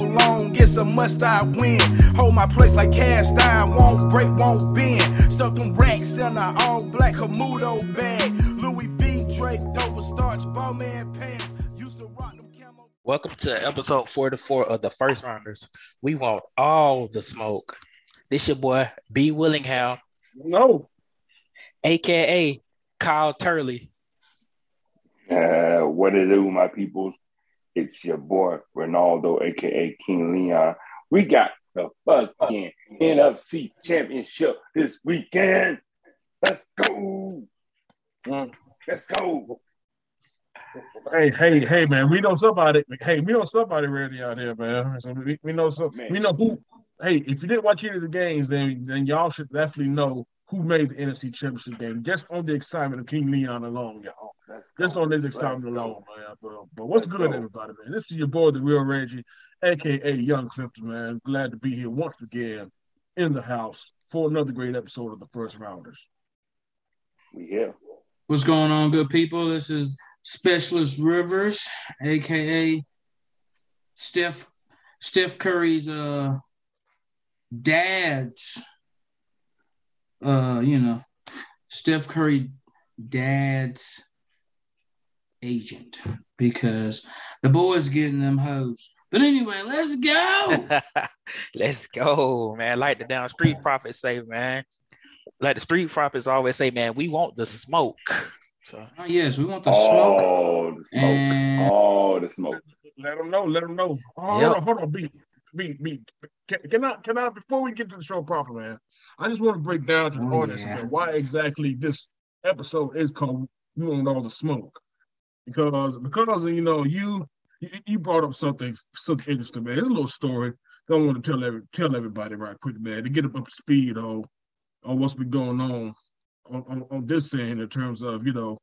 been down long, it's a must I win. Hold my place like cast iron, won't break, won't bend. Stuck them racks in a all black Camudo bag. Louis V. Drake, Dover starch, Bowman pants. Used to rock. Welcome to episode 44 of the First Rounders. We want all the smoke. This your boy B Willingham, No. aka Kyle Turley. Uh, what it do, my peoples? It's your boy Ronaldo, aka King Leon. We got the fucking NFC Championship this weekend. Let's go. Mm. Let's go. Hey, hey, hey, man. We know somebody. Hey, we know somebody ready out here, man. So we, we know some. Man. We know who. Hey, if you didn't watch any of the games, then then y'all should definitely know who made the NFC Championship game. Just on the excitement of King Leon alone, y'all. Let's Just go. on this excitement go. alone, man. But, but what's Let's good, go. everybody, man? This is your boy, the real Reggie, aka Young Clifton, man. Glad to be here once again in the house for another great episode of the First Rounders. We here. What's going on, good people? This is Specialist Rivers, aka Steph Steph Curry's uh dad's uh you know Steph Curry dad's agent because the boys getting them hoes. But anyway, let's go. Let's go, man. Like the down street prophets say, man. Like the street prophets always say, man, we want the smoke. So Oh, yes, we want the smoke. Oh, the smoke. And- Oh, the smoke. Let them know. Let them know. Oh, Yep. Hold on, hold on, beat, beat, beat. Can, can I, can I? Before we get to the show proper, man, I just want to break down to the Oh, audience yeah. man, why exactly this episode is called "We Want All the Smoke," because because you know you you, you brought up something something interesting, man. It's a little story. that I want to tell every tell everybody right quick, man, to get them up to speed on on what's been going on on, on, on this end in terms of you know.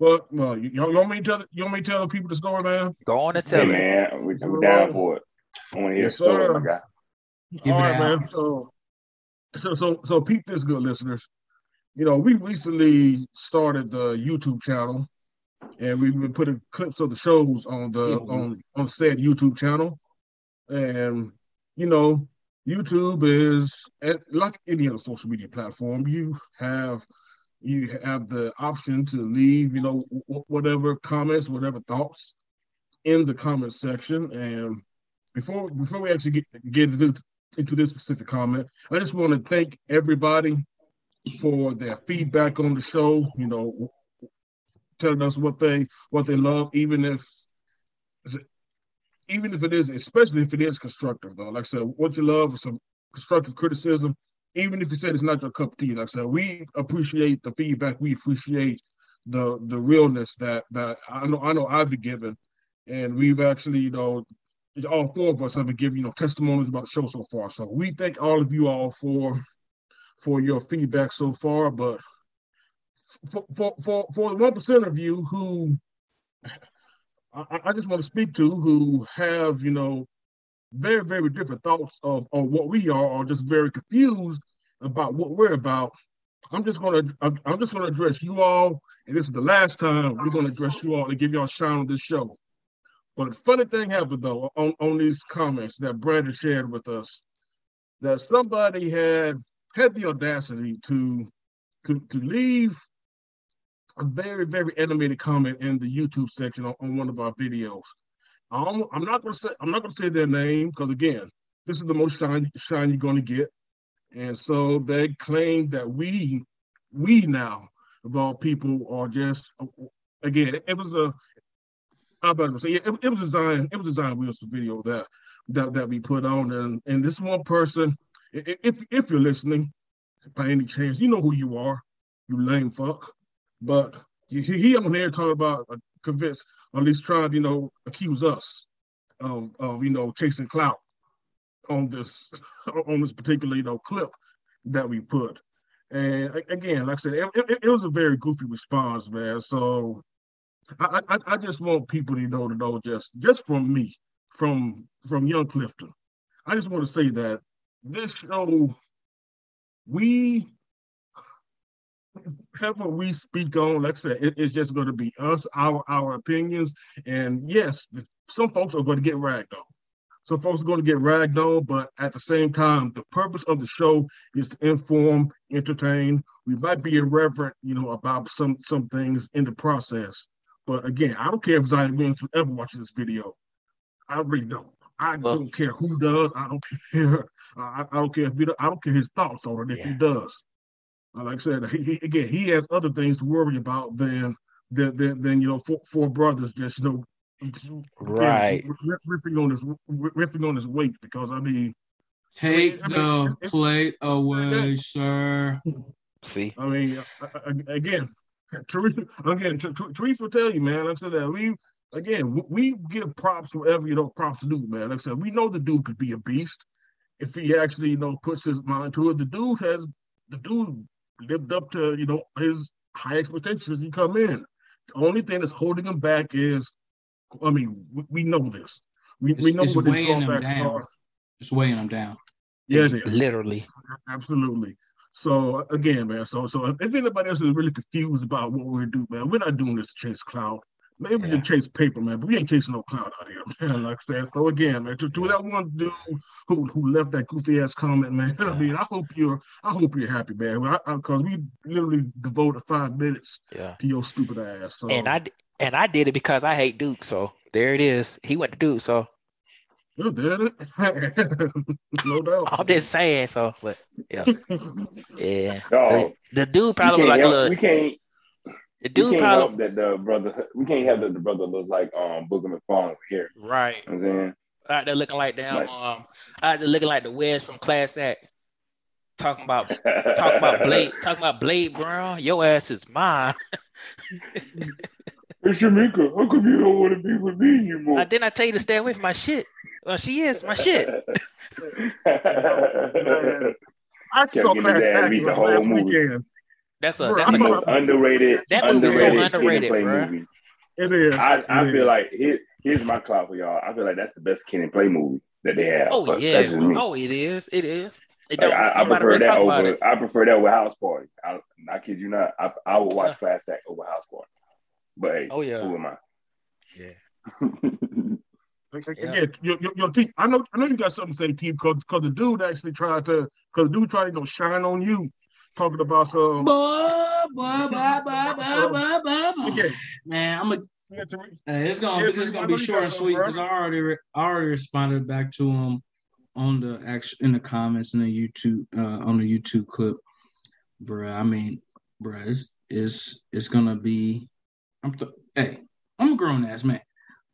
Well, well, you, you want me to tell you want me to tell the people the story, man? go on and Hey, tell it. man, we, we down for it. I want to hear Yes, a story, sir. my guy. Give All it right, out. man. So, so, so, so, peep this, good listeners. You know, we recently started the YouTube channel, and we've been putting clips of the shows on the Mhm. on on said YouTube channel. And you know, YouTube is like any other social media platform. You have you have the option to leave, you know, whatever comments, whatever thoughts in the comment section. And before before we actually get get into, into this specific comment, I just want to thank everybody for their feedback on the show. You know, telling us what they what they love, even if even if it is, especially if it is constructive, though. Like I said, what you love is some constructive criticism, even if you said it's not your cup of tea. Like I said, we appreciate the feedback. We appreciate the the realness that that I know I know I've been given, and we've actually, you know, all four of us have been giving you know testimonies about the show so far. So we thank all of you all for for your feedback so far. But for for for, for the one percent of you who I, I just want to speak to who have, you know, very, very different thoughts of, of what we are, or just very confused about what we're about. I'm just gonna I'm, I'm just gonna address you all, and this is the last time we're gonna address you all and give y'all a shine on this show. But funny thing happened though on, on these comments that Brandon shared with us, that somebody had had the audacity to to to leave a very, very animated comment in the YouTube section on, on one of our videos. Um, I'm not gonna say I'm not gonna say their name because again, this is the most shine shine you're gonna get. And so they claim that we we now of all people are just again, it, was a I better say it, it was designed it was designed for video that that that we put on and and this one person if if you're listening by any chance you know who you are you lame fuck but he, he on there talking about uh, convinced, or at least trying to, you know, accuse us of, of you know, chasing clout on this on this particular, you know, clip that we put. And again, like I said, it, it, it was a very goofy response, man. So I, I I just want people to know to know just just from me, from from Young Clifton. I just want to say that this show, we whatever we speak on, like I said, it- it's just going to be us, our our opinions, and yes, some folks are going to get ragged on. Some folks are going to get ragged on, but at the same time, the purpose of the show is to inform, entertain. We might be irreverent, you know, about some some things in the process. But again, I don't care if Zion Williamson ever watches this video. I really don't. I Well- don't care who does. I don't care. I, I don't care if he. do- I don't care his thoughts on it if he does. Uh, Like I said, he, he, again, he has other things to worry about than than than, than you know four, four brothers just you know again, Right. r- riffing on his r- riffing on his weight because I mean Take I mean, the it's- plate away, sir. See, I mean, again, Teresa, again, Ter- Ter- Teresa will tell you, man. Like I said that we, again, we, we give props wherever you know props to do, man. Like I said, we know the dude could be a beast if he actually, you know, puts his mind to it. The dude has, the dude lived up to, you know, his high expectations as he come in. The only thing that's holding him back is, I mean, we, we know this. We, we It's- know it's what his weighing him drawbacks down. are. It's weighing him down. Yeah, it is. literally. Absolutely. So again, man. So so if, if anybody else is really confused about what we're doing, man, we're not doing this to chase cloud. Maybe we Yeah. just chase paper, man, but we ain't chasing no cloud out here, man. Like I said. So again, man, to, to that one dude who who left that goofy ass comment, man. I mean, I hope you're I hope you're happy, man. Because we literally devoted five minutes Yeah. to your stupid ass. So And I and I did it because I hate Duke. So there it is. He went to Duke. So you did it. no doubt. I'm just saying. So, but yeah, yeah. No, The dude probably can't was like a little. we can't The we dude can't probably help that the brother we can't have that the brother look like um Booger McFarland here. right You know what I'm saying? out there looking like damn. Right. Um, out there looking like the Wedge from Class Act. Talking about talking about Blade. Talking about Blade Brown. Your ass is mine. Hey Shamika, how come you don't want to be with me anymore? Uh, I didn't I tell you to stay away from my shit. Well, she is my shit. I Kept saw getting class his act beat the last whole movie. weekend. That's a Bro, that's the a most underrated, That movie is so underrated, kid and underrated, play bruh. movie. It is. I, I It feel is. like here, here's my clout for y'all. I feel like that's the best Kid 'n Play movie that they have. oh but yeah. that's. Oh, it is. It is. It Like. I, I prefer that over. I prefer that with House Party. I, I kid you not. I, I would watch Class Act over House Party. But hey, Oh, yeah. who am I? Yeah. Like, like, Yeah. Again, your, your, your team. I know, I know you got something to say, team, because because the dude actually tried to, because the dude tried to you know, shine on you, talking about. Okay, Man, I'm a yeah, Tariq, Hey, it's gonna Yeah, it's gonna be short and sweet because I already re- I already responded back to him on the action in the comments in the YouTube uh, on the YouTube clip, bruh. I mean, bruh, it's it's it's gonna be. I'm th- hey, I'm a grown ass man,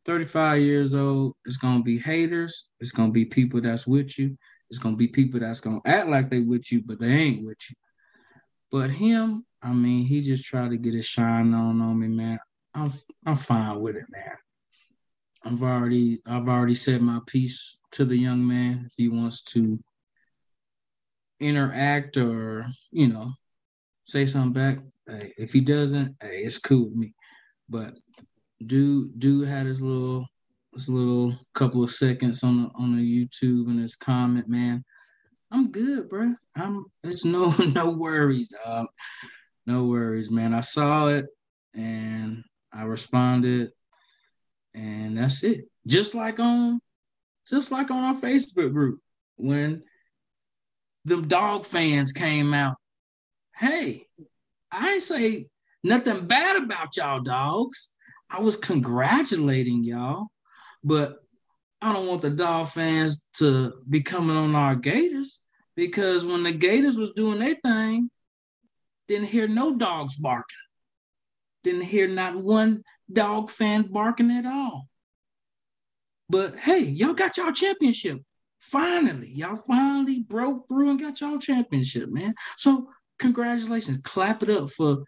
35 years old. It's gonna be haters. It's gonna be people that's with you. It's gonna be people that's gonna act like they with you, but they ain't with you. But him, I mean, he just tried to get his shine on on me, man. I'm I'm fine with it, man. I've already I've already said my piece to the young man. If he wants to interact or you know say something back, hey, if he doesn't, hey, it's cool with me. But dude, dude had his little his little couple of seconds on the on the YouTube and his comment, man. I'm good, bro. I'm it's no no worries, dog. No worries, man. I saw it and I responded, and that's it. Just like on, just like on our Facebook group when them dog fans came out. Hey, I say nothing bad about y'all dogs. I was congratulating y'all, but I don't want the dog fans to be coming on our Gators because when the Gators was doing their thing, didn't hear no dogs barking. Didn't hear not one dog fan barking at all. But hey, y'all got y'all championship. Finally, y'all finally broke through and got y'all championship, man. So congratulations. Clap it up for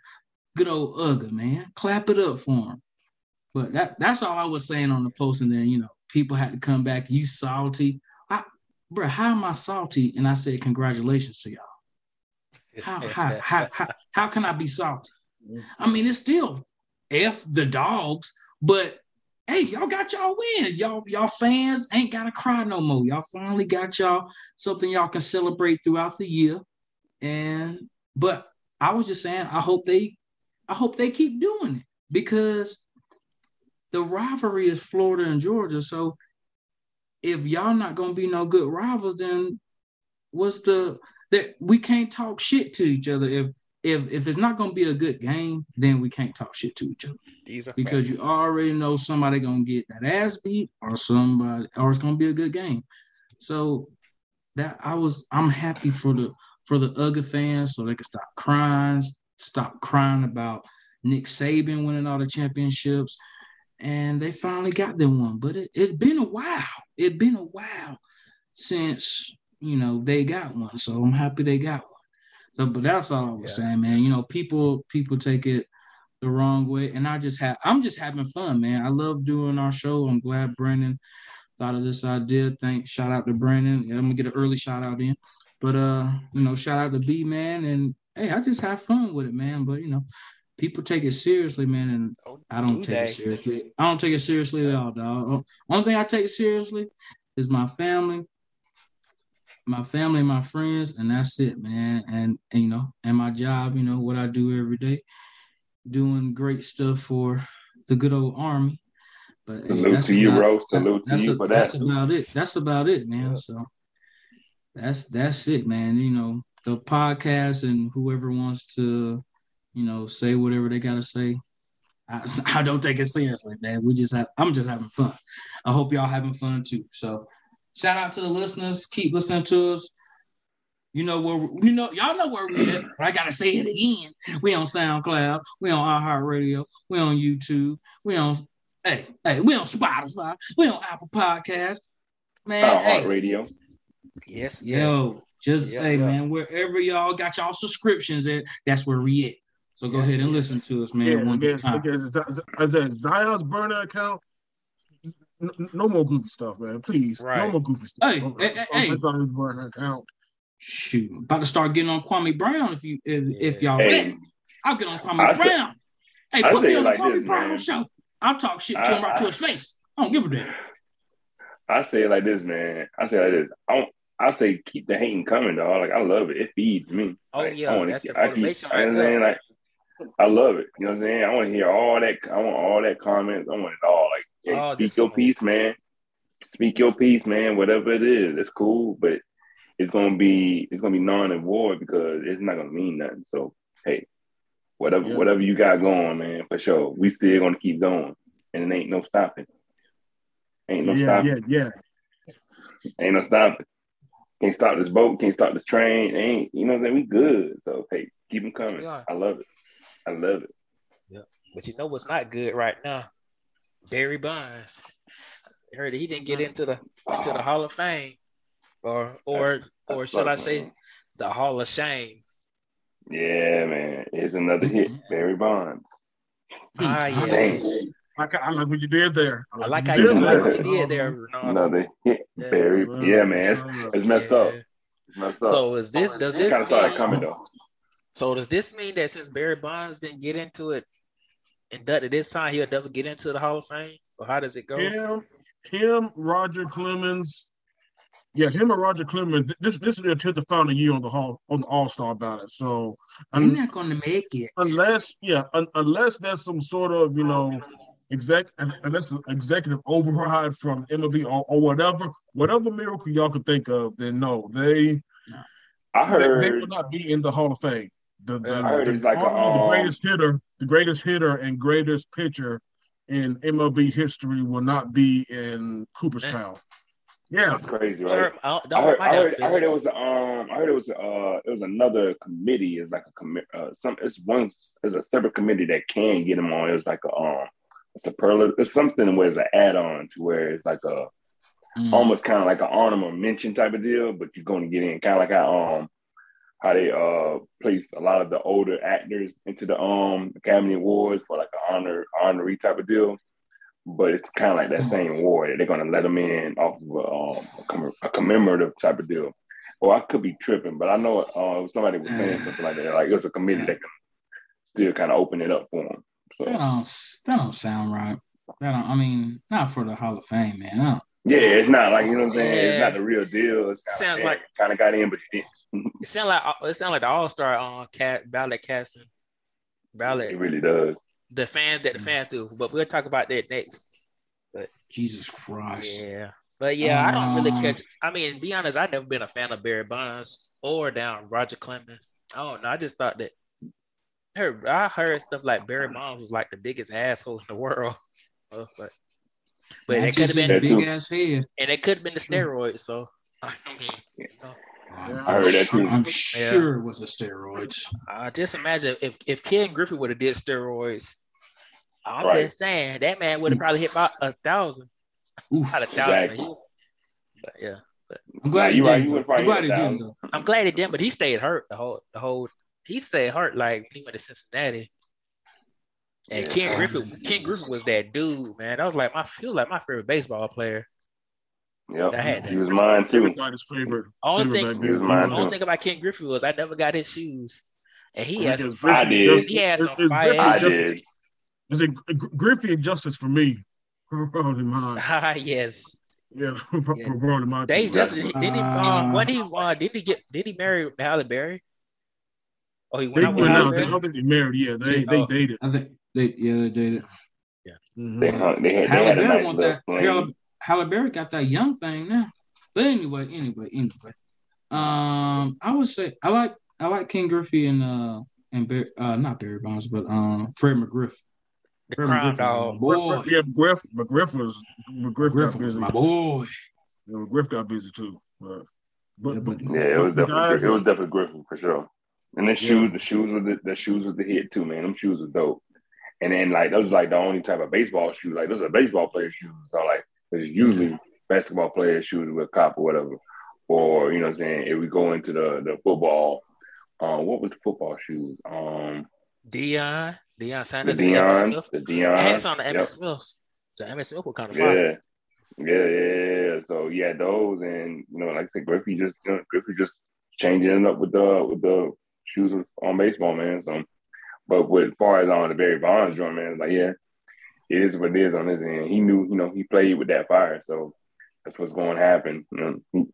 good old Uga, man. Clap it up for him. But that that's all I was saying on the post. And then, you know, people had to come back. You salty. I, bro, how am I salty? And I said, congratulations to y'all. How, how, how, how, how can I be salty? Mm-hmm. I mean, it's still F the dogs, but hey, y'all got y'all win. Y'all, y'all fans ain't gotta cry no more. Y'all finally got y'all something y'all can celebrate throughout the year. And but I was just saying, I hope they I hope they keep doing it because the rivalry is Florida and Georgia. So if y'all not gonna be no good rivals, then what's the that we can't talk shit to each other if if if it's not gonna be a good game, then we can't talk shit to each other These are because you already know somebody gonna get that ass beat or somebody or it's gonna be a good game. So that I was I'm happy for the for the UGA fans so they can stop crying, stop crying about Nick Saban winning all the championships. And they finally got them one. But it it been a while. It been a while since you know they got one. So I'm happy they got one. So but that's all I was Yeah. saying, man. You know, people people take it the wrong way. And I just have I'm just having fun, man. I love doing our show. I'm glad Brandon thought of this idea. Thanks. Shout out to Brandon. I'm gonna get an early shout out in. But uh, you know, shout out to B man and hey, I just have fun with it, man. But you know, people take it seriously, man, and oh, I don't do take it seriously. I don't take it seriously at all, dog. Only thing I take seriously is my family, my family, my friends, and that's it, man. And, and you know, and my job, you know, what I do every day, doing great stuff for the good old army. But hey, Salute that's to you, about- bro. Salute to that's you a- for That's that. about it. That's about it, man. Yeah. So that's that's it, man. You know, the podcast and whoever wants to, you know, say whatever they gotta say. I, I don't take it seriously, man. We just have I'm just having fun. I hope y'all having fun too. So shout out to the listeners. Keep listening to us. You know where we- you know y'all know where we at. But I gotta say it again. We on SoundCloud. We on iHeartRadio. We on YouTube. We on hey hey. We on Spotify. We on Apple Podcasts. Man, oh, hey, Heart Radio. Yes, yes. yo, just Yeah, hey yeah. man, wherever y'all got y'all subscriptions at, that's where we at. So go Yes, ahead and yes. listen to us, man. Yeah, one again, time. again, I said Zion's burner account. n- n- No more goofy stuff, man. Please, no more goofy stuff. Hey, Don't- hey, don't hey, click on his burner account. Shoot, about to start getting on Kwame Brown if you if, if y'all Hey, ready. I'll get on Kwame I say- Brown. hey, put me it on like the Kwame this, Brown man. show. I'll talk shit to him I- right to his face. I don't give a damn. I say it like this, man. I say it like this. I don't, I say keep the hating coming, dog. Like I love it. It feeds me. Oh, Like, yeah, I wanna that's keep- the I keep- I, right there. saying like I love it. You know what I'm saying? I want to hear all that. I want all that comments. I want it all. Like, hey, All oh, speak your piece, man. Speak your piece, man. Whatever it is, it's cool, but it's gonna be it's gonna be non and void because it's not gonna mean nothing. So hey, whatever Yeah. whatever you got going, man, for sure. We still gonna keep going, and it ain't no stopping. Ain't no yeah, stopping. yeah, yeah. Ain't no stopping. Can't stop this boat. Can't stop this train. Ain't you know what I'm saying? We good. So hey, keep them coming. we. I love it. I love it. But you know what's not good right now? Barry Bonds. I heard he didn't get into the into the Hall of Fame, or or That or should I say man. the Hall of Shame? Yeah, man. It's another hit. Barry Bonds. Ah, yes. Dang. I, I like what you did there. I like what how you, I did like what you there. did there, Ronaldo. Another hit. Yeah. Barry. Well, Yeah, man. It's, it's messed up. Yeah. It's messed up. So is this oh, does this kind of started mean- coming though. So does this mean that since Barry Bonds didn't get into it, inducted this time, he'll never get into the Hall of Fame? Or how does it go? Him, him, Roger Clemens. Yeah, him and Roger Clemens. This this is their tenth and final year on the hall on the All Star ballot. So They're un- not gonna make it. unless yeah, un- unless there's some sort of you know exec unless an executive override from MLB or, or whatever whatever miracle y'all could think of, then no, they I heard. they will not be in the Hall of Fame. The, the, I heard the, he's like a, the um, greatest hitter, the greatest hitter and greatest pitcher in MLB history will not be in Cooperstown. Yeah, That's crazy, right? I don't- I heard, I heard, I heard it was um I heard it was uh it was another committee. It's like a commit uh some it's one it's a separate committee that can get him on. It was like a um a superlative it's something where it's an add on to where it's like a Mm. almost kind of like an honorable mention type of deal, but you're going to get in kind of like how um how they uh place a lot of the older actors into the um Academy Awards for like an honor honorary type of deal. But it's kind of like that same award. They're going to let them in off of a, um, a, comm- a commemorative type of deal. Or I could be tripping, but I know uh, somebody was saying something like that. Like it was a committee that can still kind of open it up for them. That don't that don't sound right. That don't, I mean, not for the Hall of Fame, man. I yeah, it's not like you know what I'm saying. It's not the real deal. It's kind Sounds of like- kind of got in, but you didn't. It sound like it sounds like the All Star on cat ballot casting ballot. It really does. the fans that the fans do. But we'll talk about that next. But Jesus Christ. Yeah. But yeah, I don't really Um, catch. I mean, be honest, I've never been a fan of Barry Bonds or down Roger Clemens. I don't know. I just thought that heard I heard stuff like Barry Bonds was like the biggest asshole in the world. But but it could have his been That too. big ass head. and it could have been the steroids. So I mean, you know, I heard that too. I'm sure it was a steroids. uh, just imagine if if Ken Griffey would have did steroids. I'm Right. just saying that man would have probably hit about a thousand, Oof. about a thousand. Exactly. But yeah. I'm glad Nah, he you right, didn't. he though. was probably I'm glad he didn't though. I'm glad he didn't, but he stayed hurt the whole the whole. He stayed hurt like when he went to Cincinnati. And Yeah. Ken Griffey, Ken Griffey was that dude, man. That was like my feel like my favorite baseball player. Yep. I had that. He was mine too. Everybody's favorite. Only favorite thing- back He was mine The only too. thing about Ken Griffey was I never got his shoes, and he I had think some it's fire. I Griffey did. Justice- He had some it's- it's fire I did. Is it Gr- Griffey and Justice for me? Probably mine. Ah, yes. Yeah, Yeah. probably mine. They too. just did he Uh, when he won, did he get did he marry Halle Berry? Oh, he went They out with went Halle out. They, I don't think they married. Yeah, they they Oh. dated. I think they yeah they dated. They, hung- they, had, they Halle a Berry nice want little that. Halle, Halle Berry got that young thing now. But anyway, anyway, anyway. Um, I would say I like I like King Griffey and uh and Barry, uh not Barry Bonds, but um Fred McGriff. The Fred crime McGriff, dog. Boy, Yeah, McGriff, McGriff was McGriff McGriff got was busy. my boy. Yeah, McGriff got busy too. But but, Yeah, but- Yeah, it was definitely guys- it was definitely Griffin for sure. And the shoes, the shoes with the, the shoes with the hit too, man. Them shoes are dope. And then like those are like the only type of baseball shoes. Like those are baseball player shoes. So like there's usually basketball player shoes with cop or whatever. Or you know what I'm saying, if we go into the the football, um, what was the football shoes? Um Deion, Deion the Sanders, and Emmitt Deion's, the Deion's. Hands on the Emmitt Yep. So Emmitt Smith was kind of. Yeah. Yeah, yeah, yeah. So yeah, those and you know, like I said, Griffey just you know, Griffey just changing it up with the with the shoes on baseball, man. So but with far as on the Barry Bonds joint, man, like yeah, it is what it is on his end. He knew, you know, he played with that fire, so that's what's going to happen. You know,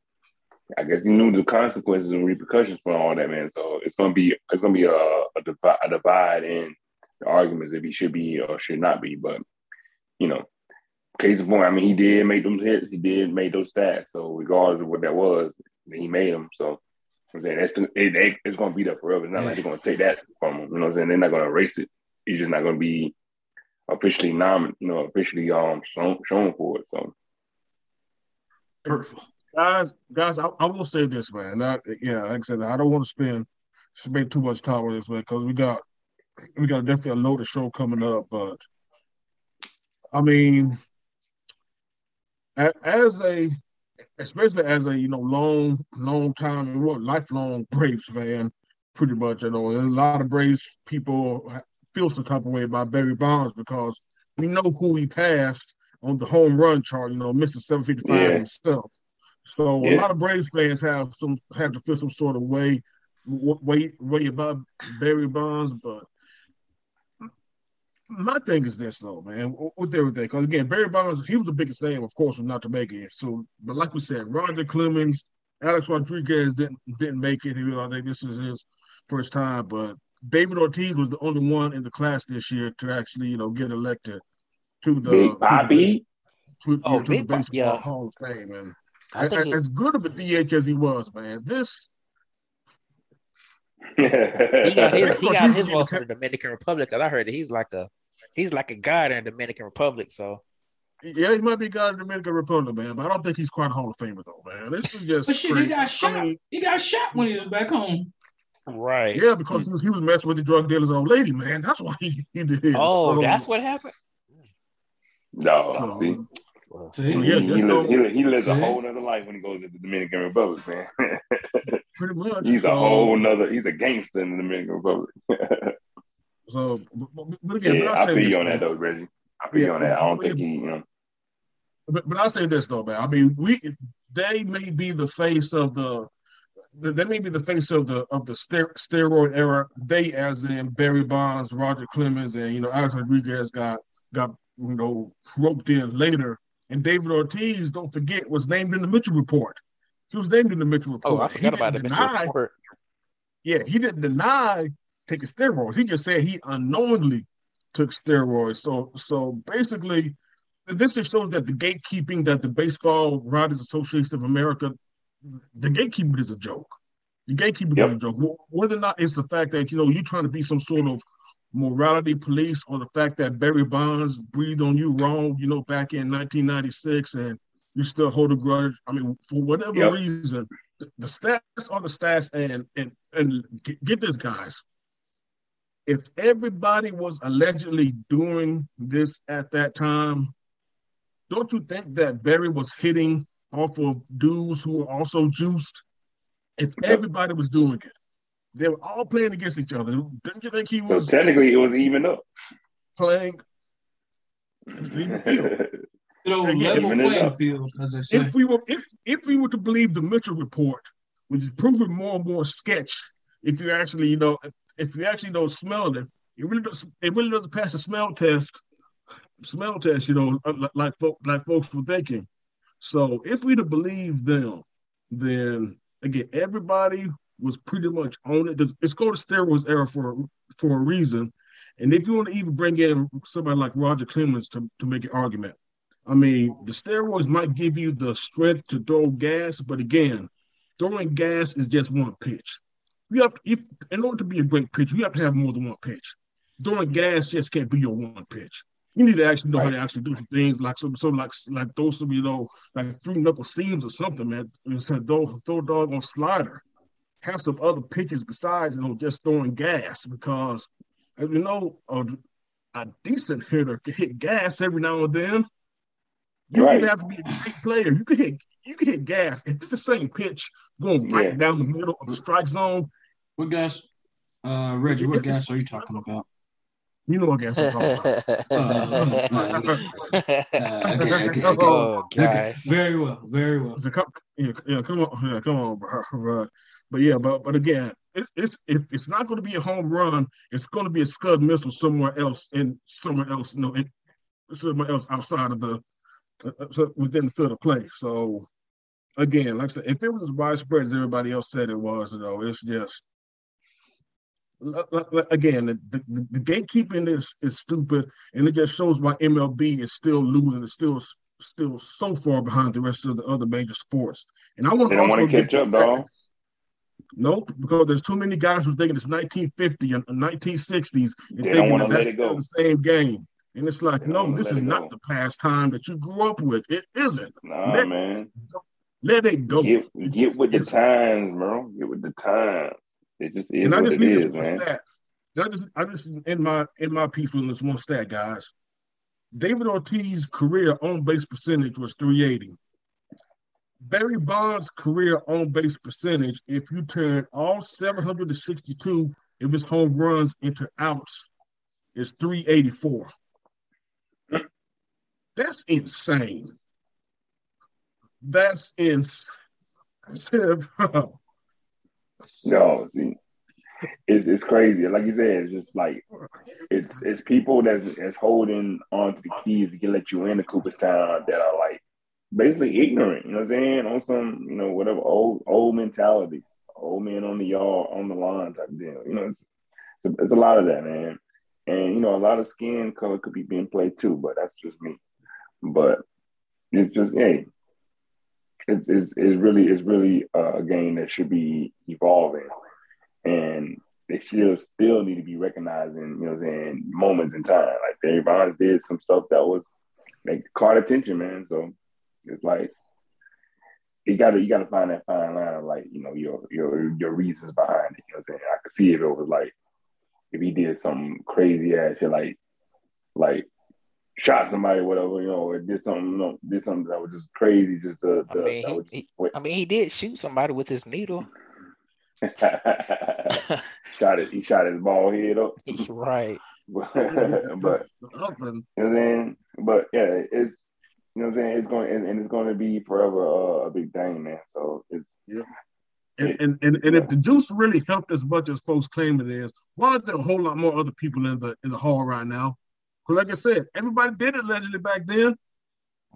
I guess he knew the consequences and repercussions for all that, man. So it's gonna be it's gonna be a a, divi- a divide in the arguments if he should be or should not be. But you know, case in point, I mean, he did make them hits, he did make those stats. So regardless of what that was, he made them. So I'm saying that's the, it, it- it's gonna be there forever. It's not like they're gonna take that from him. You know what I'm saying? They're not gonna erase it. He's just not gonna be officially nominated, you know, officially um shown, shown for it. So guys, guys, I, I will say this, man. Not, yeah, like I said, I don't want to spend spend too much time on this, man, because we got we got definitely a loaded show coming up. But I mean, as a especially as a you know long long time what lifelong Braves fan, pretty much, you know, a lot of Braves people feel some type of way about Barry Bonds because we know who he passed on the home run chart, you know, Mr. 755 Yeah. himself. So a lot of Braves fans have some have to feel some sort of way way way about Barry Bonds, but my thing is this though, man, with everything. Because again, Barry Bonds, he was the biggest name, of course, was not to make it. So, but like we said, Roger Clemens, Alex Rodriguez didn't didn't make it. He was, I think this is his first time, but David Ortiz was the only one in the class this year to actually, you know, get elected to the Big to the- Papi, to, Oh, to the Big Pop- baseball yeah. Hall of Fame, And I think he, As good of a DH as he was, man, this he got his he got his He- vote for the Dominican Republic. Cause I heard he's like a he's like a god in the Dominican Republic. So Yeah, he might be God in the Dominican Republic, man, but I don't think he's quite a Hall of Famer though, man. This is just But shit, he got shot. I mean, He got shot when he was back home. right. yeah, because he was, he was messing with the drug dealer's old lady, man. That's why he, he did. Oh, So- that's what happened. no, so, see, See? Yeah, he, he, lives, don't- he, lives- he lives a whole other life when he goes to the Dominican Republic, man. pretty much. he's a whole nother. He's a gangster in the Dominican Republic. So, but, but, but again, yeah, but I say feel you this, on that though. though, Reggie. I feel you Yeah, on that. I don't but- think he, you know. But, but I'll say this though, man. I mean, we they may be the face of the they may be the face of the of the steroid era. They, as in Barry Bonds, Roger Clemens, and you know Alex Rodriguez got got you know roped in later. And David Ortiz, don't forget, was named in the Mitchell report. He was named in the Mitchell report. Oh, I He forgot about the didn't Mitchell report. Yeah, he didn't deny taking steroids. He just said he unknowingly took steroids. So so basically, this just shows that the gatekeeping that the Baseball Writers Association of America, the gatekeeping is a joke. The gatekeeping Yep. is a joke. Whether or not it's the fact that you know you're trying to be some sort of morality police, or the fact that Barry Bonds breathed on you wrong, you know, back in 1996, and you still hold a grudge. I mean, for whatever Yep. reason, the, stats are the stats, and and and get this, guys if everybody was allegedly doing this at that time, don't you think that Barry was hitting off of dudes who were also juiced? If everybody was doing it, they were all playing against each other. Didn't you think he was? So was technically, it was even up. playing? Even. You know, level playing field, as they say. If we were if if we were to believe the Mitchell report, which is proving more and more sketch, if you actually you know if you actually don't smell it, it really does it really doesn't pass the smell test. Smell test, you know, uh, like like, folk, like folks were thinking. So if we to believe them, then again everybody was pretty much on it. It's called the steroids era for for a reason. And if you want to even bring in somebody like Roger Clemens to, to make an argument, I mean, the steroids might give you the strength to throw gas, but again, throwing gas is just one pitch. You have to, if in order to be a great pitcher, you have to have more than one pitch. Throwing mm-hmm. gas just can't be your one pitch. You need to actually know how to actually do some things like some, some like like throw some, you know, like three knuckle seams or something, man. Instead throw throw a dog on slider. Have some other pitches besides, you know, just throwing gas because as you know, a, a decent hitter can hit gas every now and then. You Right. don't have to be a great player. You can hit you can hit gas. If it's the same pitch going right Yeah. down the middle of the strike zone, What gas? Uh, Reggie, what gas are you talking about? you know what gas I'm talking about. Uh, uh, okay, okay, okay. oh Okay, very well, very well. So come, yeah, yeah, come on, yeah, come on, bro, bro. But yeah, but but again, it's, it's if it's not going to be a home run, it's going to be a scud missile somewhere else and somewhere else, no, in somewhere else outside of the uh, uh, within the field of play. So again, like I said, if it was as widespread as everybody else said it was, though, it's just Uh, uh, uh, again the, the, the gatekeeping is is stupid, and it just shows why MLB is still losing. It's still still so far behind the rest of the other major sports. And I want don't want to get catch up, dog. Nope, because there's too many guys who thinking it's 1950 and 1960s and They thinking that that's still the same game. And it's like, They no, this is not go. the pastime that you grew up with. It isn't. Nah, Let- man. Let it go. Get, It get with the isn't. times, bro. Get with the times. It just is And I just need is, man. stat. I just, I just in my in my piece with this one stat, guys. David Ortiz's career on base percentage was 380. Barry Bonds' career on base percentage, if you turn all 762 of his home runs into outs, is 384. That's insane. That's insane. I said, bro, No, see, it's it's crazy. Like you said, it's just like it's it's people that's that's holding on to the keys to get let you into Cooperstown that are like basically ignorant. You know what I'm saying? On some you know whatever old old mentality, old man on the yard on the line type deal. You know, it's, it's, a, it's a lot of that, man. And you know, a lot of skin color could be being played too, but that's just me. But it's just hey, it's it's, it's really it's really uh, a game that should be evolving, and they still still need to be recognizing you know saying moments in time. Like Barry Bonds did some stuff that was like caught attention, man. So it's like you got to you got to find that fine line of like you know your your your reasons behind it. You know I'm saying? I could see if it was like if he did some crazy ass shit like like shot somebody, whatever, you know, or did something, you know, did something that was just crazy, just the, I mean, he, was he- I mean, he did shoot somebody with his needle. shot it. He shot his ball head up. right. but you know what But yeah, it's you know what I'm saying. It's going and, and it's going to be forever uh, a big thing, man. So it's And, and, and, and if the juice really helped as much as folks claim it is, why aren't there a whole lot more other people in the in the hall right now? Because like I said, everybody did it allegedly back then.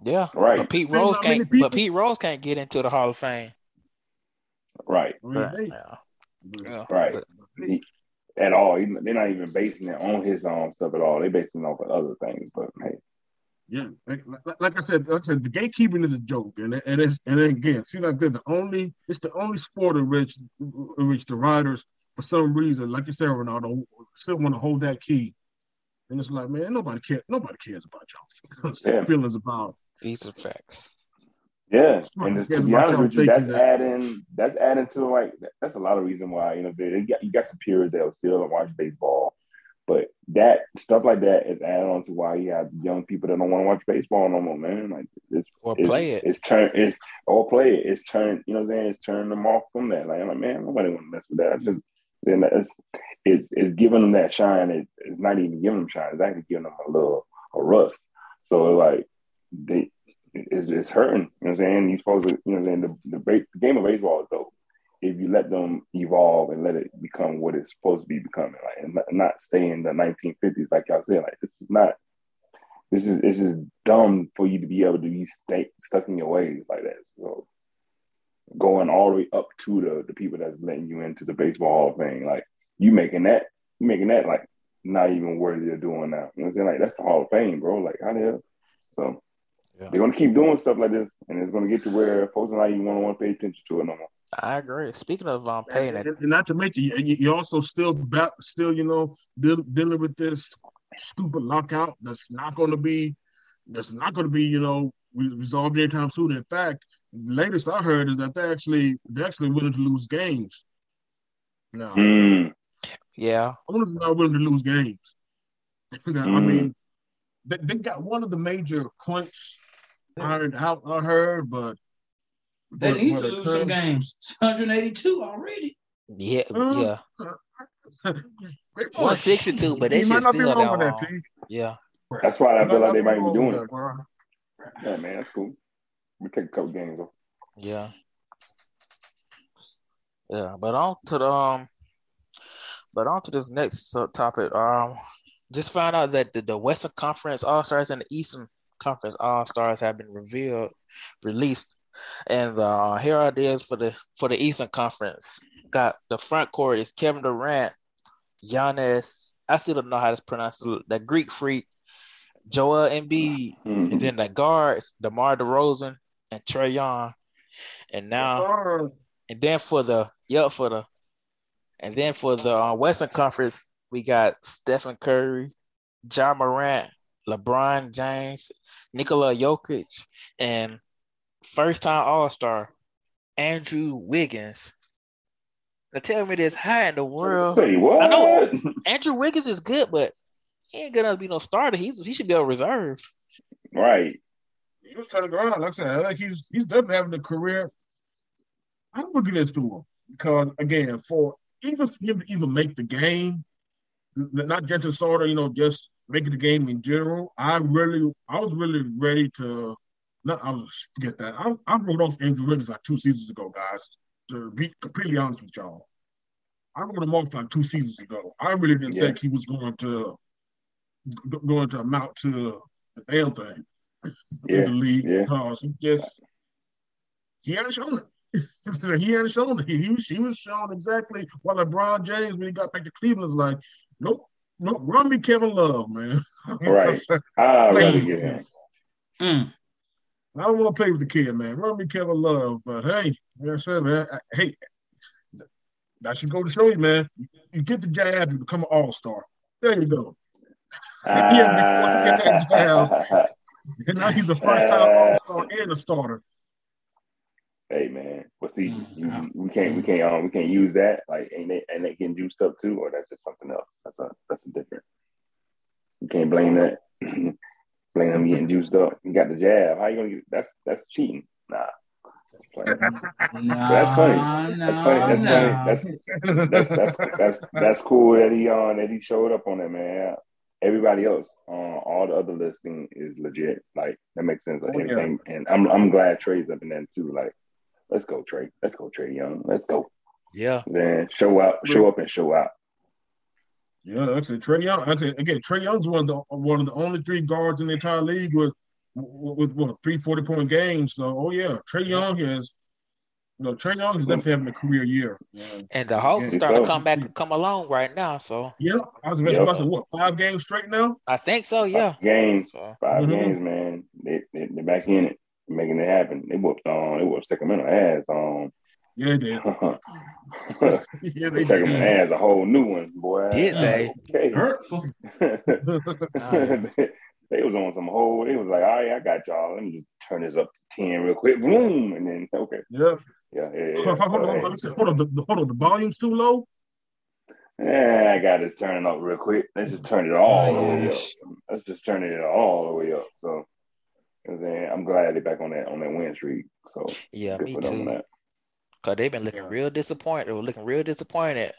Yeah. right, But Pete Still Rose can't. But Pete Rose can't get into the Hall of Fame. right, I mean, But, hey, yeah. Yeah. right. But- He, at all. He, they're not even basing it on his own stuff at all. They're basing it off of other things. But hey, Yeah, like, like, like I said, like I said, the gatekeeping is a joke, and and it's and then again, see like they're the only it's the only sport in which in which the riders for some reason, like you said, Ronaldo, still want to hold that key, and it's like, man, nobody cares, nobody cares about y'all Yeah. feelings about. These are facts. Yeah, Right. and it's- Yeah, to be honest with you, thinking that's that- adding that's adding to like that's a lot of reason why you know they, they got you got some peers that will still watch baseball, but that stuff like that is adding on to why you have young people that don't want to watch baseball no more, man. Like it's Or it's, play it. It's turn it's or play it. It's turn you know what I'm saying. It's turning them off from that. Like I'm like man, nobody want to mess with that. It's just then it's it's giving them that shine. It, it's not even giving them shine. It's actually giving them a little a rust. So like they it's, it's hurting. You know what I'm saying? You supposed to, you know what I'm saying? The, the, the game of baseball is dope. If you let them evolve and let it become what it's supposed to be becoming, like, and not, not stay in the 1950s, like y'all said, like, this is not, this is, this is dumb for you to be able to be stay, stuck in your ways like that. So, going all the way up to the, the people that's letting you into the baseball hall of fame, like, you making that, you making that, like, not even worthy of doing now. You know what I'm saying? Like, that's the hall of fame, bro. Like, how the hell? So, Yeah. they're gonna keep doing stuff like this, and it's gonna get to where folks are not even gonna want to pay attention to it no more. I agree. Speaking of um paying And, it, and not to mention, you, you you also still back, still you know deal, dealing with this stupid lockout that's not going to be that's not going to be you know resolved anytime soon. In fact, the latest I heard is that they actually they're actually willing to lose games. Now, Mm, yeah, owners are not willing to lose games. Now, I Mm. mean, they, they got one of the major points I heard, I I heard but They but- need but to lose some games. It's 182 already. yeah, Uh, yeah, Great point. 162, but they should not be still wrong down that, long. Yeah. that's why I feel like they might be be doing it. Yeah, man, that's cool. We take a couple games off. Yeah. Yeah, but on to the um but on to this next topic. Um just found out that the, the Western Conference All Stars and the Eastern Conference All Stars have been revealed, released. And uh here it is for the for the Eastern Conference. Got the front court is Kevin Durant, Giannis, I still don't know how to pronounce it, the Greek freak, Joel Embiid, Mhm. and then the guards, DeMar DeRozan and Trae Young. And now and then for the yep for the and then for the uh, Western Conference, we got Stephen Curry, Ja Morant, LeBron James, Nikola Jokic, and first time All Star Andrew Wiggins. Now tell me this, how in the world Say what? I know. Andrew Wiggins is good, but he ain't gonna be no starter. He's he should be a reserve. right. he was turning around. Like I said, I think he's he's definitely having a career. I'm looking at this to him because again, for even for him to even make the game, not just a starter, you know, just making the game in general. I really, I was really ready to. Not, I was forget that. I, I wrote off Andrew Wiggins like two seasons ago, guys. To be completely honest with y'all, I wrote him off like two seasons ago. I really didn't Yeah. think he was going to going to amount to the damn thing in the league yeah. because he just he hadn't shown it. he hadn't shown it. He, he was he was shown exactly what LeBron James when he got back to Cleveland was like, nope, nope, run me Kevin Love, man. Right. I'd rather get him. Mm. I don't want to play with the kid, man. Run me Kevin Love, but hey, like I said, man, I- hey, that should go to show you, man. You get the jab, you become an all star. There you go. Yeah, before you get that jab. And now he's the first time all star and a starter. Hey man, well see, Mm, you- we can't we can't um, we can't use that like ain't they and they getting juiced up too, or that's just something else. That's a that's a different. You can't blame that. blame him getting juiced up. He got the jab. How you gonna get that's that's cheating? Nah. That's playing. Nah, That's funny. That's funny. That's nah. funny. That's that's that's that's that's cool that he on that he showed up on that man. Everybody else on all the other listing is legit. Like that makes sense. Oh, and, yeah. and, and I'm I'm glad Trae's up in that too. Like, let's go Trae. Let's go Trae Young. Let's go. Yeah. Then show out, show up and show out. Yeah, that's it. Trae Young. That's it. Again, Trae Young's one of the one of the only three guards in the entire league with with, with what three 40 point games. So, oh yeah, Trae Young is No, Trae Young is definitely having a career year. Yeah, And the Hawks Yeah, are starting to come back and come along right now. So yeah I was about Yep. to say, what five games straight now? I think so, yeah. Games, So five Mhm. games, man. They, they they're back in it, making it happen. They whooped on. they whooped Sacramento ass on. Yeah, they did. yeah, they Sacramento did. ass a whole new one, boy. Did they? Okay. Hurtful. they was on some whole. They was like, all right, I got y'all. Let me just turn this up to ten real quick. Boom, and then okay, yeah. yeah, yeah, yeah. Hold on, hold on, hold on. Hold on, the, the- hold on. The volume's too low. Yeah, I got to turn it up real quick. Let's just turn it all the oh, way up. Let's just turn it all the way up. So, you know what I'm glad they're back on that on that win streak. So yeah, me for them on too. Cause they've been looking real disappointed. They were looking real disappointed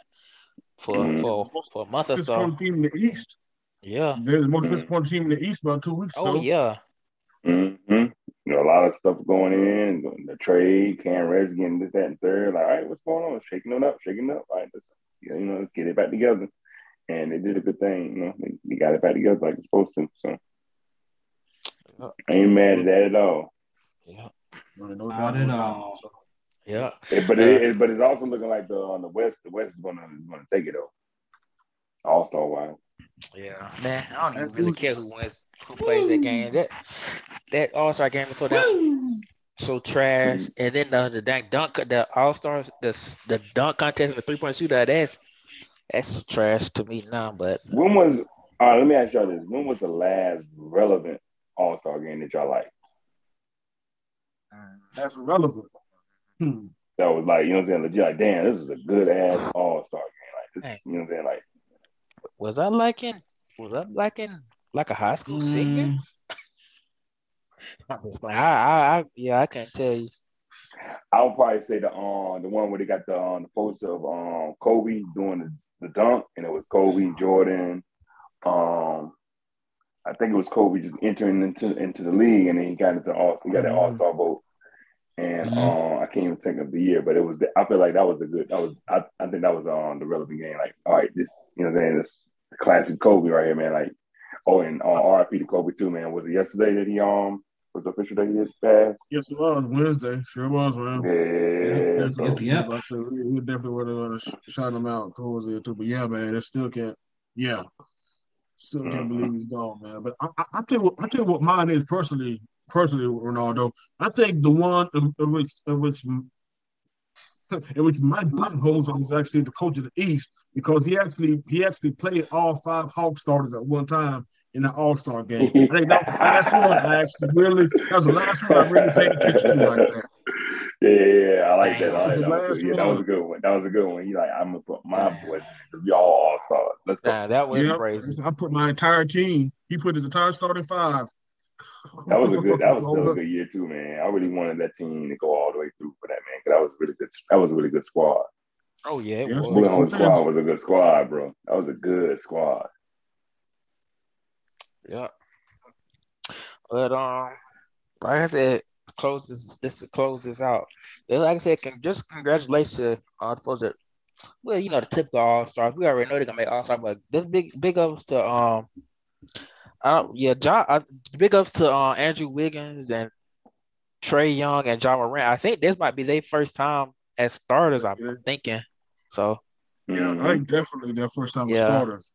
for Mhm. for for a month or so. Disappointing team in the East. Yeah. They're the most Mhm. disappointing team in the East about two weeks Oh ago. yeah. Mm-hmm. You know, a lot of stuff going in, the trade, Cam Reddish getting this, that, and third. Like, all right, what's going on? Shaking it up, shaking it up. All right, let's, you know, let's get it back together. And they did a good thing. You know, they, they got it back together like it's supposed to. So I ain't mad at that at all. Yeah. No, no Not doubt at about all. it. Uh, so, Yeah. It- but it, it- but it's also looking like the on the West, the West is gonna is gonna take it though. All star wise. Yeah. Man, I don't even really care who wins, who plays that game. That that All Star game before that so trash. Mm-hmm. And then the the dang dunk, the All Stars, the the dunk contest, the three point shooter. That's that's trash to me now. But When was all right, let me ask y'all this. When was the last relevant all star game that y'all like? That's relevant. Hmm. That was like, you know what I'm saying, legit like, damn, this is a good ass all star game. Like this, you know what I'm saying? Like was I liking? Was I liking like a high school senior? Mm, I'm just like, I, I, I, yeah, I can't tell you. I would probably say the um the one where they got the um the poster of um Kobe doing the, the dunk and it was Kobe, Jordan, um I think it was Kobe just entering into into the league and then he got into all he got that all star vote. And Mhm. um I can't even think of the year, but it was I feel like that was a good that was I, I think that was um the relevant game. Like, all right, this you know what I'm saying, this classic Kobe right here, man. Like oh and uh, RIP to Kobe too, man. Was it yesterday that he um was the official that he hit fast? Yes, it was Wednesday. Sure was, man. Yeah, Definitely, so- Yep, yep. Like I said, we, we definitely would have sh- shot him out towards it too. But yeah, man, it still can't. Yeah, still can't Mhm. believe he's gone, man. But I, I, I tell you what, I tell you what mine is personally. Personally, Ronaldo, I think the one in, in which in which in which Mike Budenholzer was actually the coach of the East because he actually he actually played all five Hawk starters at one time in the All Star game. I think that was the last one I actually really that was the last one I really paid attention to like that. Yeah, yeah, yeah, I like that. I like That was that, the one too. last Yeah, that was a good one. That was a good one. You like, I'm gonna put my Damn. boys to be all all stars. Let's go. Nah, that was Yeah, crazy. I put my entire team. He put his entire starting five. That was a good. That was still a good year too, man. I really wanted that team to go all the way through for that, man. Because that was really good. That was a really good squad. Oh yeah, it Yeah, was. six- Budenholzer squad was a good squad, bro. That was a good squad. Yeah. But um, like I said, close this this to close this out. Like I said, can just congratulations on uh, the well, you know, the typical all stars. We already know they're gonna make all star, but this big big ups to um I don't yeah, John uh, big ups to uh, Andrew Wiggins and Trae Young and Ja Morant. I think this might be their first time as starters, I'm Yeah. thinking. So Yeah. I think definitely their first time Yeah. as starters.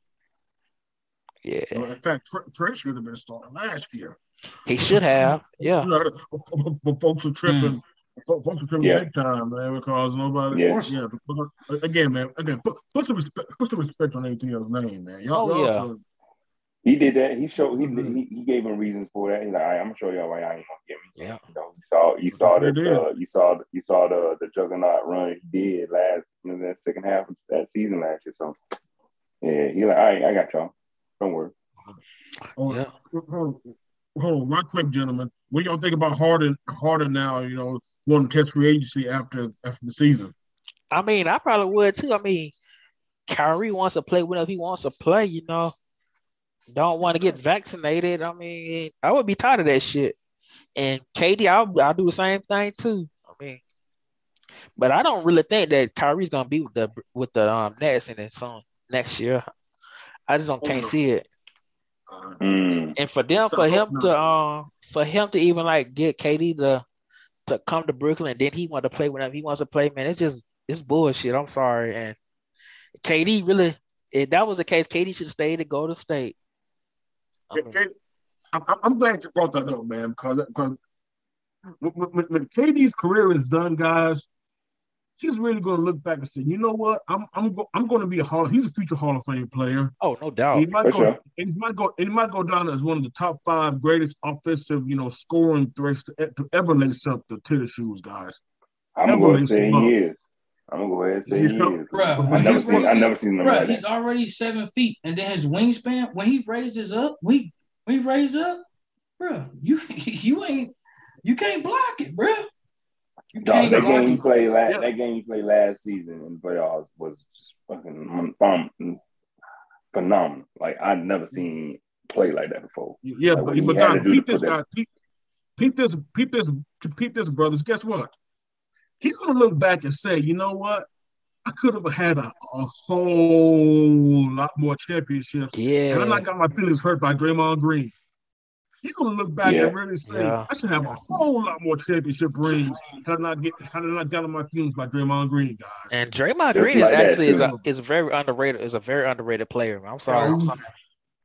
yeah, In fact, Trey should have been starting last year. He should have. Yeah. But folks are tripping. Folks are tripping Yeah. big time, man, because nobody. Yeah. yeah. because- again, man. Again, put, put some respect. Put some respect on ATL's name, man. Y'all, Oh, y'all yeah. some- He did that. He showed. He, Mhm. he he gave him reasons for that. He's like, All right, I'm gonna show y'all why y'all ain't gonna get me. Yeah. You know, you saw you saw They that uh, you saw you saw the the juggernaut run he did last you know, that second half of that season last year. So yeah, he like, all right, I got y'all. Don't worry. Oh, Yeah. Hold on, right quick, gentlemen. What do y'all think about Harden? Harden now, you know, wanting to test free agency after after the season. I mean, I probably would too. I mean, Kyrie wants to play whenever he wants to play, you know. Don't want to get vaccinated. I mean, I would be tired of that shit. And Katie, I'll I'll do the same thing too. I mean, but I don't really think that Kyrie's gonna be with the with the um Nets in it soon next year. I just don't can't see it. Mm. And for them, So, for him no. to um, for him to even like get Katie to to come to Brooklyn and then he want to play whenever he wants to play. Man, it's just it's bullshit. I'm sorry. And KD really, if that was the case, KD should stay to go to State. I mean, K- I'm, I'm- I'm glad you brought that up, man, because because when, when, when KD's career is done, guys, he's really going to look back and say, you know what, I'm I'm go, I'm going to be a hall. He's a future Hall of Fame player. oh no doubt. He might For go. sure. He might go. He might go down as one of the top five greatest offensive, you know, scoring threats to, to ever lace up the tennis shoes, guys. I'm gonna go ahead and say he is. I'm gonna go ahead and say Yeah. he is. Bruh, I never seen. I never seen him Bro, like he's already seven feet, and then his wingspan when he raises up, we we raise up, bro. You you ain't you can't block it, bro. You Dog, can't that block game you played last. Yeah. That game you played last season in playoffs was fucking phenomenal. Like I'd never seen play like that before. Yeah, Like, but, what he but had guys, to do to peep this, that- guys. Peep, peep this, peep this, peep this, brothers. Guess what? He's gonna look back and say, you know what? I could have had a, a whole lot more championships, Yeah. and I'm not got my feelings hurt by Draymond Green. He's gonna look back Yeah. and really say, Yeah. I should have a whole lot more championship rings had I not get had I not gotten my feelings by Draymond Green, guys. And Draymond Just Green is like that, actually is a too. is very underrated. Is a very underrated player. I'm sorry. Oh, Bro,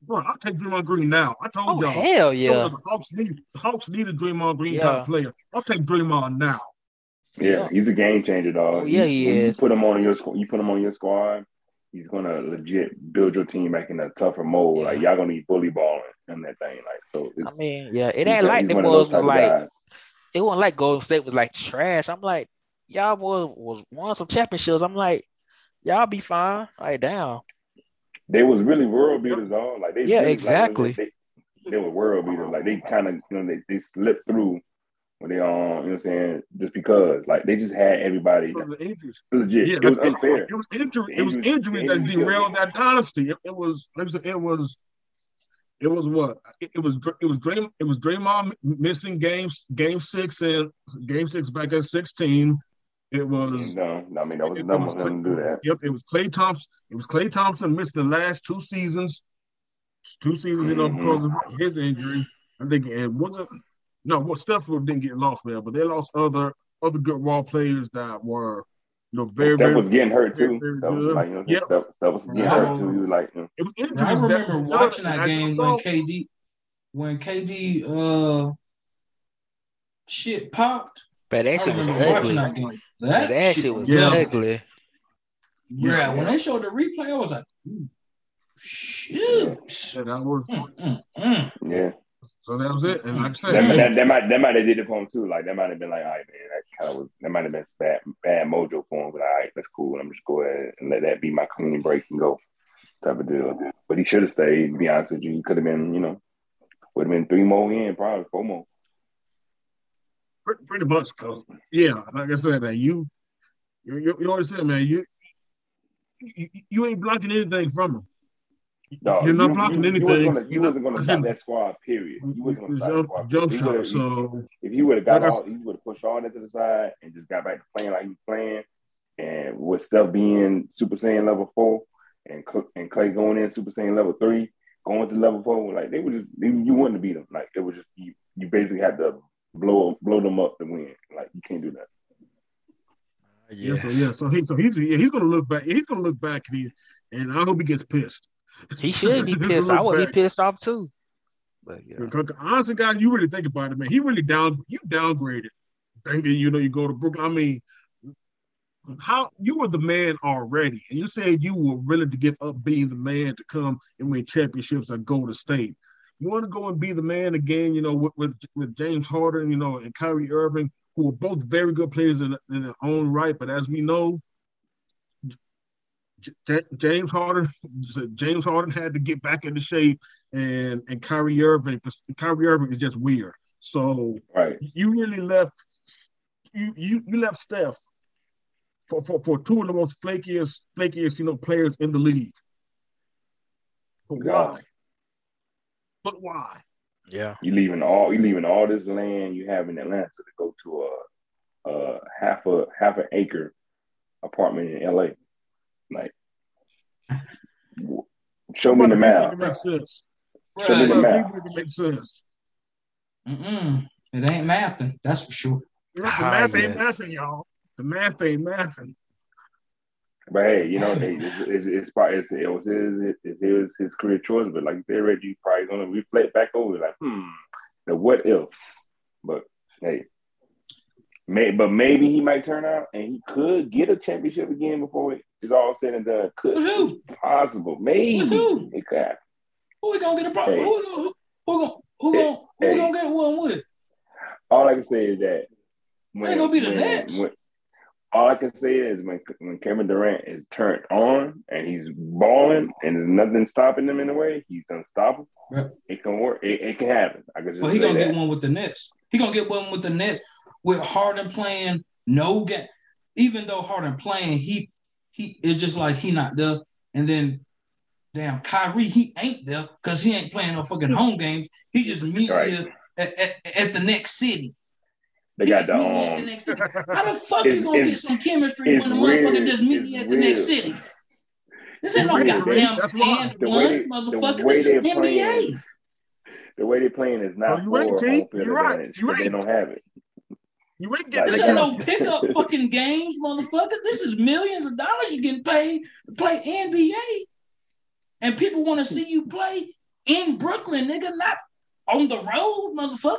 Bro, I'll take Draymond Green now. I Oh told y'all. hell yeah. The Hawks need the Hawks need a Draymond Green Yeah. type player. I'll take Draymond now. Yeah, Yeah. he's a game changer, dog. Oh, yeah, he when You put him on your squad. You put him on your squad. He's gonna legit build your team back in a tougher mold. Like y'all gonna need bully balling and that thing. Like so. It's, I mean, yeah, it ain't like the them one of boys was like guys. it wasn't like Golden State was like trash. I'm like, y'all boys was won some championships. I'm like, y'all be fine. Like down. They was really world beaters, dog. Like they Yeah, exactly. Like, they, they were world beaters. Like they kind of you know they, they slipped through when they um you know what I'm saying just because like they just had everybody Because of the injuries. legit. Yeah, it was it, unfair. it was injury. It was injuries- that derailed that dynasty. It, it was. It was. It was. It was what? It, it was. It was Draym. It was Draymond missing games. Game six and game six back at sixteen. It was. No, I mean that was It, it dumb was of do that. Yep, it was Klay Thompson. It was Klay Thompson missed the last two seasons, two seasons, you know, Mhm. because of his injury. I think it wasn't. No, well, Steph didn't get lost, man, but they lost other other good role players that were, you know, very Steph very. was getting hurt too. very Steph was like, you know, Yep. Steph, Steph was getting So- hurt too. He was like, you know, It was injuries. I remember that- watching that game saw- when KD when KD uh shit popped. But I that shit was remember watching ugly. that game. That, that shit shit was Yeah. ugly. Yeah, when they showed the replay, I was like, ooh, shoot. Yeah, that was Mm, mm, mm. yeah. So. That was it. And like I said, That, that, that might that might have did it for him too. Like that might have been like, all right, man, that kind of was that might have been bad bad mojo for him. But all right, that's cool. I'm just go ahead and let that be my clean break and go type of deal. But he should have stayed. To be honest with you, he could have been, you know, would have been three more in, probably four more. pretty, pretty much. Cause yeah, like I said, man, you you you, you always said, man, you, you you ain't blocking anything from him. Dog, You're not you- blocking you, anything. You wasn't gonna, you wasn't gonna stop that squad. Period. You wasn't gonna stop that squad. jump shot. would've- So if he would have got Like I all, s- he would have pushed all that to the side and just got back to playing like he was playing. And with stuff being Super Saiyan level four and and Clay going in Super Saiyan level three, going to level four, like they would just you, you wouldn't have beat them. Like it was just you, you basically had to blow blow them up to win. Like you can't do that. Ah, yeah, so yeah, so he so he's yeah, he's gonna look back. He's gonna look back and he, and I hope he gets pissed. He should be pissed. I would be pissed off too. But yeah. Honestly, guys, you really think about it, man. He really down you downgraded. Thinking you know you go to Brooklyn. I mean, how you were the man already, and you said you were willing to give up being the man to come and win championships at Golden State. You want to go and be the man again, you know, with with, with James Harden, you know, and Kyrie Irving, who are both very good players in, in their own right. But as we know, J- J- James Harden, James Harden had to get back into shape, and and Kyrie Irving, 'cause Kyrie Irving is just weird. So Right. you really left you you you left Steph for, for, for two of the most flakiest flakiest you know players in the league. But God. why? But why? Yeah. You leaving all you leaving all this land you have in Atlanta to go to a, a half a half an acre apartment in LA. Like show me the Somebody map. Make it make. Show me the Bruh, Somebody map. make it make sense. mm-mm. It ain't mathing, that's for sure. The Ah, math ain't yes. mathing, y'all. The math ain't mathing. But hey, you know, hey, it's, it's, it's, probably, it's, it was his, it's his, his career choice. But like you said, Reggie, probably going to reflect back over like, hmm, the what ifs. But hey, may, but maybe he might turn out and he could get a championship again before it is all said and done. Could it's possible? Maybe it could happen. Who we gonna get a problem? Hey. Who, who, who, gonna who Hey. gonna who Hey. gonna get one with? All I can say is that Ain't gonna be the Nets. all I can say is when when Kevin Durant is turned on and he's balling and there's nothing stopping him in the way, he's unstoppable. Right. It can work. It, it can happen. I can just But he gonna that. get one with the Nets. He gonna get one with the Nets with Harden playing no game. Even though Harden playing, he he is just like he not there. And then damn Kyrie, he ain't there because he ain't playing no fucking home games. He just meet Right. you at, at, at the next city. They He got just the meet me at the um, next city. How the fuck you gonna get some chemistry when the motherfucker just meet It's me at the next city? This ain't no goddamn That's and The one way they- the motherfucker. This is NBA. playing, the way they're playing is not Oh, you right, for T. home field You right. advantage You 'cause they don't have it. You ain't getting This ain't no pickup fucking games, motherfucker. This is millions of dollars you getting paid to play NBA. And people want to see you play in Brooklyn, nigga, not on the road, motherfucker.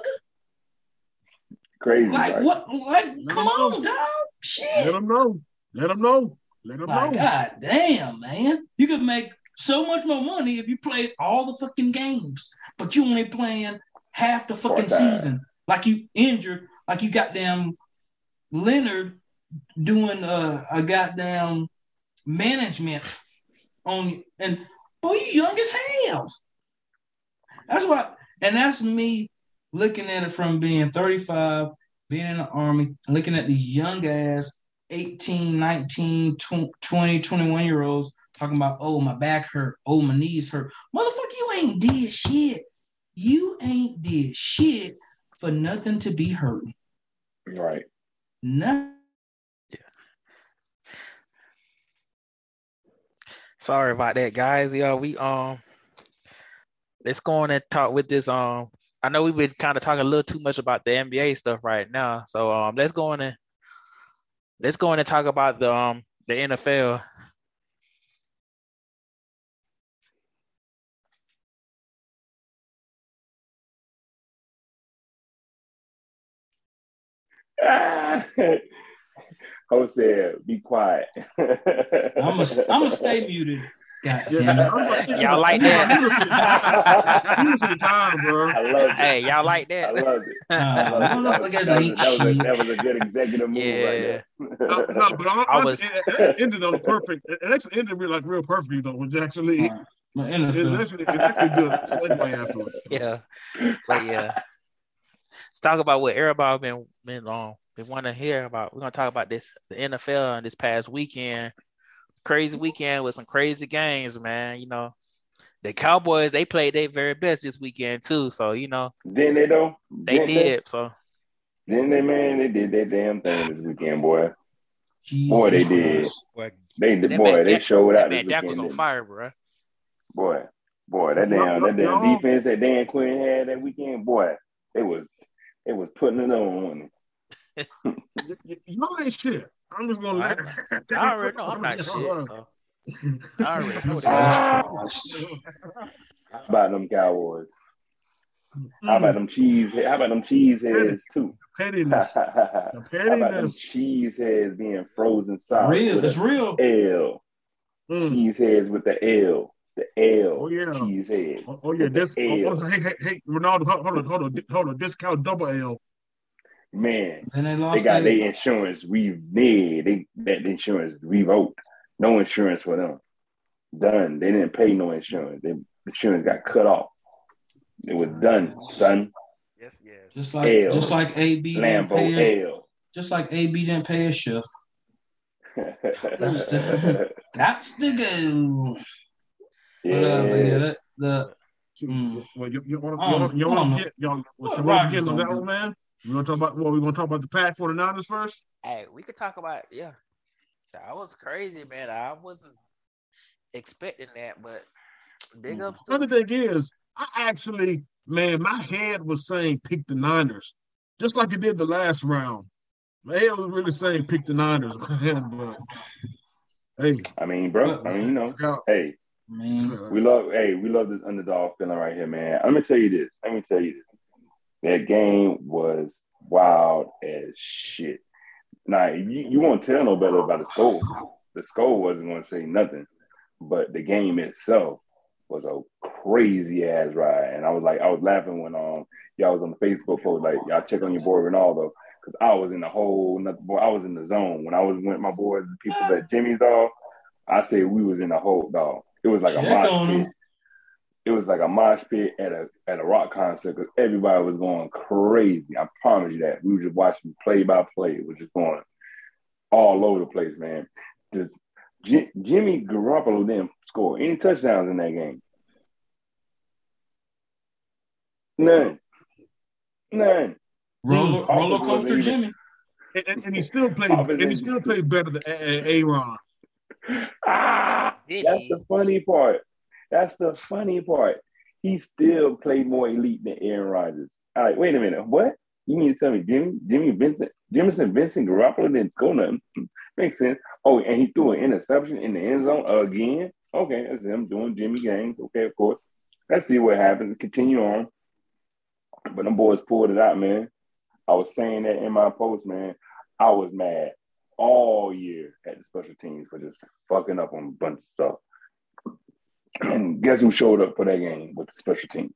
Crazy. Like right? what like No, come no. on, dog. Shit. Let Shit. them know. Let them know. Let them Like, know. god damn, man. You could make so much more money if you played all the fucking games, but you only playing half the fucking season. Like you injured, like you goddamn Leonard doing uh, a goddamn management on. And boy, you young as hell. That's why, and that's me looking at it from being 35, being in the army, looking at these young ass 18, 19, 20, 21 year olds talking about, oh, my back hurt, oh, my knees hurt. Motherfucker, you ain't did shit. You ain't did shit for nothing to be hurt. Right. Nothing. Sorry about that, guys. Yeah, we um let's go on and talk with this. Um I know we've been kind of talking a little too much about the NBA stuff right now. So um let's go on and let's go on and talk about the um the NFL. Ah. Host said, "Be quiet." I'm gonna stay muted. God Yeah, damn it. I'm gonna see Y'all like that? know, You time, bro. I love it. Hey, y'all like I that? love it. Uh, I love it. that, was, that, was a, that was a good executive move Yeah. right No, there. no, but hon- I was- honestly, it, it ended on perfect. It actually ended real, like real perfectly though, which actually Uh, my it's actually it's actually good segue afterwards. Yeah. But yeah. Let's talk about what everybody been been um been wanting to hear about. We're gonna talk about this the NFL and this past weekend. Crazy weekend with some crazy games, man. You know, the Cowboys they played their very best this weekend too. So you know Didn't they though? they Didn't did. So Didn't they, man? They did their damn thing this weekend, boy. Jesus Boy, they did. Christ. boy, They did, That boy. man They Dak- showed that out this man Dak was on fire, bro. Boy, boy, that damn, that damn defense that Dan Quinn had that weekend, boy, it was, it was putting it on. wasn't it? Y- y- Y'all ain't shit. I'm just gonna I let. I already know I'm not shit. So I already know that. How about them Cowboys? How about them cheese? How about them cheese heads too? pettiness? How The about them pettiness. cheese heads being frozen solid? Real. It's real. L. Mm. Cheese heads with the L. The L. Oh, yeah. Cheese heads. Oh, oh, yeah, this. L. Oh, oh, hey, hey, hey, Ronaldo, hold hold on, hold on, hold on. Discount double L. Man, And they they got their- their insurance re they they that insurance revoked. No insurance for them. Done. They didn't pay no insurance. Their insurance got cut off. It was done, son. Yes, yes. just like L. just like AB didn't pay his, just like AB didn't pay his shift. That's the go. But, uh, but yeah, yeah. the Mm. Well, you, you want I don't- to you want to get y'all What you want to get on that one, man? We gonna talk about well, we gonna talk about the pack for the Niners first. Hey, we could talk about yeah. That was crazy, man. I wasn't expecting that, but big ups to Another thing is, I actually, man, my head was saying pick the Niners, just like it did the last round. My head was really saying pick the Niners, man. But hey, I mean, bro. I mean, you know, hey, Man, we love, hey, we love this underdog feeling right here, man. Let me tell you this. Let me tell you this. That game was wild as shit. Now, you, you won't tell no better about the score. The score wasn't going to say nothing, but the game itself was a crazy ass ride. And I was like, I was laughing when um y'all was on the Facebook post, like y'all check on your boy Ronaldo, because I was in the whole, boy, I was in the zone when I was with my boys, people that Jimmy's dog. I say we was in the whole dog. It was like a Check mosh pit. him. It was like a mosh pit at a at a rock concert because everybody was going crazy. I promise you that. We were just watching play by play. It was just going all over the place, man. Just Ji- Jimmy Garoppolo didn't score any touchdowns in that game. None. None. roller, roller coaster Jimmy. And, and, and he still played. Offense And he still played better than Aaron. Ah, Did that's he? the funny part. That's the funny part. He still played more elite than Aaron Rodgers. All right, wait a minute. What? You mean to tell me Jimmy, Jimmy Vincent, Jimison Vincent Garoppolo didn't score nothing? Makes sense. Oh, and he threw an interception in the end zone again. Okay, that's him doing Jimmy games. Okay, of course. Let's see what happens. Continue on. But them boys pulled it out, man. I was saying that in my post, man. I was mad all year at the special teams for just fucking up on a bunch of stuff. And guess who showed up for that game with the special teams?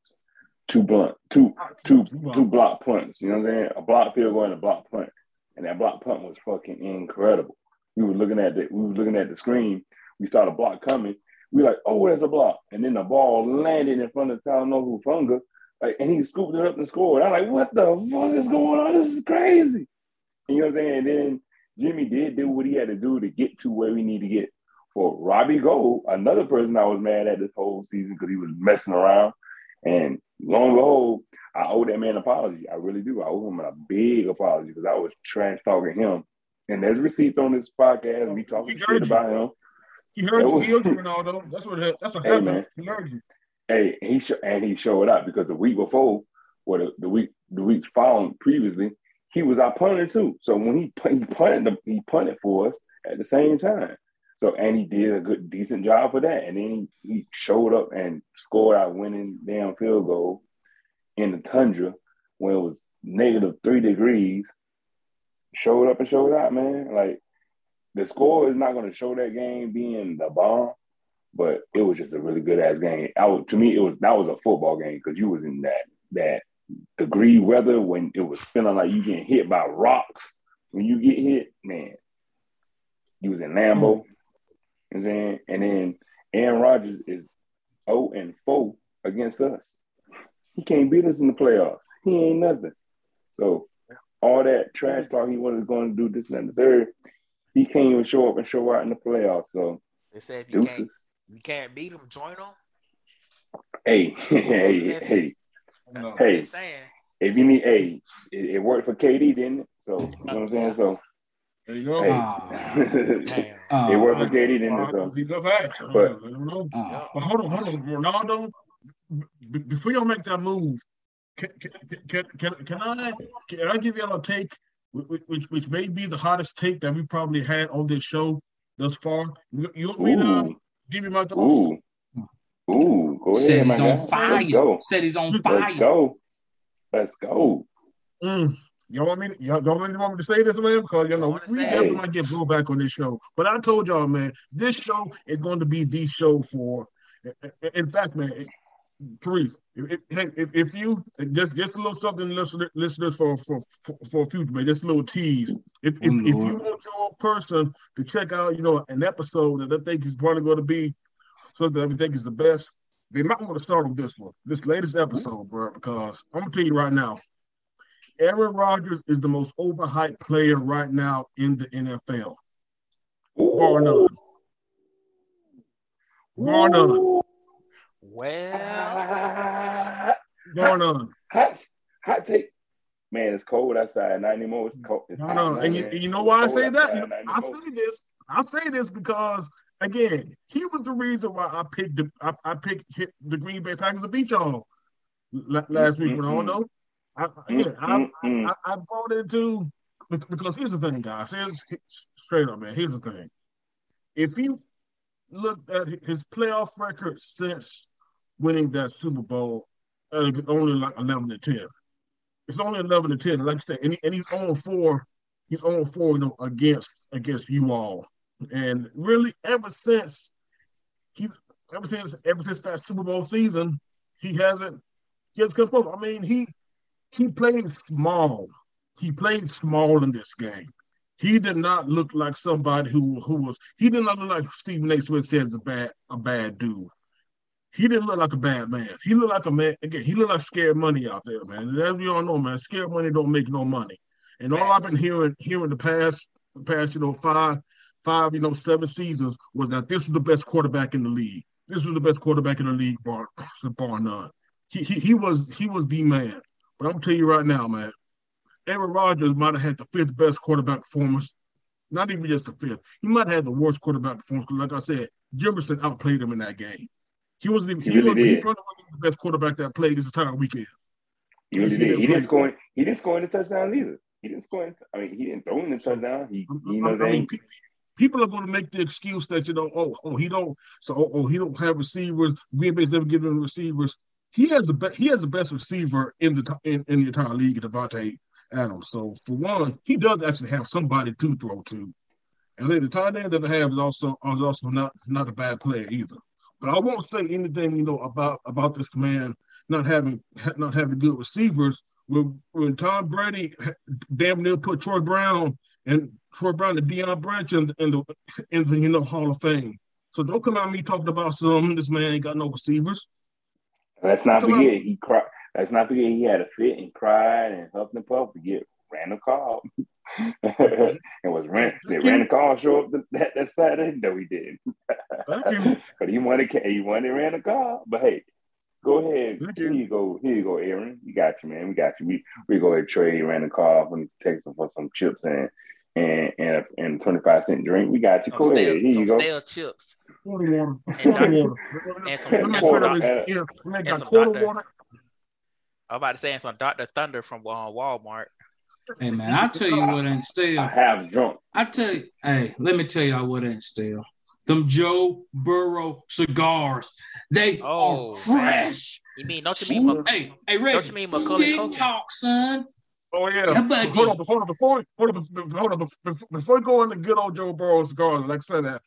Two blunt, two, ah, two, two block punts. You know what I'm saying? A block field goal and a block punt, and that block punt was fucking incredible. We were looking at the, we were looking at the screen. We saw the block coming. We like, oh, there's a block, and then the ball landed in front of Talanoa Hufanga, like, and he scooped it up and scored. I'm like, what the fuck is going on? This is crazy. You know what I'm saying? And then Jimmy did do what he had to do to get to where we need to get. For Robbie Gould, another person I was mad at this whole season because he was messing around. And long and behold, I owe that man an apology. I really do. I owe him a big apology because I was trash talking him. And there's receipts on this podcast. Me talking shit you. about him. He heard That you. was- He heard you, Ronaldo. That's what. That's what Hey, happened. man. He heard you. Hey, he sh- and he showed up because the week before, or the, the week the weeks following previously, he was our punter too. So when he he punted he punted for us at the same time. So and he did a good decent job for that. And then he, showed up and scored our winning damn field goal in the tundra when it was negative three degrees. Showed up and showed out, man. Like the score is not going to show that game being the bomb, but it was just a really good ass game. I to me, it was that was a football game because you was in that that degree weather when it was feeling like you getting hit by rocks. When you get hit, man, you was in. Mm. You know what I'm? And then Aaron Rodgers is 0 and 4 against us. He can't beat us in the playoffs. He ain't nothing. So all that trash talk he was going to do this and and the third, he can't even show up and show out in the playoffs. So They said if you deuces. can't, you can't beat him, join them. Hey, hey, hey, That's Hey. they saying. if you need, hey, it, it worked for KD, didn't it? So you know what I'm saying. So There you go. hey, Ah. it worked Uh, for KD, didn't it? So These are facts. But- I don't know. uh, But hold on, hold on, Ronaldo. b- Before y'all make that move, can can can, can, can I can I give y'all a take, which, which which may be the hottest take that we probably had on this show thus far? You, you want me to give you my thoughts? ooh, ooh, go said ahead, my he's guy. on Let's fire. go. Said he's on fire. Let's go. Let's go. Mm. Y'all want me? To, y'all don't want me to say this, man? Because you I know wanna we say definitely might get blowback on this show. But I told y'all, man, this show is going to be the show for. In fact, man, it, Therese, if, if, if, if you just just a little something, listen, listeners for for for, for future, man, just a little tease. If if, Oh, if you want your person to check out, you know, an episode that they think is probably going to be something that we think is the best, they might want to start on this one, this latest episode, bro. Because I'm gonna tell you right now, Aaron Rodgers is the most overhyped player right now in the NFL. Bar none. Bar none. Well, Bar none. hot, hot take. Man, it's cold outside. Not anymore. It's cold. It's No, no. And you, you know why I say that? You know, I say this. I say this because again, he was the reason why I picked the I, I picked hit the Green Bay Packers to beat y'all la- last week. Mm, mm, Ronaldo. I, again, I, Mm, mm, I, I brought into because here's the thing, guys. Here's straight up, man. Here's the thing. If you look at his playoff record since winning that Super Bowl, uh, only like eleven to ten. It's only eleven to ten. Like I said, and, he, and he's on four. He's on four, you know, against against you all. And really, ever since he, ever since ever since that Super Bowl season, he hasn't he has come close. I mean, he he played small. He played small in this game. He did not look like somebody who who was. He did not look like Stephen A. Smith says a bad a bad dude. He didn't look like a bad man. He looked like a man. Again, he looked like scared money out there, man. As we all know, man, scared money don't make no money. And all I've been hearing hearing the past the past you know five five you know seven seasons was that this was the best quarterback in the league. This was the best quarterback in the league, bar bar none. He he, he was he was the man. But I'm gonna tell you right now, man, Aaron Rodgers might have had the fifth best quarterback performance. Not even just the fifth. He might have had the worst quarterback performance. Like I said, Jefferson outplayed him in that game. He wasn't even, he, he, really was, he probably wasn't the best quarterback that played this entire weekend. He really did. He didn't score. He didn't score any touchdowns either. He didn't score. Any, I mean, he didn't throw in the touchdown. He, you know, I mean, people are going to make the excuse that you know, oh, oh, he don't, so oh, oh he don't have receivers. Green Bay's never given him receivers. He has the best. He has the best receiver in the in, in the entire league, Davante Adams. So for one, he does actually have somebody to throw to. And then the tight end that they have is also is also not not a bad player either. But I won't say anything, you know, about about this man not having not having good receivers. When, when Tom Brady damn near put Troy Brown and Troy Brown and Deion Branch in, in the in the you know Hall of Fame. So don't come at me talking about some this man ain't got no receivers. Let's not forget out. he cried. Let's not forget he had a fit and cried and huffed and puffed get Randall Cobb. it was Rand. Did Randall Cobb show up the, that, that Saturday? No, he didn't. But he wanted he wanted Randall Cobb. But hey, go ahead. Here you go. Here you go, Aaron. You got you, man. We got you. We we go ahead trade Randall Cobb and text him for some chips and and and a, and 25 cent drink. We got you. Go some. Stale, Here you go. Stale chips. Quarter water. And Quarter water. And some, Let and me some put Dr. it Dr. in- yeah, and some quarter Dr. water. I'm about to say and some Dr. Thunder from uh, Walmart. Hey man, I tell you what ain't I stale. have drunk. I tell you, hey, let me tell y'all what ain't stale. Them Joe Burrow cigars. They Oh, are fresh. You mean don't you mean hey, hey, Reggie, don't you mean Macaulay Culkin? TikTok, son. Oh yeah. Yeah, hold on, hold on. Before, hold on, hold on. Before, before we go into good old Joe Burrow's garden, like I said, I,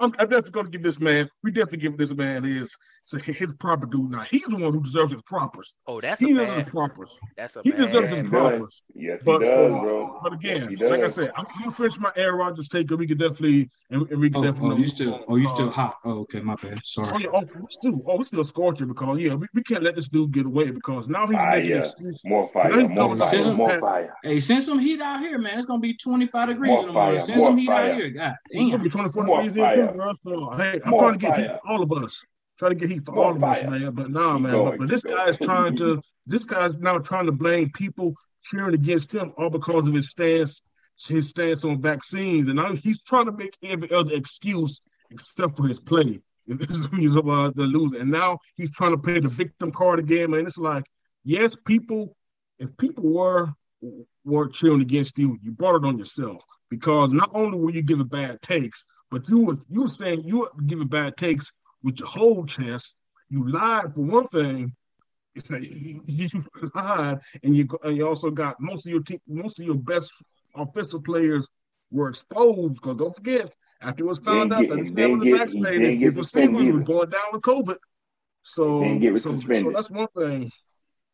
I'm, I'm definitely going to give this man. We definitely give this man his so his proper due. Now he's the one who deserves his propers. Oh, that's a He deserves bad. his propers. That's a He bad. deserves Yeah, his he propers. does. Yes, he But does, for, bro. but again, he like I said, I'm, I'm gonna finish my Aaron Rodgers take, and we can definitely and, and we can Oh, definitely. oh, you still, oh, you still uh, hot. Oh, okay, my bad. Sorry. Oh Sorry. yeah, oh, we still, oh, we still scorching because yeah, we, we can't let this dude get away because now he's making excuses. More Now fire. he's More going to fire. More fire. Hey, send some heat out here, man. It's gonna be 25 degrees More in the morning. fire, Send more some heat fire. out here. God It's gonna be 24 More degrees here too, fire. bro. So hey, I'm More trying to get heat all of us. Trying to get heat for all of us, man. But nah, Keep man. going, But, but this going. guy's trying to. This guy's now trying to blame people cheering against him all because of his stance, his stance on vaccines, and now he's trying to make every other excuse except for his play. He's about the loser, and now he's trying to play the victim card again, man. It's like, yes, people, if people were were cheering against you, you brought it on yourself because not only were you giving bad takes, but you were you were saying you were giving bad takes with your whole chest. You lied for one thing. It's like you lied, and you and you also got most of your team, most of your best offensive players were exposed. Because don't forget, after it was found out get- that he's didn't never get- vaccinated, his receivers were going down with COVID. So, so, so that's one thing.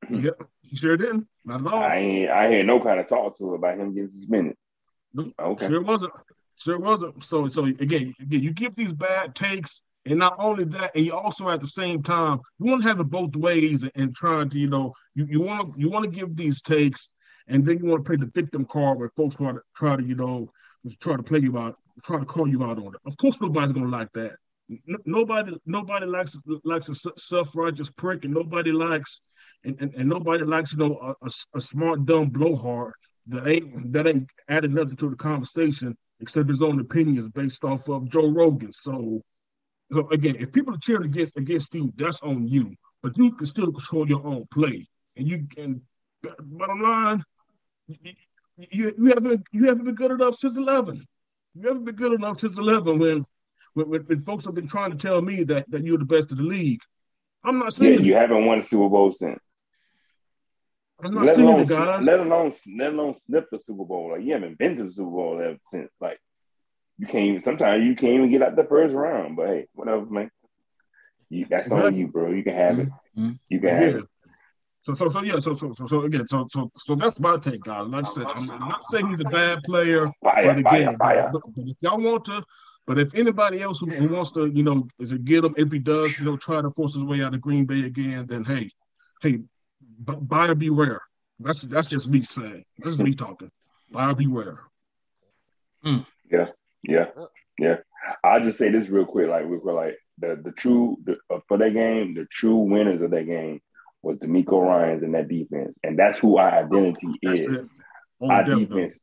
Yep, he sure didn't. Not at all. I ain't. I hear no kind of talk to about him getting suspended. Nope. Okay. Sure wasn't. Sure wasn't. So so again, again, you give these bad takes, and not only that, and you also at the same time you want to have it both ways and, trying to you know you you want to you want to give these takes, and then you want to play the victim card where folks try to try to you know try to play you out, try to call you out on it. Of course, nobody's gonna like that. N- nobody nobody likes likes a self righteous prick, and nobody likes and, and, and nobody likes you know a, a, a smart dumb blowhard that ain't that ain't adding nothing to the conversation except his own opinions based off of Joe Rogan. So, so again, if people are cheering against against you, that's on you. But you can still control your own play, and you can. Bottom line, you you haven't you haven't been good enough since eleven. You haven't been good enough since eleven when when, when, when folks have been trying to tell me that that you're the best of the league. I'm not Yeah, saying you haven't won a Super Bowl since. I'm not Let saying alone, it, guys. let alone, let alone snip the Super Bowl. Like you haven't been to the Super Bowl ever since. Like you can't even. Sometimes you can't even get out the first round. But hey, whatever, man. You, that's on you, bro. You can have it. Mhm. You can have Yeah. it. So so so yeah. So so so so again. So so so that's my take, guys. Like I said, I'm, not saying he's a bad player, Fire, but again, fire. but, but if y'all want to, but if anybody else who, who wants to, you know, is it get him? If he does, you know, try to force his way out of Green Bay again, then hey, hey, b- buyer beware. That's that's just me saying. This is me talking. Buyer beware. Yeah, yeah. Yeah. I'll just say this real quick, like real quick, like the the true the, uh, for that game, the true winners of that game was DeMeco Ryans and that defense, and that's who our identity That's is. Our defense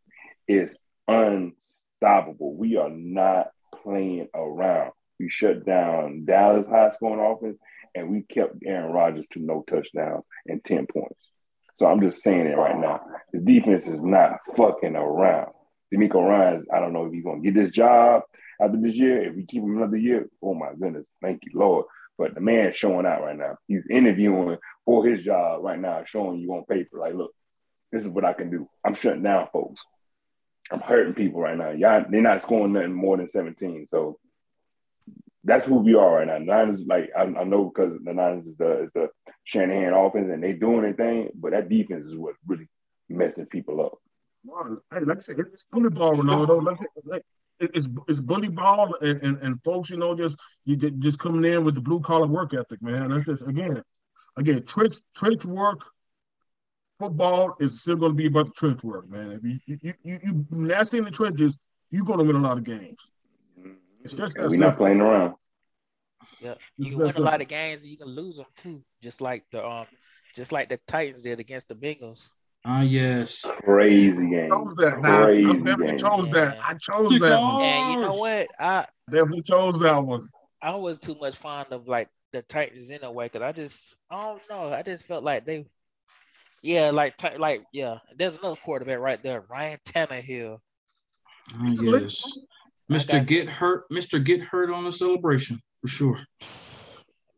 is unstoppable. We are not playing around. We shut down Dallas high scoring offense, and we kept Aaron Rodgers to no touchdowns and ten points. So I'm just saying it right now. His defense is not fucking around. DeMeco Ryans, I don't know if he's gonna get this job after this year. If we keep him another year, oh my goodness, thank you, Lord. But the man's showing out right now. He's interviewing for his job right now, showing you on paper, like, look, this is what I can do. I'm shutting down folks. I'm hurting people right now. Y'all, they're not scoring nothing more than 17. So that's who we are right now. Niners, like I, I know because the Niners is the is the Shanahan offense and they doing their thing, but that defense is what really messing people up. Well, Hey, like I said, it's bully ball, Ronaldo. Like, like it's it's bully ball, and, and, and folks, you know, just you ju- just coming in with the blue collar work ethic, man. That's just again, again, trench trench work. Football is still going to be about the trench work, man. If you you you, you nasty in the trenches, you're going to win a lot of games. It's just We're not playing around. Yeah, you can win a lot of games and you can lose them too, just like the um, just like the Titans did against the Bengals. Ah, yes. Crazy game. Chose that. Now, I Crazy definitely game. chose that. I chose that one. And you know what? I Definitely chose that one. I was too much fond of like the Titans in a way because I just I don't know. I just felt like they, yeah, like Ti- like yeah. There's another quarterback right there, Ryan Tannehill. Ah, yes. Mr. Get Hurt, Mr. Get Hurt on the celebration for sure.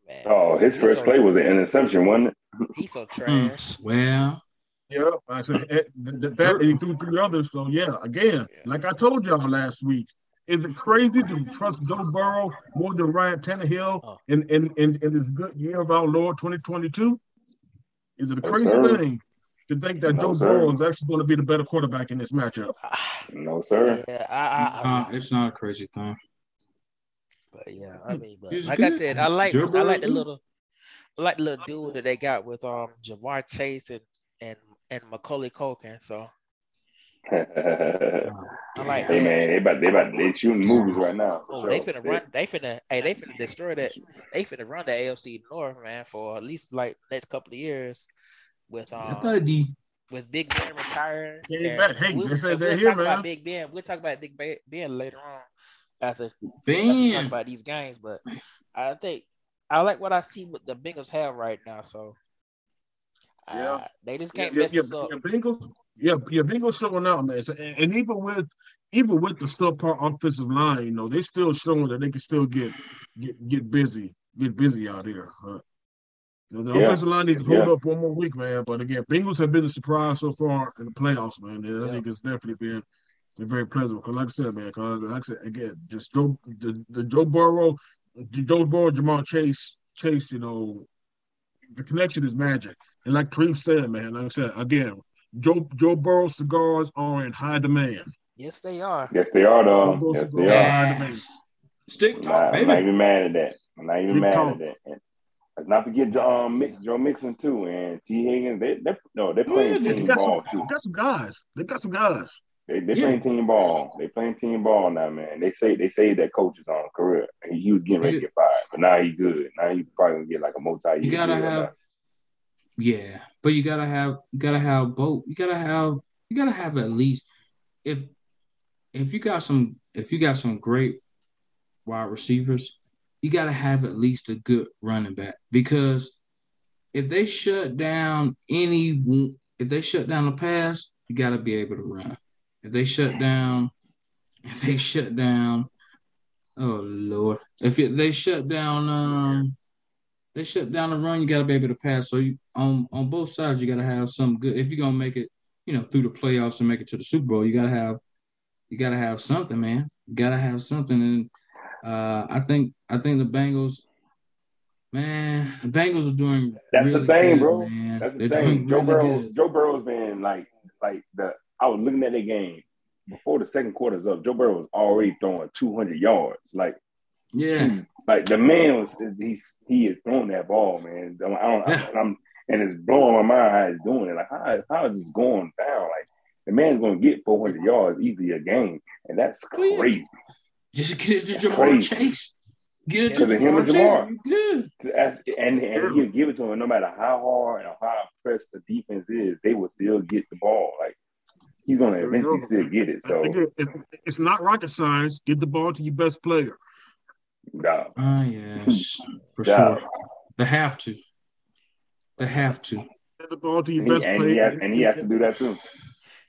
Man, Oh, his first so- play was an interception, wasn't it? He's so Hmm. trash. Well, Yeah, I said eh, th- th- that and he threw three others. So yeah, again, Yeah. like I told y'all last week, is it crazy to trust Joe Burrow more than Ryan Tannehill in in in, in this good year of our Lord 2022? Is it a crazy sir. thing to think that No, Joe sir. Burrow is actually going to be the better quarterback in this matchup? No, sir. Yeah, I, I, uh, I, it's not a crazy thing. but yeah, I mean, but He's like I said, I like Joe I like the little, I like the little dude that they got with um Ja'Marr Chase and and and Macaulay Culkin. So hey I like Hey, man, they about they about they shooting movies right now. for Oh, they sure. finna run. They finna. Hey, they finna destroy that. They finna run the AFC North, man, for at least like next couple of years. With Yeah, um, buddy. with Big Ben retiring. Came. Hey, we'll, they said we'll here, talk man. about Big Ben. We'll talk about Big Ben Ben later on after, after we talk about these games. But I think I like what I see what the Bengals have right now. So uh, Yeah. they just can't yeah, mess yeah, us up. yeah, Bengals, yeah, yeah, Bengals showing out, man. So- and, and even with even with the subpar offensive line, you know, they still showing that they can still get get get busy, get busy out here. Uh, the the Yeah. offensive line needs to hold Yeah. up one more week, man. But again, Bengals have been a surprise so far in the playoffs, man. And I think it's definitely been very pleasant. Because, like I said, man, because like I said again, just Joe, the, the Joe Burrow, Joe Burrow, Ja'Marr Chase, Chase, you know, the connection is magic. And like Tree said, man, like I said again, Joe Joe Burrow cigars are in high demand. Yes, they are. Yes, they are though. Joe Yes, they are. are high demand. Yes. Stick I'm talk, not, I'm not even mad at that. I'm not even Big mad talk. at that. And let's not forget um, Mix, Joe Mixon too, and Tee Higgins. They, they no, they're playing they They team got ball some, too. they got some guys. They got some guys. They they Yeah. playing team ball. They playing team ball now, man. They say they say that coach is on career. He, he was getting ready to get fired, but now he good. Now he probably gonna get like a multi year. You gotta have, yeah, but you gotta have, you gotta have both. You gotta have, you gotta have at least if if you got some, if you got some great wide receivers, you gotta have at least a good running back because if they shut down any, if they shut down the pass, you got to be able to run. If they shut down, if they shut down, oh lord, if it, they shut down, um, they shut down the run, you got to be able to pass. So you on on both sides, you got to have some good. If you're gonna make it, you know, through the playoffs and make it to the Super Bowl, you got to have, you got to have something, man. You got to have something, and uh, I think I think the Bengals Man, the Bengals are doing. That's really the thing, good, bro. Man. That's the They're thing. Joe really Burrow, good. Joe Burrow's been like, like the. I was looking at the game before the second quarter's up. Joe Burrow was already throwing 200 yards. Like, Yeah, like the man was. He's he is throwing that ball, man. I don't. Yeah. I'm, and it's blowing my mind how he's doing it. Like, how how is this going down? Like, the man's going to get 400 yards easily a game, and that's Oh, yeah. crazy. just get it to That's Ja'Marr crazy. Chase. Get it to to him and Ja'Marr. you Good. That's, and and he'll give it to him no matter how hard and how pressed the defense is, they will still get the ball. Like he's gonna eventually go. still get it. So it's not rocket science. Get the ball to your best player. Nah, Ah, yes, for Yeah. sure. They have to. They have to. Get the ball to your and, he, best and, player. he has, and he has to do that too.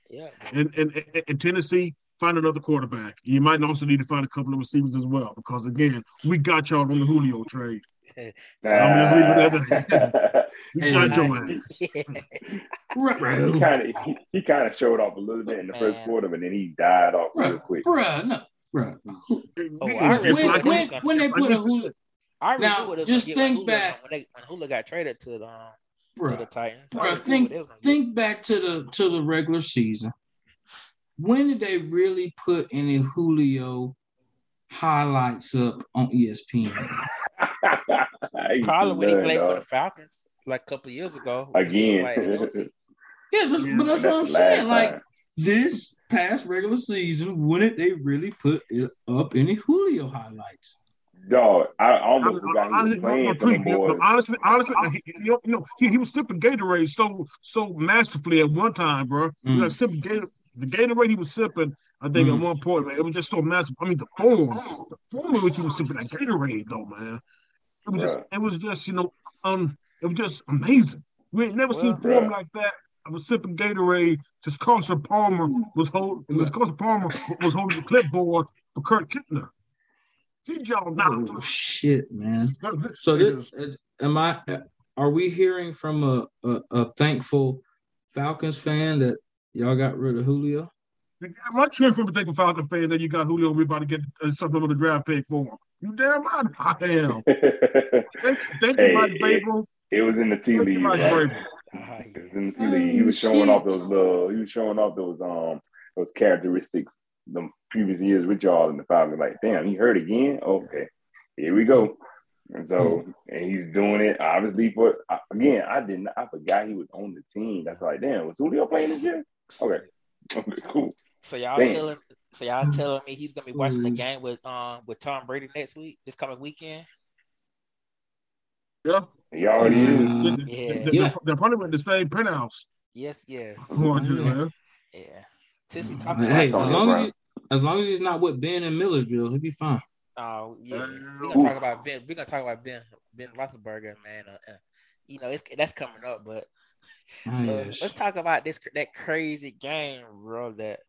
Yeah. And, and, and, and Tennessee, find another quarterback. You might also need to find a couple of receivers as well, because again, we got y'all on the Julio trade. I'm just leaving it at that. We Hey, got your ass. Right, right. he kind of he, he kind of showed off a little bit in the first quarter, but then he died off real quick. bruh, no, bruh. Oh, It's I like when, when- when, when they put a we said- Julio, I Now, knew what it was just gonna get when think Julio- back- when, they, when Julio got traded to the um, to the Titans. I bruh, think what they was gonna get. think back to the to the regular season. When did they really put any Julio highlights up on ESPN? He's Probably when he done, played for the Falcons like a couple years ago. again. like. Yeah, but, Yeah, but that's what I'm saying. last Like time. This past regular season, wouldn't they really put it up any Julio highlights? dog, I I- almost forgot he I- I- was no, playing no, for them tweet, you know, boys. Honestly, honestly, he, you know, he, he was sipping Gatorade so so masterfully at one time, bro. He was Mm. like sipping Gator, the Gatorade he was sipping. I think Mm. at one point, man, it was just so massive. I mean, the form, the form in which he was sipping that Gatorade, though, man. It was just, it was just, you know, um, it was just amazing. We had never seen form bruh. like that. I was sipping Gatorade. Just Carson Palmer was holding. Was Carson Palmer was holding the clipboard for Kurt Kittner. He y'all now. Oh shit, man. So this is, am I? Are we hearing from a, a a thankful Falcons fan that y'all got rid of Julio? I'm not cheering from a thankful Falcon fan that you got Julio. We're about to get uh, something on the draft pick for him. You damn right I am. Thank, thank Hey, you, Mike it- Vrabel. it was in the tea Thank you, league. Mike bro. Vrabel. It was in the tea league. He was showing off those little. He was showing off those um those characteristics the previous years with y'all in the Falcons. Like, damn, he hurt again. Okay, here we go. And so, and he's doing it obviously for again. I didn't. I forgot he was on the team. That's like, damn, was Julio playing this year? Okay, okay, cool. So y'all Damn. telling so y'all telling me he's gonna be watching the Mm. game with um with Tom Brady next week, this coming weekend? Yeah. He already is. They- Yeah. they- Yeah. They're probably with the same penthouse. Yes, yes. Unfortunately, Yeah. man. Yeah. Since we talking Hey, about as long as he, as long as he's not with Ben and Millersville, he'll be fine. uh yeah, Uh, we're gonna ooh. talk about Ben we're gonna talk about Ben Ben Roethlisberger, man. Uh, uh, you know, it's that's coming up, but Ah, So yes. let's talk about this that crazy game, bro. That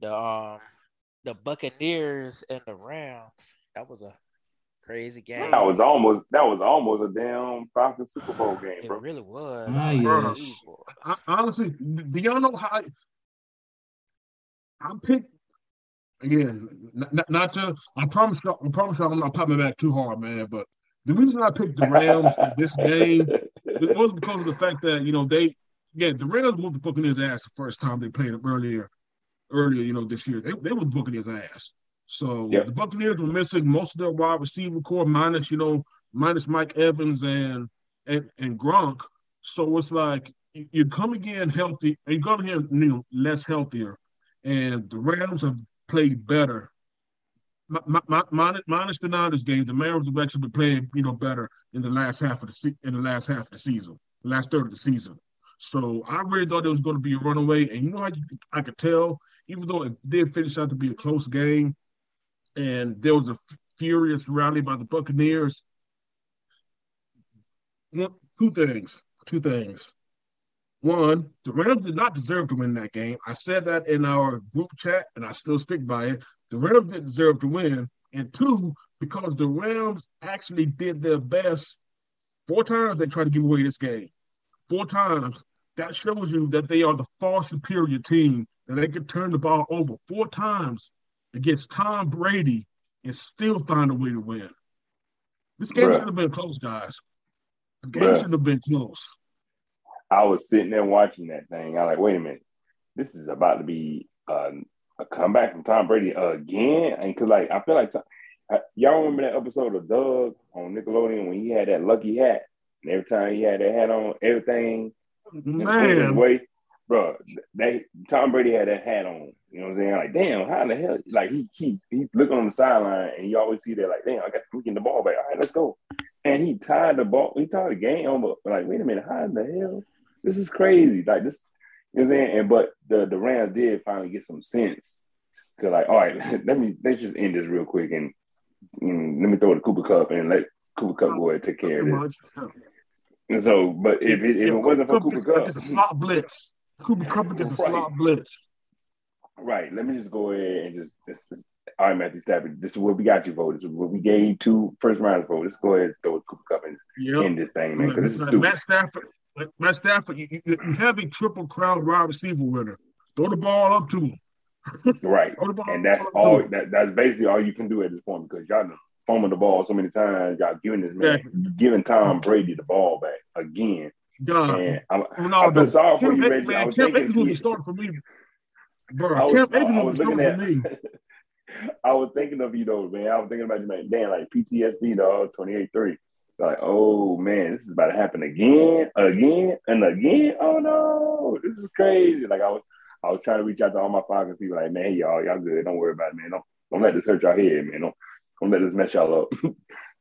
the um the Buccaneers and the Rams. That was a crazy game. That was almost. That was almost a damn Falcons Super Bowl game, bro. it really was. Ah, I was like, yes. "These boys." I, honestly, do y'all know how? I picked again. Not, not, not to. I promise y'all. I promise y'all. I'm not popping back too hard, man. But the reason I picked the Rams in this game it was because of the fact that you know they again the Rams whooped the his ass the first time they played them earlier, earlier you know this year they they was his ass. So Yep. the Buccaneers were missing most of their wide receiver core, minus you know minus Mike Evans and and and Gronk. So it's like you, come again healthy, and you come here you know, less healthier, and the Rams have played better. Mi- mi- mi- Minus, minus the Niners game, the Rams have actually been playing, you know, better in the last half of the se- in the last half of the season, the last third of the season. So I really thought it was going to be a runaway, and you know, I, I could tell, even though it did finish out to be a close game, and there was a furious rally by the Buccaneers. One, two things, two things. one, the Rams did not deserve to win that game. I said that in our group chat, and I still stick by it. The Rams didn't deserve to win. And two, because the Rams actually did their best. Four times they tried to give away this game. Four times. That shows you that they are the far superior team, and they could turn the ball over four times against Tom Brady and still find a way to win. This game Bruh. should have been close, guys. The game Bruh. should have been close. I was sitting there watching that thing. I like, wait a minute, this is about to be uh, a comeback from Tom Brady again. And cause like I feel like Tom, uh, y'all remember that episode of Doug on Nickelodeon when he had that lucky hat, and every time he had that hat on, everything Man, way. Bro, they Tom Brady had that hat on. You know what I'm saying? Like, damn, how in the hell? Like he keeps he's looking on the sideline, and you always see that. Like, damn, I got to get the ball back. All right, let's go. And he tied the ball. He tied the game on. But like, wait a minute, how in the hell? This is crazy. Like this, you know what I'm saying? And but the the Rams did finally get some sense to like, all right, let me let's just end this real quick and, and let me throw the Cooper Kupp and let Cooper Kupp go ahead and take care of much. And so, but if it, if it wasn't for Cooper Kupp, it's a slot blitz. Cooper Kupp gets a Right. slot blitz. Right. Let me just go ahead and just this, this all right, Matthew Stafford. This is what we got you for. This is what we gave you two first round for. Let's go ahead and throw Cooper Kupp and Yep. end this thing, man. Because this is stupid. Matt Stafford, Matt Stafford, you, you, you have a triple crown wide receiver winner. Throw the ball up to him. Right. Throw the ball And that's all that, that's basically all you can do at this point because y'all fumbled the ball so many times. Y'all giving this man giving Tom Brady the ball back again. God, And I'm, Ronaldo. sorry for Cam, you, Reggie. I man, was Cam thinking Akers will be starting for me. Bro, was, Cam Akers I will be starting at for me. I was thinking of you though, man. I was thinking about you, man. Damn, like PTSD, dog, 28-3. Like, oh man, this is about to happen again, again, and again. Oh no, this is crazy. Like I was I was trying to reach out to all my Falcons people, like, man, y'all, y'all good. Don't worry about it, man. Don't don't let this hurt y'all head, man. Don't don't let this mess y'all up.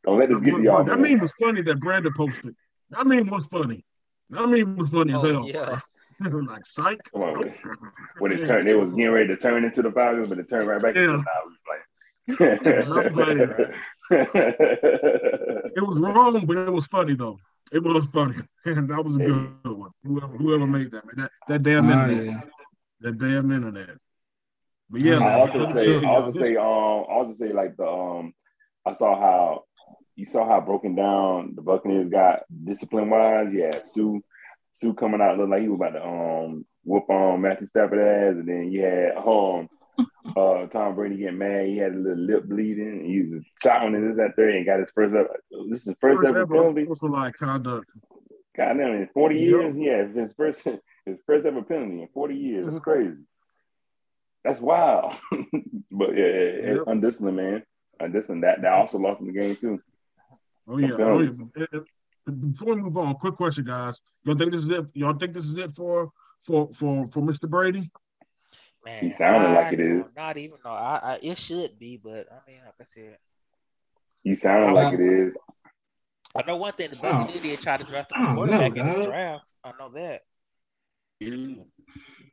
don't let this get y'all. that man. meme was funny that Brandon posted. That meme was funny. That meme was funny as Oh, hell. yeah. like psych. Come on, man. When it turned, it was getting ready to turn into the Falcons, but it turned right back into Yeah. the Falcons. Like, It was wrong, but it was funny though. It was funny, and that was a good one. Whoever, whoever made that, that that damn Oh, internet, yeah. that damn internet. But yeah, I I man, also say, I also say, um, I also say like the um, I saw how you saw how broken down the Buccaneers got discipline wise. Yeah, Suh, Suh coming out looked like he was about to um whoop on Matthew Stafford ass, and then you had um uh Tom Brady getting mad. He had a little lip bleeding. And he was shouting and this that there, and got his first up. This is first, first ever ever penalty. unsportsmanlike conduct. God damn, in forty Yep. years, yeah, his first his first ever penalty in forty years. That's crazy. That's wild. but yeah, yeah, yeah, Yep. undisciplined man. Undisciplined. That that also lost in the game too. Oh yeah. Okay. Oh, yeah. Before we move on, quick question, guys. Y'all think this is it? Y'all think this is it for for for for Mr. Brady? Man, He sounded like it is. don't- even though I, I it should be, but I mean, like I said, You sounding like it is. I know one thing: the I don't- did try to draft I a don't quarterback know, in the draft. I know that they need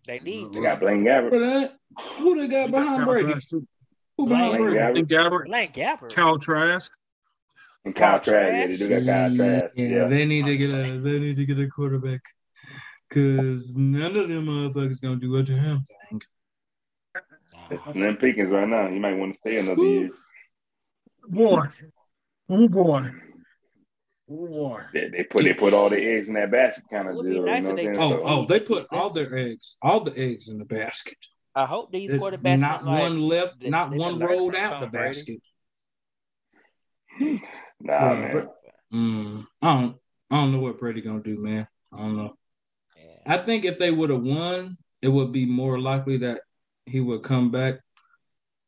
They to. got Blaine Gabbert. For that, who they got behind Brady? Trask, too. Who behind Blaine Brady? Gabbert. I think Gabbert, Blaine Gabbert. Cal Trask. And Kyle Kyle Trask. Yeah, they do got Kyle Trask. Yeah, Yeah. they need to get a they need to get a quarterback because none of them motherfuckers gonna do a damn thing. It's slim pickings right now. You might want to stay another year. Boy. Oh boy. Oh boy. They, they put they put all their eggs in that basket kind of deal. nice you know if what I'm they- Oh, So- oh, they put all their eggs, all the eggs in the basket. I hope these There's quarterbacks not like, one left, they- not they one rolled out Tom the Brady. basket. Hmm. Nah, Yeah, man. but- Mm, I don't, I don't know what Brady gonna do, man. I don't know. Yeah. I think if they would have won, it would be more likely that he would come back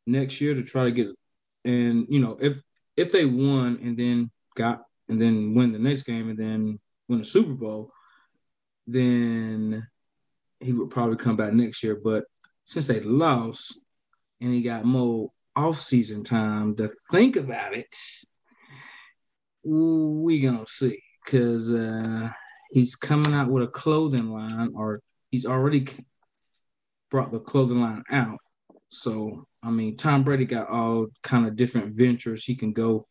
next year to try to get. And you know, if if they won and then got and then win the next game and then win the Super Bowl, then he would probably come back next year. But since they lost and he got more off season time to think about it, we gonna see because uh, he's coming out with a clothing line, or he's already brought the clothing line out. So I mean, Tom Brady got all kind of different ventures he can go.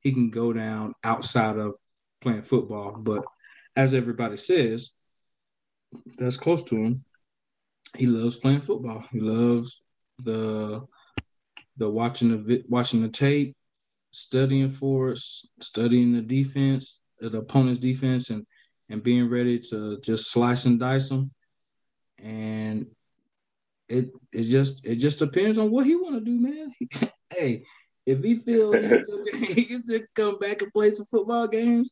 He can go down outside of playing football, but as everybody says, that's close to him, he loves playing football. He loves the the watching the watching the tape, studying for us, studying the defense, uh, the opponent's defense, and and being ready to just slice and dice them. And it it just it just depends on what he want to do, man. hey, if he feels he can still come back and play some football games,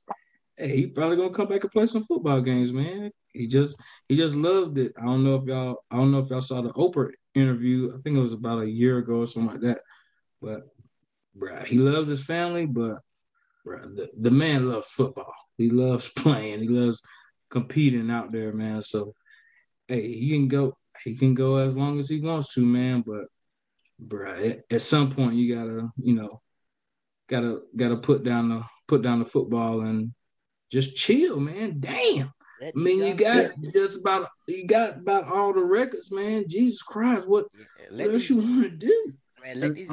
hey, he probably gonna come back and play some football games, man. He just he just loved it. I don't know if y'all I don't know if y'all saw the Oprah interview. I think it was about a year ago or something like that. But bruh, he loves his family, but bruh, the, the man loves football. He loves playing. He loves competing out there, man. So hey, he can go he can go as long as he wants to, man. But bruh, at, at some point you gotta, you know, gotta gotta put down the put down the football and just chill, man. Damn. I mean, you got yeah. just about you got about all the records, man. Jesus Christ, what, yeah, what else you want to do? Man,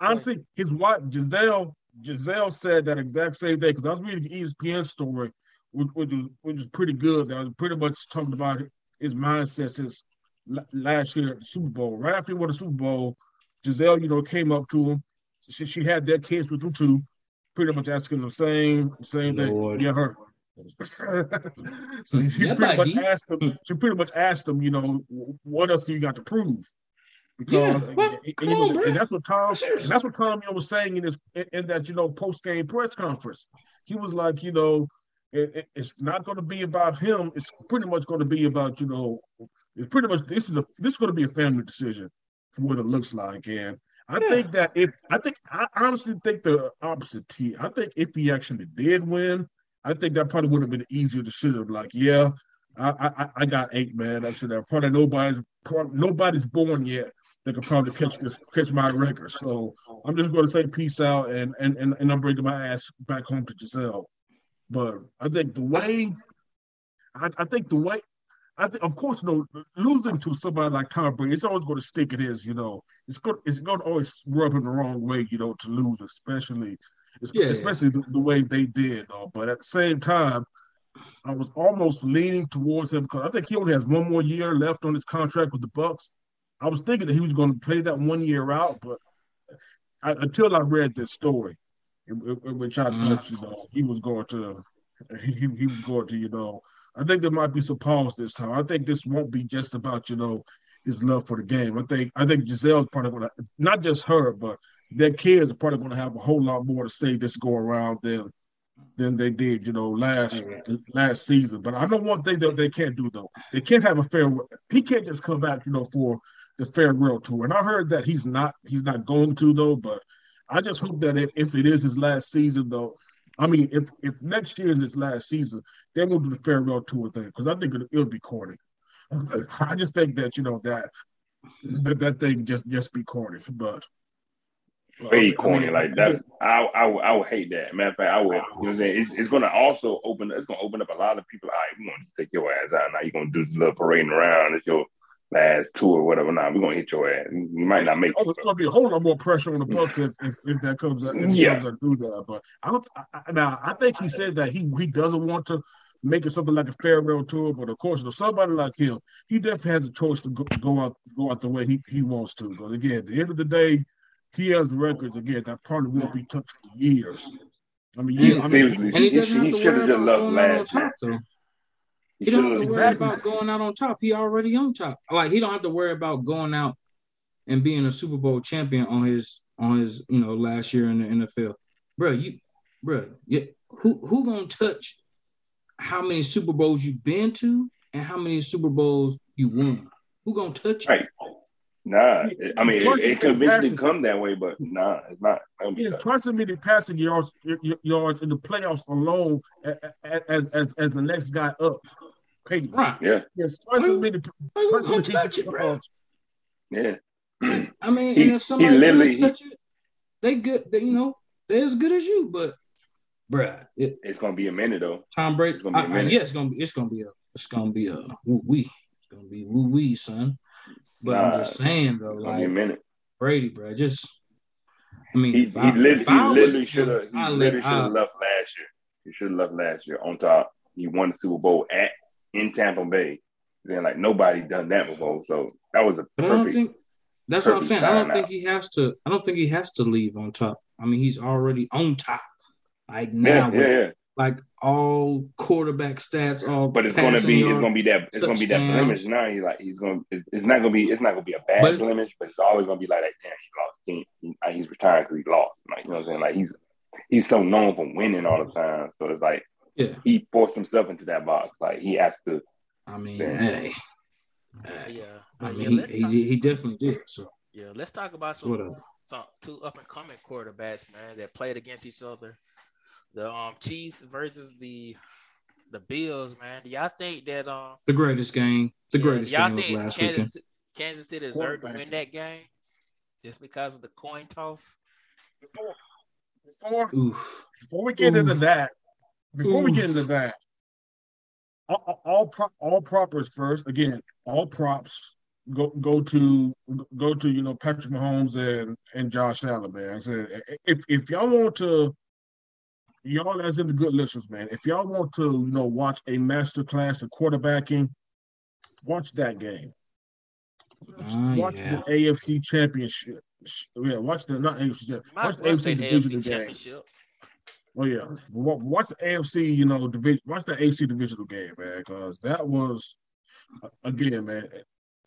honestly, his wife Gisele Gisele said that exact same day because I was reading the ESPN story, which, which was which was pretty good. That was pretty much talking about his mindset since last year at the Super Bowl. Right after he won the Super Bowl, Gisele, you know, came up to him. She, she had their kids with him too pretty much asking the same same Lord. thing. Yeah, her. so she pretty much asked him. Hmm. She pretty much asked him, you know, what else do you got to prove? Because yeah, well, and, and, on, and, that's what Tom. And that's what Tom, you know, was saying in his in, in that you know post game press conference. He was like, you know, it, it's not going to be about him. It's pretty much going to be about you know. It's pretty much this is a this is going to be a family decision for what it looks like, and I yeah. think that if I think I honestly think the opposite T. I think if he actually did win, I think that probably would have been easier decision. Like, yeah, I I, I got eight, man. I said that probably nobody's probably, nobody's born yet that could probably catch this catch my record. So I'm just going to say peace out, and and and, and I'm bringing my ass back home to Gisele. But I think the way, I, I think the way I think, of course, you know, losing to somebody like Tom Brady, it's always going to stick. It is, you know, it's going, it's going to always rub him the wrong way, you know, to lose, especially, yeah, especially. The, the, way they did. Though. But at the same time, I was almost leaning towards him because I think he only has one more year left on his contract with the Bucs. I was thinking that he was going to play that one year out, but I, until I read this story, which I mm-hmm. thought, you know, he was going to, he, he was going to, you know I think there might be some pause this time. I think this won't be just about you know his love for the game. I think I think Gisele's probably going to not just her, but their kids are probably going to have a whole lot more to say this go around than than they did, you know, last last season. But I know one thing that they can't do though. They can't have a fair. He can't just come back, you know, for the farewell tour. And I heard that he's not he's not going to though. But I just hope that if it is his last season though, I mean, if if next year is his last season, they're gonna do the farewell tour thing because I think it, will be corny. I just think that you know that that, that thing just just be corny, but very corny I mean, like that. I, I I would hate that. Matter of fact, I would. You know, what i'm it's, it's going to also open. It's going to open up a lot of people. All right, we want to take your ass out now. You're going to do this little parading around. It's your last tour or whatever. Now we're gonna hit your ass. You might not make. Oh, it's gonna be a whole lot more pressure on the Bucs if, if, if that comes out. If yeah. comes out do that, but I don't. I, now I think he said that he he doesn't want to make it something like a farewell tour, but of course, if somebody like him, he definitely has a choice to go, go out go out the way he, he wants to. Because again, at the end of the day, he has records again that probably won't be touched for years. I mean, yeah, I mean, he, he, he, he should have just left last year. He don't have to worry exactly. about going out on top. He already on top. Like he don't have to worry about going out and being a Super Bowl champion on his on his you know last year in the NFL. Bro, you bro, yeah, who who gonna touch how many Super Bowls you've been to and how many Super Bowls you won? Who gonna touch right. Nah, I mean it, it could eventually come that way, but nah, it's not. He has twice as many passing yards yards in the playoffs alone as as as, as the next guy up. Peyton. Right. Yeah. Yes. Twice as many. Twice as touch it, bro. Yeah. Mm. I mean, he, and if somebody does touch it, they good. They, you know, they're as good as you. But, bruh, it, it's gonna be a minute though. Tom Brady. It's gonna be a minute. I, yeah, it's gonna be. It's gonna be a. It's gonna be a woo wee. It's gonna be woo wee, son. But nah, I'm just saying though, like a minute. Brady, bro, just. I mean, he, he, I, literally, he literally should have. He literally should have left last year. He should have left last year on top he won the Super Bowl at in Tampa Bay. Then like nobody done that before, so that was a But perfect. think that's what I'm saying. I don't think out. he has to. I don't think he has to leave on top. I mean, he's already on top. Like now, yeah, with, yeah. like all quarterback stats, all But it's gonna be it's gonna be that it's gonna be that blemish now. He's like he's gonna it's, it's not gonna be it's not gonna be a bad But- blemish, but it's always gonna be like that. Damn, he lost. He, like, he's retiring because he lost. Like you know what I'm saying? Like he's he's so known for winning all the time. So it's like Yeah, he forced himself into that box. Like he has to. I mean, Yeah. hey, hey, Yeah, I mean, yeah, he, let's he, he definitely did. So yeah, let's talk about some whatever. some two up and coming quarterbacks, man, that played against each other. The um Chiefs versus the the Bills, man. Do y'all think that um The greatest game, the yeah, greatest y'all game of think last Kansas, weekend. Kansas City deserved to win that game just because of the coin toss? Before, before, Oof. before we get into that, before we get into that, all, all, all, pro, all propers first. Again, all props go go to go to you know Patrick Mahomes and and Josh Allen, man. I said if if y'all want to, y'all as in the good listeners, man. If y'all want to, you know, watch a master class of quarterbacking, watch that game. Ah, watch yeah. the AFC Championship. Yeah, watch the not AFC. Championship. Watch the well AFC say the divisional AFC game. championship. Oh yeah, mm. watch the AFC. You know, division. Watch the AFC divisional game, man, because that was again, man.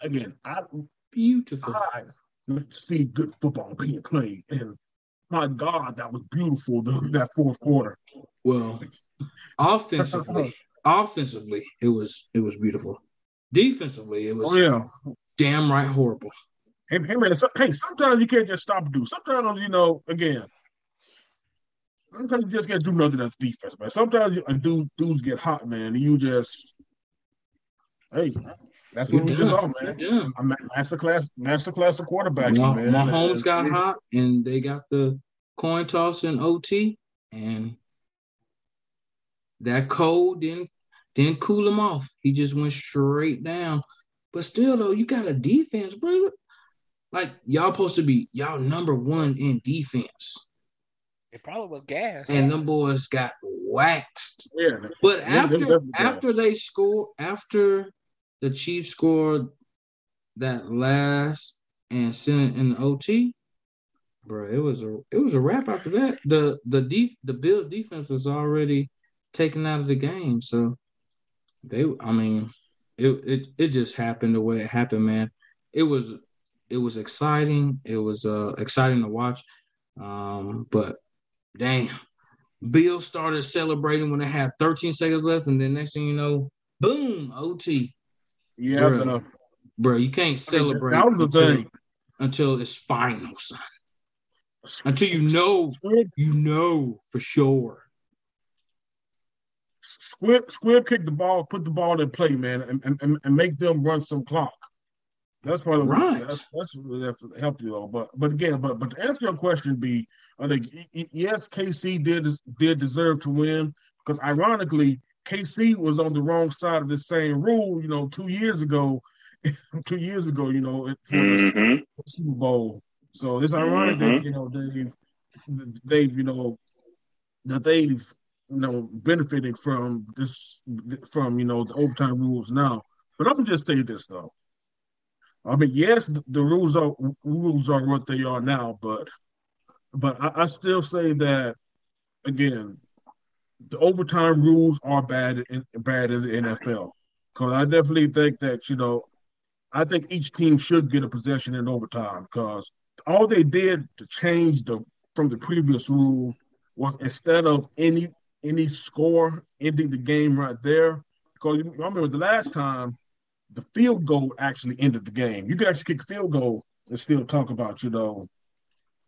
Again, I Beautiful. I see good football being played, and my God, that was beautiful. The, that fourth quarter. Well, offensively, offensively, it was it was beautiful. Defensively, it was Oh yeah. damn right horrible. Hey, hey man. So, hey, sometimes you can't just stop and do. Sometimes you know, again. Sometimes you just can't do nothing as defense, man. Sometimes you, uh, dudes, dudes get hot, man, and you just, hey, that's what we just saw, man. You're done. A ma- master class, master class of quarterbacking, Mah- man. Mahomes got hot, and they got the coin toss in OT, and that cold didn't didn't cool him off. He just went straight down. But still, though, you got a defense, bro. Like y'all supposed to be y'all number one in defense, It probably was gas. and them boys got waxed. Yeah, But Them- them after after does. they score, after the Chiefs scored that last and sent it in the OT, bro, it was a it was a wrap after that. The the def, the Bills defense was already taken out of the game, so they I mean it it it just happened the way it happened, man. It was it was exciting. It was uh exciting to watch. Um, but damn. Bill started celebrating when they had 13 seconds left, and then next thing you know, boom, OT. yeah. Bruh. the- uh, Bro, you can't celebrate that was the until, thing. until it's final, son. Until you know, you know for sure. squib, squib kick the ball, put the ball in play, man, and, and- and make them run some clock. That's part of the Right. that's that's really have to help you though. But but again, but but to answer your question, be think y- y- yes, KC did did deserve to win because ironically, KC was on the wrong side of the same rule. You know, two years ago, two years ago, you know, for the Mhm. Super Bowl. So it's ironic that Mhm. you know they've they've you know that they've you know benefiting from this from you know the overtime rules now. But I'm just say this though. I mean, yes, the, the rules are rules are what they are now, but but I, I still say that again, the overtime rules are bad in bad in the NFL. Because I definitely think that you know, I think each team should get a possession in overtime because all they did to change the from the previous rule was instead of any any score ending the game right there. Because I remember the last time the field goal actually ended the game. You could actually kick a field goal and still talk about, you know,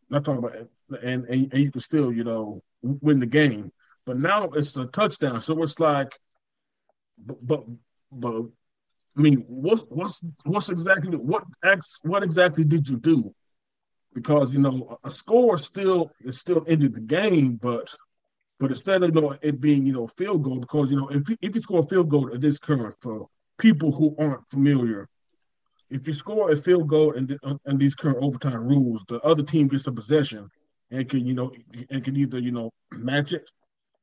not talk about and, and, and you can still, you know, win the game. But now it's a touchdown. So it's like but but, but I mean, what what's what's exactly what ex what exactly did you do? Because you know a score still is still ended the game, but but instead of you know it being you know field goal, because you know if you, if you score a field goal at this current for people who aren't familiar, if you score a field goal and and these current overtime rules, the other team gets a possession and can you know and can either you know match it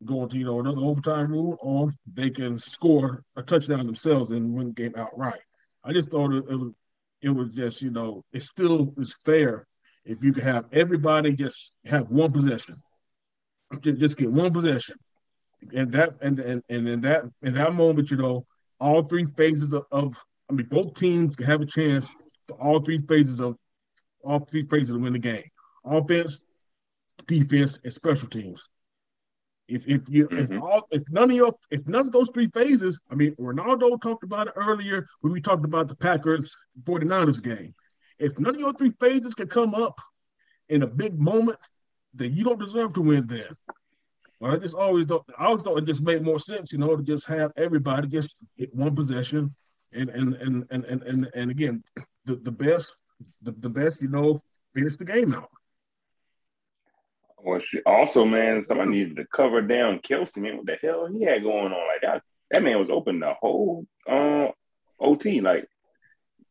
go into you know another overtime rule, or they can score a touchdown themselves and win the game outright. I just thought it, it was it was just you know it still is fair if you can have everybody just have one possession, just, just get one possession, and that and and and in that in that moment, you know, all three phases of, of I mean, both teams can have a chance to all three phases of all three phases to win the game: offense, defense, and special teams. If if you mm-hmm. if all if none of your if none of those three phases, I mean Ronaldo talked about it earlier when we talked about the Packers 49ers game. If none of your three phases can come up in a big moment, then you don't deserve to win then. Well, I just always thought I always thought it just made more sense, you know, to just have everybody just get one possession and and and and and and, and again the, the best the, the best, you know, finish the game out. Well, she, also, man, somebody needed to cover down Kelce. Man, what the hell he had going on? Like that, that man was open the whole uh, OT. Like,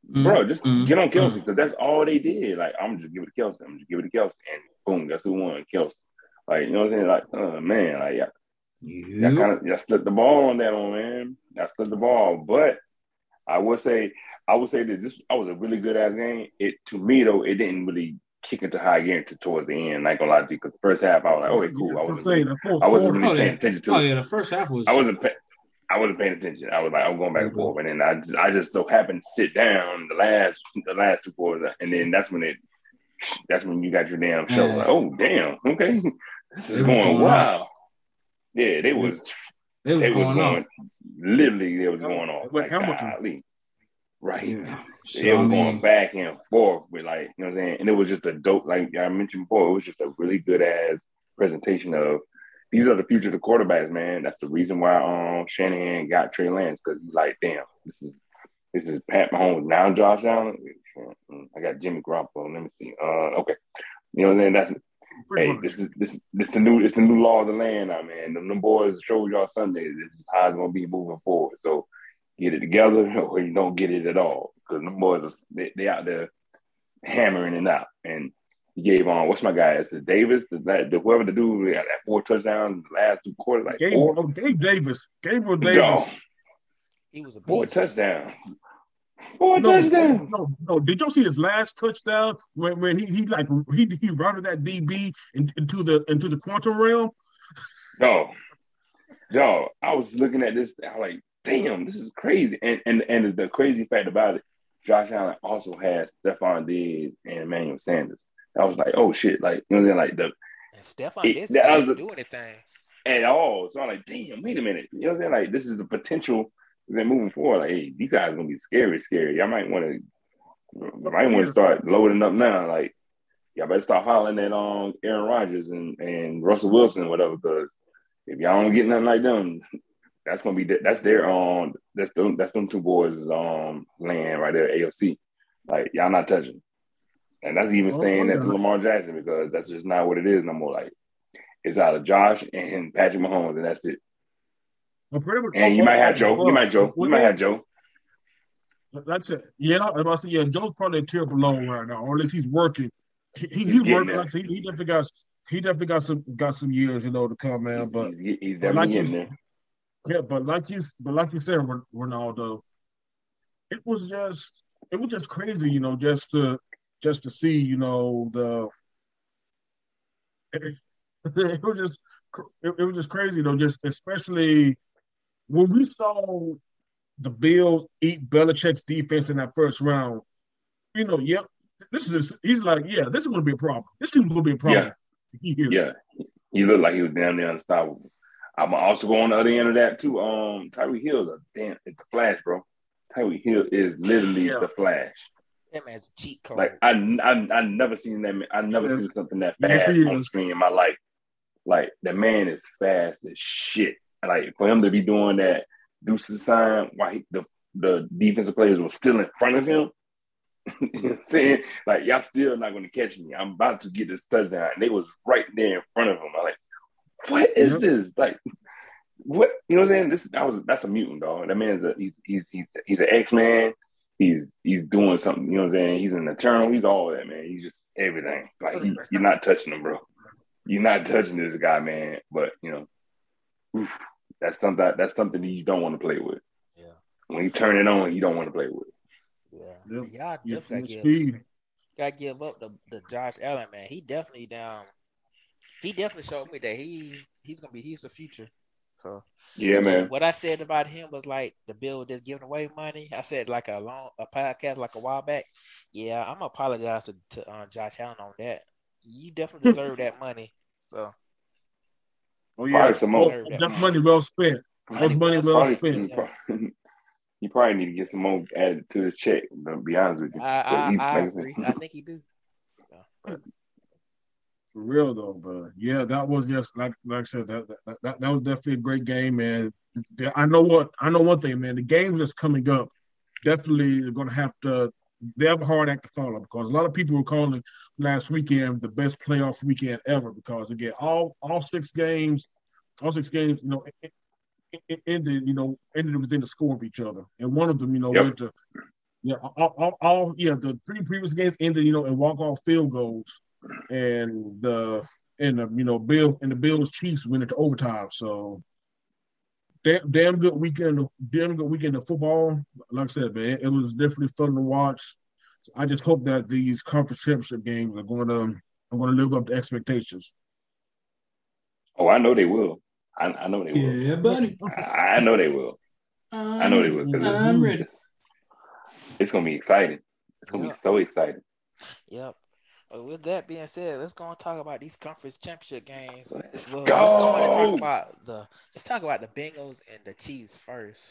mm-hmm. bro, just mm-hmm. get on Kelce because mm-hmm. that's all they did. Like, I'm just give it to Kelce. I'm just give it to Kelce, and boom, that's who won? Kelce. Like, you know what I'm saying? Like, oh man, like, yeah, yep. kind of, slipped the ball on that one, man. Y'all slipped the ball, but I would say, I would say that this, I was a really good ass game. It to me though, it didn't really kick into high gear towards the end. Not gonna lie to you, because the first half I was like, "Oh, cool." Yeah, I wasn't, I wasn't really paying attention to. Oh yeah, the first half was. I wasn't. Pay, I wasn't paying attention. I was like, I'm going back and forth, and then I just, I just so happened to sit down the last the last two quarters, and then that's when it that's when you got your damn show. Like, oh damn, okay, this is going, going wow. Yeah, they was they was, they was going, going literally they was going on. But like, Hamilton, golly. Right. Yeah. So, it was I mean, going back and forth with like, you know what I'm saying? And it was just a dope, like I mentioned before, it was just a really good ass presentation of these are the future of the quarterbacks, man. That's the reason why um Shanahan got Trey Lance, because he's like, damn, this is this is Pat Mahomes now Josh Allen. I got Jimmy Garoppolo. Let me see. Uh okay. You know what I'm saying? That's Pretty hey, this is this this the new it's the new law of the land now, man. Them, them boys showed y'all Sunday. This is how it's gonna be moving forward. So get it together or you don't get it at all. Because the boys are they, they out there hammering it out. And he gave on what's my guy? It's a Davis, the, the whoever the dude got that four touchdowns the last two quarters, like Gabe, four. Oh, Gabe Davis, Gabriel Davis. No. He was a four touchdowns. Four no, touchdowns. No, no. Did y'all see his last touchdown when, when he he like he he routed that DB into the into the quantum realm? No, no. I was looking at this. I was like damn, this is crazy. And and and the crazy fact about it, Josh Allen also has Stefon Diggs and Emmanuel Sanders. I was like, oh shit, like you know what I'm saying? Like the and Stefon Diggs didn't do anything at all. So I'm like, damn, wait a minute. You know what I'm saying? Like this is the potential then moving forward. Like, hey, these guys are gonna be scary, scary. Y'all might want to might want to start loading up now. Like, y'all better start hollering at um Aaron Rodgers and, and Russell Wilson, whatever, because if y'all don't get nothing like them, that's gonna be that's their um that's them that's them two boys um land right there AFC. Like y'all not touching. And that's even oh, saying that to Lamar Jackson because that's just not what it is no more. Like it's out of Josh and Patrick Mahomes and that's it. Well, much, and you might have Joe. You might Joe. You might have Joe. That's it. Yeah, I say yeah. Joe's probably a tier below right now, or at least he's working. He, he's, he's working. Like he, he definitely got he definitely got some got some years, you know, to come, man. But he's, he's definitely like there. Yeah, but like you, but like you said, Ronaldo, it was just, it was just crazy, you know, just to, just to see, you know, the, it, it was just, it, it was just crazy, you know, just especially when we saw the Bills eat Belichick's defense in that first round. You know, yep, this is he's like, yeah, this is going to be a problem. This team's going to be a problem. Yeah, yeah. He looked like he was down there unstoppable. I'm also going on the other end of that too. Um, Tyreek Hill is a damn, it's the Flash, bro. Tyreek Hill is literally yeah. the Flash. That man's a cheat code. Like I, I, I never seen that. Man, I never yes. seen something that fast yes, on screen in my life. Like the man is fast as shit. Like for him to be doing that deuces sign while he, the the defensive players were still in front of him. you know what I'm saying? Like y'all still not gonna catch me. I'm about to get this touchdown. And they was right there in front of him. I'm like, what is this? Like, what you know? What I'm saying this I was that's a mutant dog. That man's a he's he's he's he's an X man. He's he's doing something. You know what I'm saying? He's an eternal. He's all that man. He's just everything. Like he, you're not touching him, bro. You're not touching this guy, man. But you know, that's something that's something that you don't want to play with. Yeah. When you turn it on, you don't want to play with. Yeah. Yep. Y'all Yeah, definitely gotta give, gotta give up the, the Josh Allen man. He definitely down. He definitely showed me that he he's gonna be he's the future. So Yeah, man. what I said about him was like the bill just giving away money. I said like a long a podcast like a while back. Yeah, I'm gonna apologize to, to uh, Josh Allen on that. You definitely deserve that money. So Oh yeah, Probably some more. Oh, that's money well spent. That's money well Probably, spent. you, probably, you probably need to get some more added to his check. To be honest with you, I I, I agree. I think he do. For real though, but yeah, that was just like like I said, that that, that, that was definitely a great game, man. I know what I know one thing, man. The games that's coming up definitely are gonna have to they have a hard act to follow because a lot of people were calling last weekend the best playoff weekend ever because again, all all six games, all six games, you know, it, it, it ended, you know, ended within the score of each other, and one of them, you know, Yep. went to yeah, all, all, all yeah, the three previous games ended, you know, in walk off field goals, and the and the you know Bill and the Bills Chiefs went into overtime. So damn, damn good weekend, of- damn good weekend of football. Like I said, man, it was definitely fun to watch. I just hope that these conference championship games are going to are going to live up to expectations. Oh, I know they will. I, I know they will. Yeah, buddy. I, I know they will. I know they will. it's- I'm ready. It's gonna be exciting. It's gonna Yeah. be so exciting. Yep. But with that being said, let's go and talk about these conference championship games. Let's Well, let's go talk about the let's talk about the Bengals and the Chiefs first.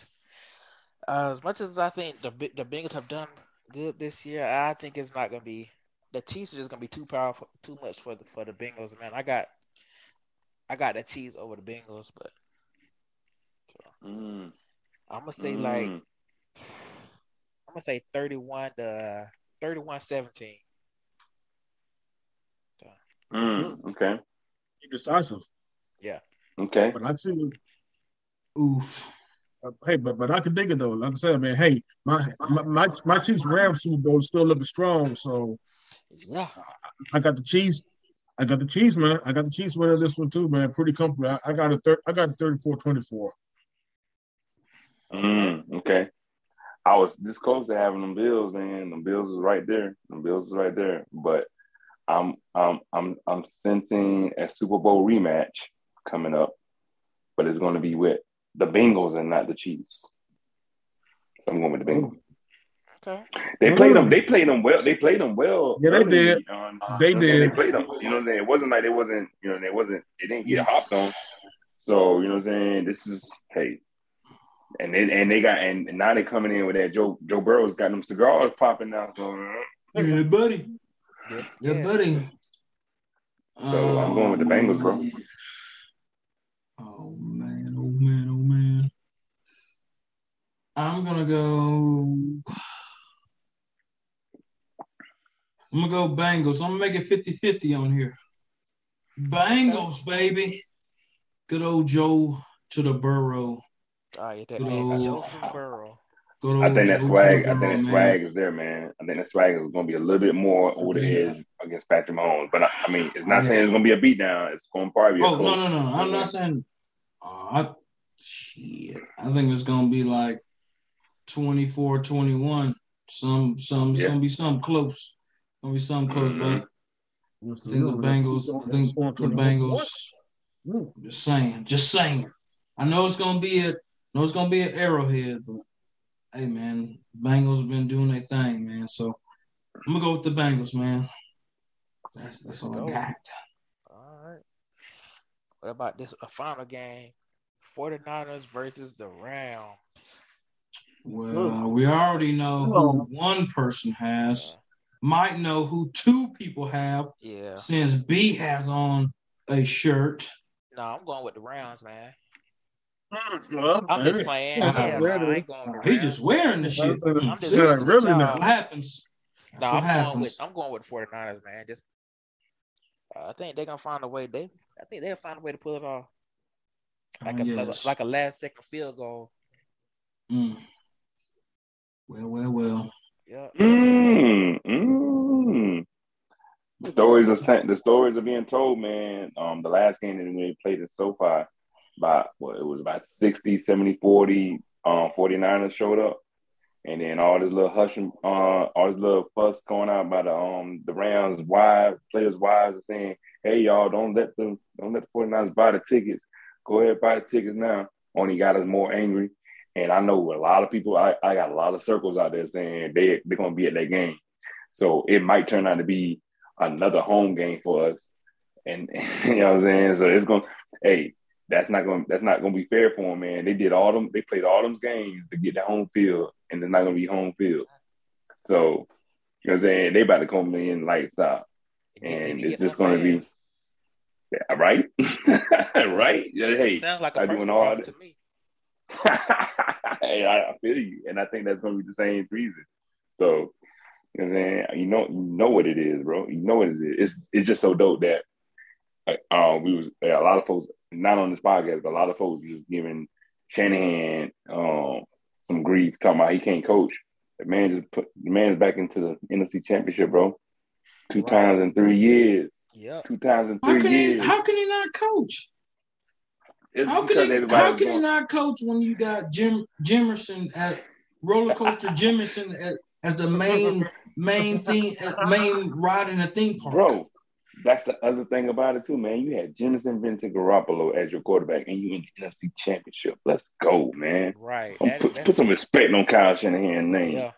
Uh, as much as I think the the Bengals have done good this year, I think it's not gonna be the Chiefs are just gonna be too powerful, too much for the for the Bengals. Man, I got I got the Chiefs over the Bengals, but Mm, I'm gonna say like mm. I'm gonna say 31 to 31 17. Mm, okay. Decisive, Yeah. Okay. but I see. Oof. Uh, hey, but but I can dig it though. Like I said, man. Hey, my my my, my Chiefs Rams Super Bowl is still looking strong. So Yeah. I got the Chiefs. I got the Chiefs, man. I got the Chiefs winning this one too, man. Pretty comfortable. I, I got a thir- I got a 34-24. Mm, okay. I was this close to having them Bills, man. The Bills is right there. The Bills is right there. But I'm I'm I'm I'm sensing a Super Bowl rematch coming up, but it's going to be with the Bengals and not the Chiefs. So I'm going with the Bengals. Okay. They played them. Mm. They played them well. They played them well. Yeah, they early, did. They you know, They did. played them. You know what I'm saying? It wasn't like they wasn't. You know, they wasn't. They didn't get hopped on. So you know what I'm saying? This is hey, and then and they got and now they coming in with that Joe Joe Burrow's got them cigars popping out. So, uh, Yeah, buddy. Yes. Yeah, buddy. So, I'm going with the um, Bengals, bro. Oh man, oh man, oh man. I'm gonna go. I'm gonna go Bengals. I'm gonna make it 50-50 on here. Bengals, baby. Good old Joe to the Burrow. All right, that Good hey, old- Joseph Burrow. Good old I think that swag. I think that swag is there, man. I think that swag is going to be a little bit more over the Yeah. edge against Patrick Mahomes. But I, I mean, it's not Yeah. saying it's going to be a beatdown. It's going to probably be. A Oh no, no, no! I'm not saying. Uh, I, shit, I think it's gonna be like 24, 21. Some, some. It's Yeah. gonna be something close. Gonna be something close, Mhm. but I think the Bengals. I think the Bengals. Just saying, just saying. I know it's gonna be a, know it's gonna be an arrowhead, but hey, man, Bengals have been doing their thing, man. So I'm gonna go with the Bengals, man. That's that's all Go. I got. All right. What about this a final game? 49ers versus the Rams. Well, we already know who one person has. Might know who two people have Yeah. since B has on a shirt. No, I'm going with the Rams, man. Well, I'm just playing. Yeah, Yeah, really. I ain't going with He just wearing the shit. I'm just Yeah, messing really y'all. What happens? No, what I'm going with I'm going with 49ers, man. Just uh, I think they're gonna find a way. They I think they'll find a way to pull it off. Like Ah, another yes. like a last second field goal. Mm. Well, well, well. Yeah. Mm, mm. The stories are sent. The stories are being told, man. Um, the last game that we played at SoFi, about well, it was about 60, 70, 40 um 49ers showed up. And then all this little hushing, uh, all this little fuss going out by the um the Rams wives, players' wives, saying, "Hey y'all, don't let them, don't let the 49ers buy the tickets. Go ahead, buy the tickets now." Only got us more angry. And I know a lot of people. I, I got a lot of circles out there saying they they're gonna be at that game. So it might turn out to be another home game for us. And, you know what I'm saying? So it's to, hey, that's not going to that's not going to be fair for them, man. They did all them they played all them games to get the home field and they're not going to be home field. So, you know what I'm saying? They about to come in lights out. And it's just going to be yeah, right? right? Hey, sounds like a I personal doing all problem that. to me. hey, I, I feel you, and I think that's gonna be the same reason. So, you know what I'm saying? You know, you know what it is, bro. You know what it is. It's it's just so dope that uh, we was a lot of folks, not on this podcast, but a lot of folks just giving Shanahan um, some grief, talking about he can't coach. The man just put the man's back into the NFC Championship, bro. Two Right. times in three years. Yeah. Two times in How three can he? years. How can he not coach? It's How can because he? How can he not coach when you got Jim Jimerson at roller coaster Jimerson at, as the main main thing, main ride in the theme park? Bro, that's the other thing about it too, man. You had Jimison Vincent Garoppolo as your quarterback, and you in the NFC Championship. Let's go, man. Right. That- put, put some respect on Kyle Shanahan's name. yeah.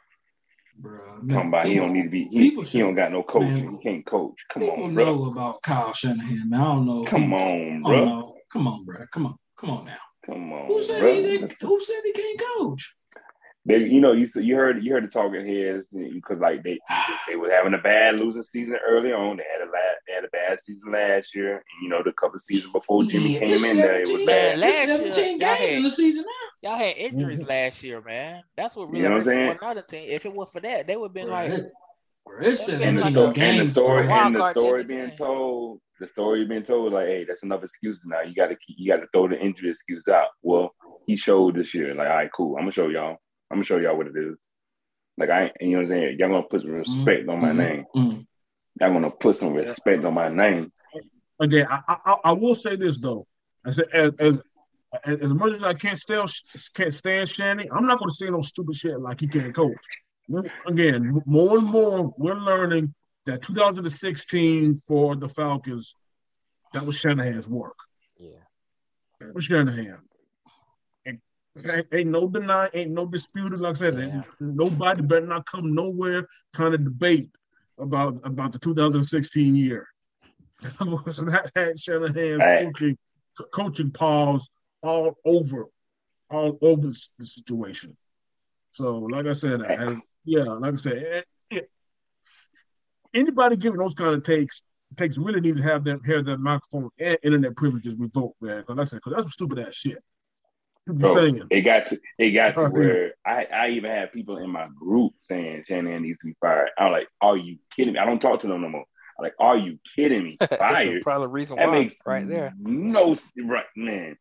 bro. Talking about he don't need to be. He, people he don't got no coaching. man. he can't coach. Come People on, bro. know about Kyle Shanahan. Man. I don't know. Come who- on, bro. Come on, bro. Come on. Come on now. Come on, Who said bro. he did, Who said he can't coach? They, you know, you you heard you heard the talking heads because like they they were having a bad losing season early on. They had a last, they had a bad season last year. And, you know, the couple seasons before Jimmy Yeah, came in there, it was 17 bad. Last It's year, 17 y'all games had- in the season now. Y'all had injuries Mm-hmm. last year, man. That's what really You know what I'm for saying? another team. If it wasn't for that, they would have been Bro, like, it- bro, it's And and the, 17 sto- and the story and the story being told, the story being told, like, hey, that's enough excuses now. You got to keep, you got to throw the injury excuse out. Well, he showed this year, like, all right, cool. I'm gonna show y'all. I'm gonna show y'all what it is. Like, I, ain't- you know what I'm saying? Y'all gonna put some respect on my Mhm. name. Mhm. Y'all gonna put some respect on my name. Again, I, I I will say this though. I said as as as, as much as I can't stand can't stand Shanny, I'm not going to say no stupid shit like he can't coach. Again, more and more we're learning that 2016 for the Falcons, that was Shanahan's work. yeah, That was Shanahan. And ain't, ain't no deny, ain't no disputed. Like I said, Yeah. nobody better not come nowhere trying to debate about about the 2016 year. so that had Shanahan's Right. coaching coaching pause all over, all over the, the situation. So, like I said, as yeah, like I said, it, it, anybody giving those kind of takes takes really need to have them hear that microphone and internet privileges revoked, man. Because like I said, because that's some stupid ass shit. I'm Bro, it got to it got to yeah. where I, I even had people in my group saying Shanahan needs to be fired. I'm like, are you kidding me? I don't talk to them no more. I'm like, are you kidding me? that's Fired? probably the reason That why, makes right there. No, right, man,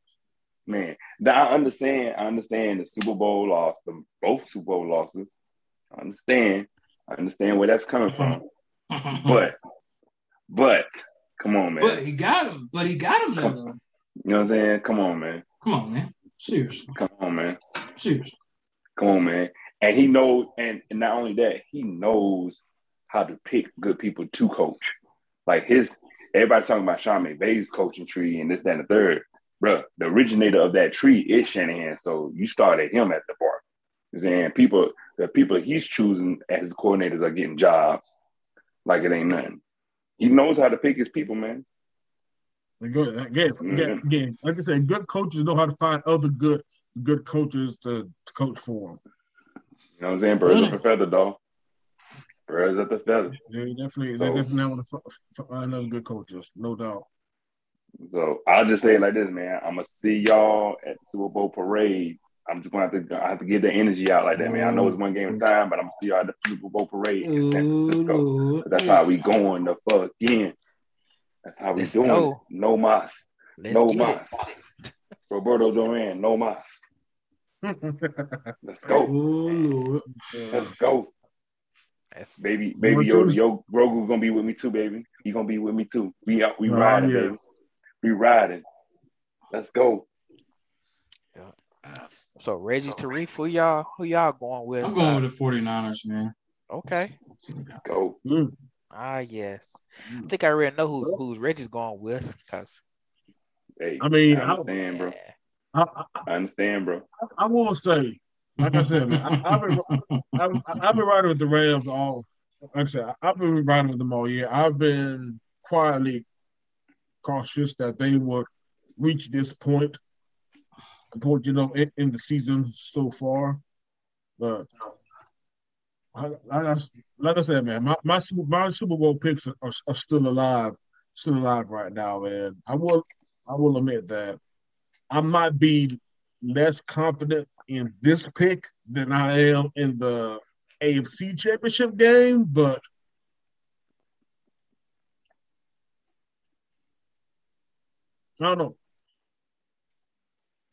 man. Now I understand. I understand the Super Bowl loss, the both Super Bowl losses. I understand. I understand where that's coming from. But, but, come on, man. but he got him. But he got him though. you know what I'm saying? Come on, man. Come on, man. Seriously. Come on, man. Seriously. Come on, man. And he knows, and, and not only that, he knows how to pick good people to coach. Like his, everybody talking about Sean McVay's coaching tree and this, that, and the third. Bruh, the originator of that tree is Shanahan. So you started him at the bar. You know what I'm saying people, the people he's choosing as his coordinators are getting jobs like it ain't nothing. He knows how to pick his people, man. Again, again, again, again, like I said, good coaches know how to find other good good coaches to, to coach for them. You know what I'm saying? Birds of a feather, dog. Birds at the feather. They definitely, they So- definitely want to find other good coaches, no doubt. So I'll just say it like this, man. I'm gonna see y'all at the Super Bowl parade. I'm just gonna have to I have to get the energy out like that, man. I know it's one game at a time, but I'm gonna see y'all at the Super Bowl parade in San Francisco. That's how we going the fuck in. That's how we Let's doing. go. No mas. Let's no get mas. it. Roberto Duran, no mas. Let's go. Lord. Let's go. That's, Baby, baby, One, yo, two. yo, Grogu gonna be with me too, baby. He gonna be with me too. We out, we Oh, riding, yeah. baby. We riding. Let's go. So Reggie Tariq, who y'all who y'all going with? I'm going with the 49ers, man. Okay. Go. Mm. Ah yes. I Mm. think I already know who who Reggie's going with because Hey, I mean, I I, understand, bro. I, I, I understand, bro. I will say, like I said, man, I, I've been I've, I've been riding with the Rams all. Like I said, I've been riding with them all year. I've been quietly cautious that they would reach this point, point you know, in, in the season so far. But I, like, I, said, man, my my, Super- my Super Bowl picks are, are, are still alive, still alive right now, man. I will I will admit that I might be less confident in this pick than I am in the AFC Championship game, but I don't know.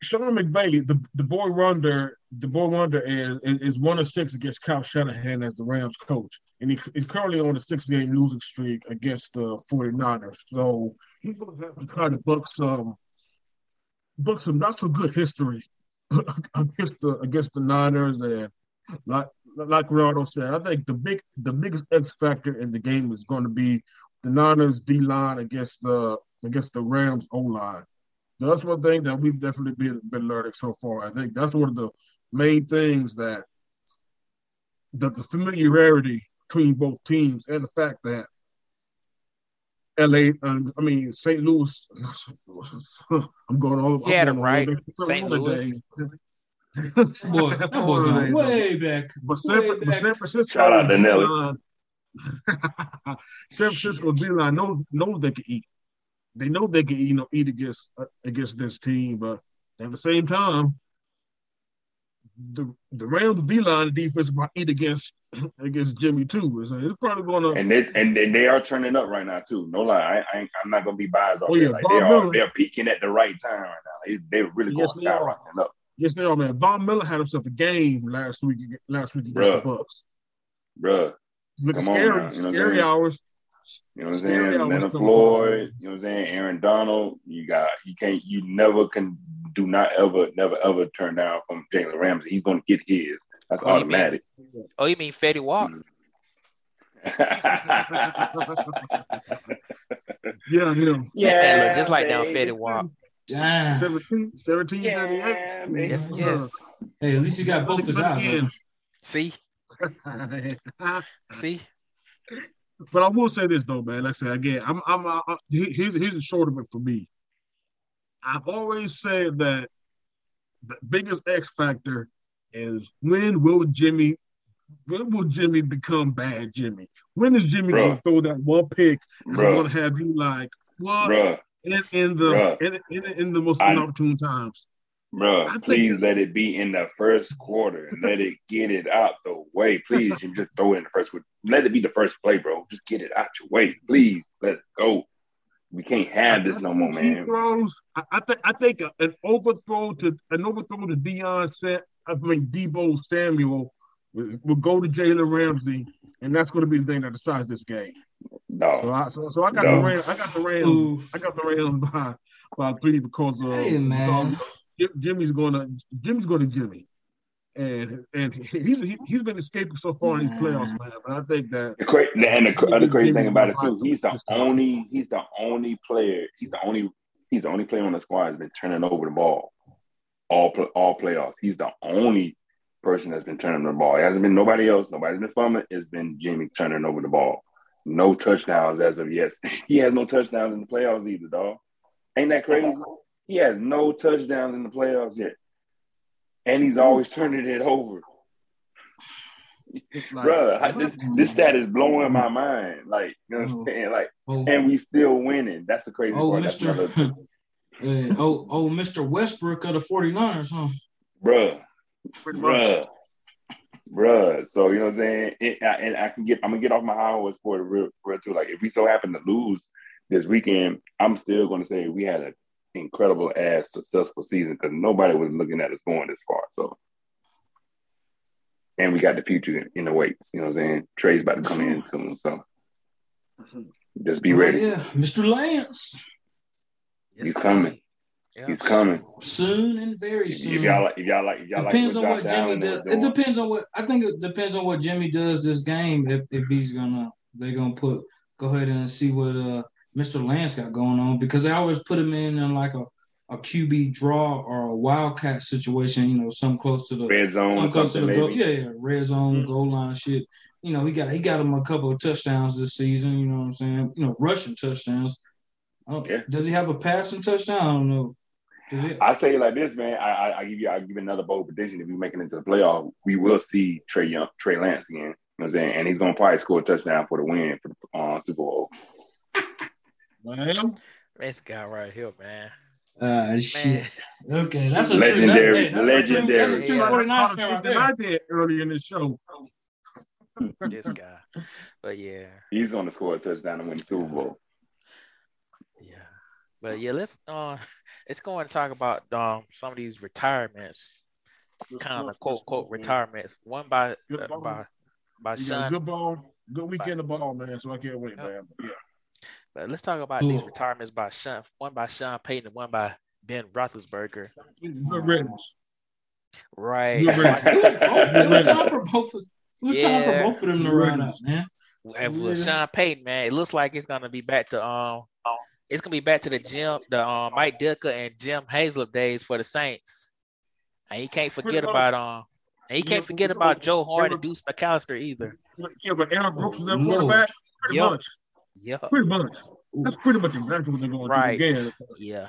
Sean McVay, the, the boy wonder, the boy wonder is, is is one of six against Kyle Shanahan as the Rams coach. And he, he's currently on a six game losing streak against the 49ers. So he's gonna have to try to book some book some not so good history against the against the Niners and like like Ronaldo said, I think the big the biggest X factor in the game is going to be the Niners D line against the against the Rams O line. That's one thing that we've definitely been been learning so far. I think that's one of the main things that that the familiarity between both teams and the fact that LA, um, I mean St. Louis. I'm going all. You had I'm it going all right. St. the Louis. day. Boy, that boy going way back. But San, way but back. San Francisco, Shout out to Nelly. San Francisco D line knows knows they can eat. They know they can you know eat against uh, against this team, but at the same time, the the Rams D line defense might eat against against Jimmy too. So it's probably going to. And they and, and they are turning up right now too. No lie, I, I I'm not gonna be biased. Oh, yeah. Like they are, Miller- they're peaking at the right time right now. They, they're really going Yes, they skyrocketing up, Yes, they are, man. Von Miller had himself a game last week. Last week against Bruh. the Bucks. bruh. Looking Come on scary, now, you know scary hours. You know what I'm saying? hours Leonard come Floyd, you know what I'm saying? Aaron Donald, you got you can't you never can do not ever, never ever turn down from Jalen Ramsey. He's gonna get his. That's Oh, you mean- automatic. oh you mean Fetty Wap? Mm-hmm. Yeah, yeah. Yeah, look just like down baby. Fetty Wap. Damn. 17, 17 Yeah, 38. man. Yes, yes. Hey, at least you got both his But eyes. See, see. But I will say this though, man. Like I said again, I'm, I'm, I, I- here's here's the short of it for me. I've always said that the biggest X factor is when will Jimmy, when will Jimmy become bad Jimmy? When is Jimmy Bruh. going to throw that one pick that's gonna have you like what bruh, in, in the in, in, in the most I- inopportune times? I bruh. think Please let it be in the first quarter and let it get it out the way. Please, Jim, just throw it in the first quarter. Let it be the first play, bro. Just get it out your way. Please, let's go. We can't have this no more, man. Throws, I, I think I think an overthrow to an overthrow to Deion Sa- I mean Deebo Samuel will, will go to Jalen Ramsey, and that's going to be the thing that decides this game. No. So No. I so, so I got No. the Rams. I got the Rams. Oof. I got the Rams by by three because of Hey, man. Jim- Jimmy's going to Jimmy's going to Jimmy, and and he's he, he's been escaping so far in these playoffs, man. But I think that The cra- and the, He other did crazy thing about it too, he's the only he's the only player he's the only he's the only player on the squad that's been turning over the ball all all playoffs. He's the only person that's been turning the ball. It hasn't been nobody else. Nobody's been fumbling. It's been Jimmy turning over the ball. No touchdowns as of yet. He has no touchdowns in the playoffs either, dog. Ain't that crazy? He has no touchdowns in the playoffs yet, and he's always turning it over. it's like Bruh, I- this this stat is blowing my mind. Like, you know what I'm saying? Like, Oh, and we still winning. That's the crazy oh part. That's another, Mr. Uh, oh, oh, Mr. Westbrook of the 49ers, huh? bruh, bruh, bruh. So you know what I'm saying? It, I, and I can get, I'm gonna get off my high horse for the real, real too. Like, if we so happen to lose this weekend, I'm still gonna say we had an incredible ass successful season because nobody was looking at us going this far. So. And we got the future in the weights, you know what I'm saying? Trey's about to come in soon, so just be Oh, ready. yeah, Mr. Lance. He's coming. Yeah. He's coming. soon and very soon. if y'all like, if y'all like, if y'all depends like on what what Josh Jimmy Allen does. It depends on what I think. It depends on what Jimmy does this game. If if he's gonna, they're gonna put go ahead and see what uh Mr. Lance got going on because they always put him in, in like a a QB draw or a wildcat situation. You know, some close to the Red zone some close to the goal. Yeah, yeah, red zone, Mhm. goal line shit. You know, he got he got him a couple of touchdowns this season. You know what I'm saying? You know, rushing touchdowns. I Yeah. Does he have a passing touchdown? I don't know. Does he? I say it like this, man. I, I, I give you, I give you another bold prediction. If we make it into the playoff, we will see Trae Young, Trey Lance again. You know what I'm saying? And he's gonna probably score a touchdown for the win for the uh, Super Bowl. Man, This guy right here, man. Ah, Man, shit. Okay, that's a Legendary, True, that's, hey, that's A true, that's a legendary. true Yeah. 49 fan right there. I did earlier in the show. this guy. But yeah, He's gonna score a touchdown and win the Super Bowl. yeah. But yeah, let's uh, let's go and talk about um some of these retirements, Good kind stuff, of quote good quote stuff, man. retirements. One by Good uh, ball. by by You got a Sean. good ball, good weekend of ball, man. So I can't wait, Yep. man. Yeah. But let's talk about these retirements by Sean. One by Sean Payton and one by Ben Roethlisberger. Good riddance. Right. Good riddance. It was, it was time for both. Of, it was time for both of them to ride out, man. And with Yeah. Sean Payton, man, it looks like it's gonna be back to um, it's gonna be back to the Jim, the um Mike Ditka and Jim Haslett days for the Saints. And he can't forget about um, and you Yeah, can't forget about. Joe Horn They and Deuce McAllister either. Yeah, but Aaron Brooks was that Lord. quarterback. Pretty Yep. much. Yeah, Pretty much. That's pretty much exactly what they're going Right. to do again. yeah,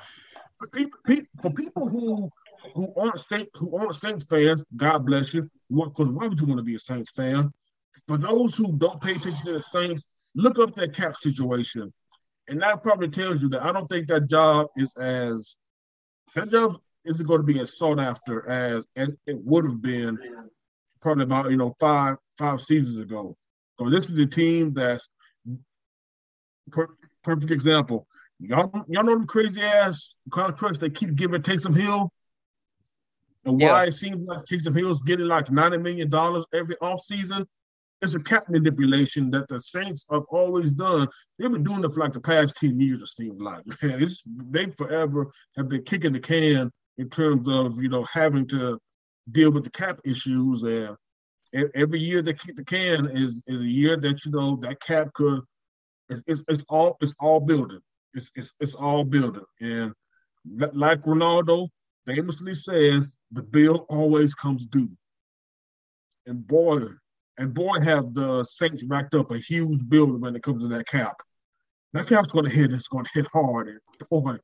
For people, for people who who aren't Saints, who aren't Saints fans, God bless you. Because why would you want to be a Saints fan? For those who don't pay attention to the Saints, look up that cap situation, and that probably tells you that I don't think that job is as that job isn't going to be as sought after as as it would have been probably about you know five five seasons ago. So this is a team that's per, perfect example. Y'all, y'all know them crazy ass contracts they keep giving Taysom Hill, and why Yeah. it seems like Taysom Hill's getting like ninety million dollars every offseason. It's a cap manipulation that the Saints have always done. They've been doing it for like the past ten years. It seems like man, it's they forever have been kicking the can in terms of you know having to deal with the cap issues and every year they kick the can is is a year that you know that cap could it's, it's, it's all it's all building it's, it's it's all building and like Ronaldo famously says the bill always comes due and boy and boy have the Saints racked up a huge bill when it comes to that cap that cap's going to hit it's going to hit hard and boy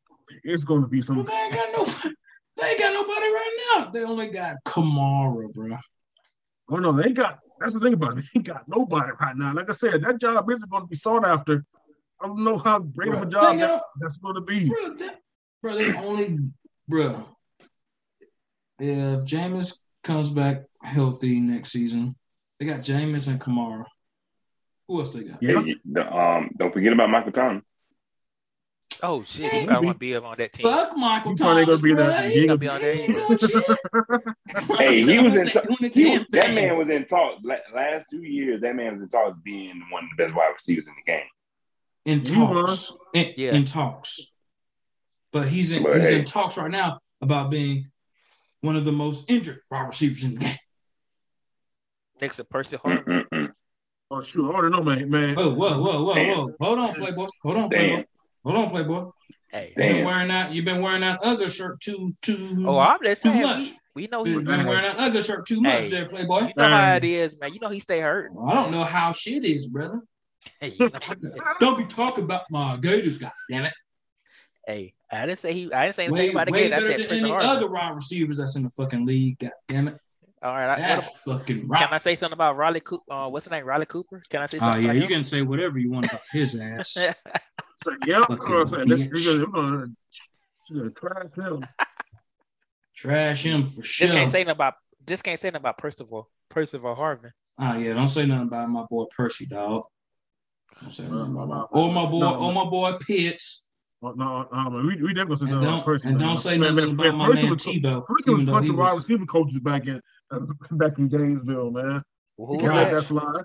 it's going to be some they ain't got no. They ain't got nobody right now. They only got Kamara, bro. Oh no, they got. That's the thing about it. They ain't got nobody right now. Like I said, that job isn't going to be sought after. I don't know how great of a job they that, got- that's going to be. Bro, that, bro, they only, bro. If Jameis comes back healthy next season, they got Jameis and Kamara. Who else they got? Yeah, Hey, the, um, don't forget about Michael Thomas. Oh shit, Hey, he want to be up on that team. Fuck Michael He probably Thomas. gonna be there. He He gonna be on there. he ain't doing shit. Hey, he was in. Ain't Talk, he, was- that man was in talk last two years. That man was in talks being one of the best wide receivers in the game. in talks. In, Yeah. in talks. But he's in But he's hey. in talks right now about being one of the most injured wide receivers in the game. Next to Percy Harvin. Oh shoot, I already know, man. Man, Whoa, whoa, whoa, whoa, Damn. whoa. Hold on, Playboy. Hold on, Damn. Playboy. Hold on, Playboy. Hey, You've been wearing that. You've been wearing that other shirt too, too. oh, I'm just too saying. much. We, we know he. You've been wearing that other shirt too much, there, Playboy. You know how it is, man. You know he stay hurt. I don't know how shit is, brother. Hey, you know, Don't be talking about my Gators, God damn it. hey, I didn't say he. I didn't say anything Way, about the way game. Better than Percy any other wide receivers that's in the fucking league. God damn it. All right. I, That's what, fucking can. I say something about Riley Cooper? Uh, what's his name? Riley Cooper. Can I say something? Oh something? yeah, about you him? can say whatever you want about his ass. So, yeah, Fucking I'm saying that's, bitch. you're gonna, you're gonna trash him. Trash him for sure. Just can't say nothing about. Just can't say nothing about Percival. Percival Harvin. Oh yeah, don't say nothing about my boy Percy, dog. Don't say Uh, nothing my- about my- or my boy, no. or my boy Pitts, Oh, no, no, we we definitely and say don't person. and don't say nothing about my man Tebow, Percy was though he punching wide receiver coaches back in uh, back in Gainesville, man. Who You was that? that slide.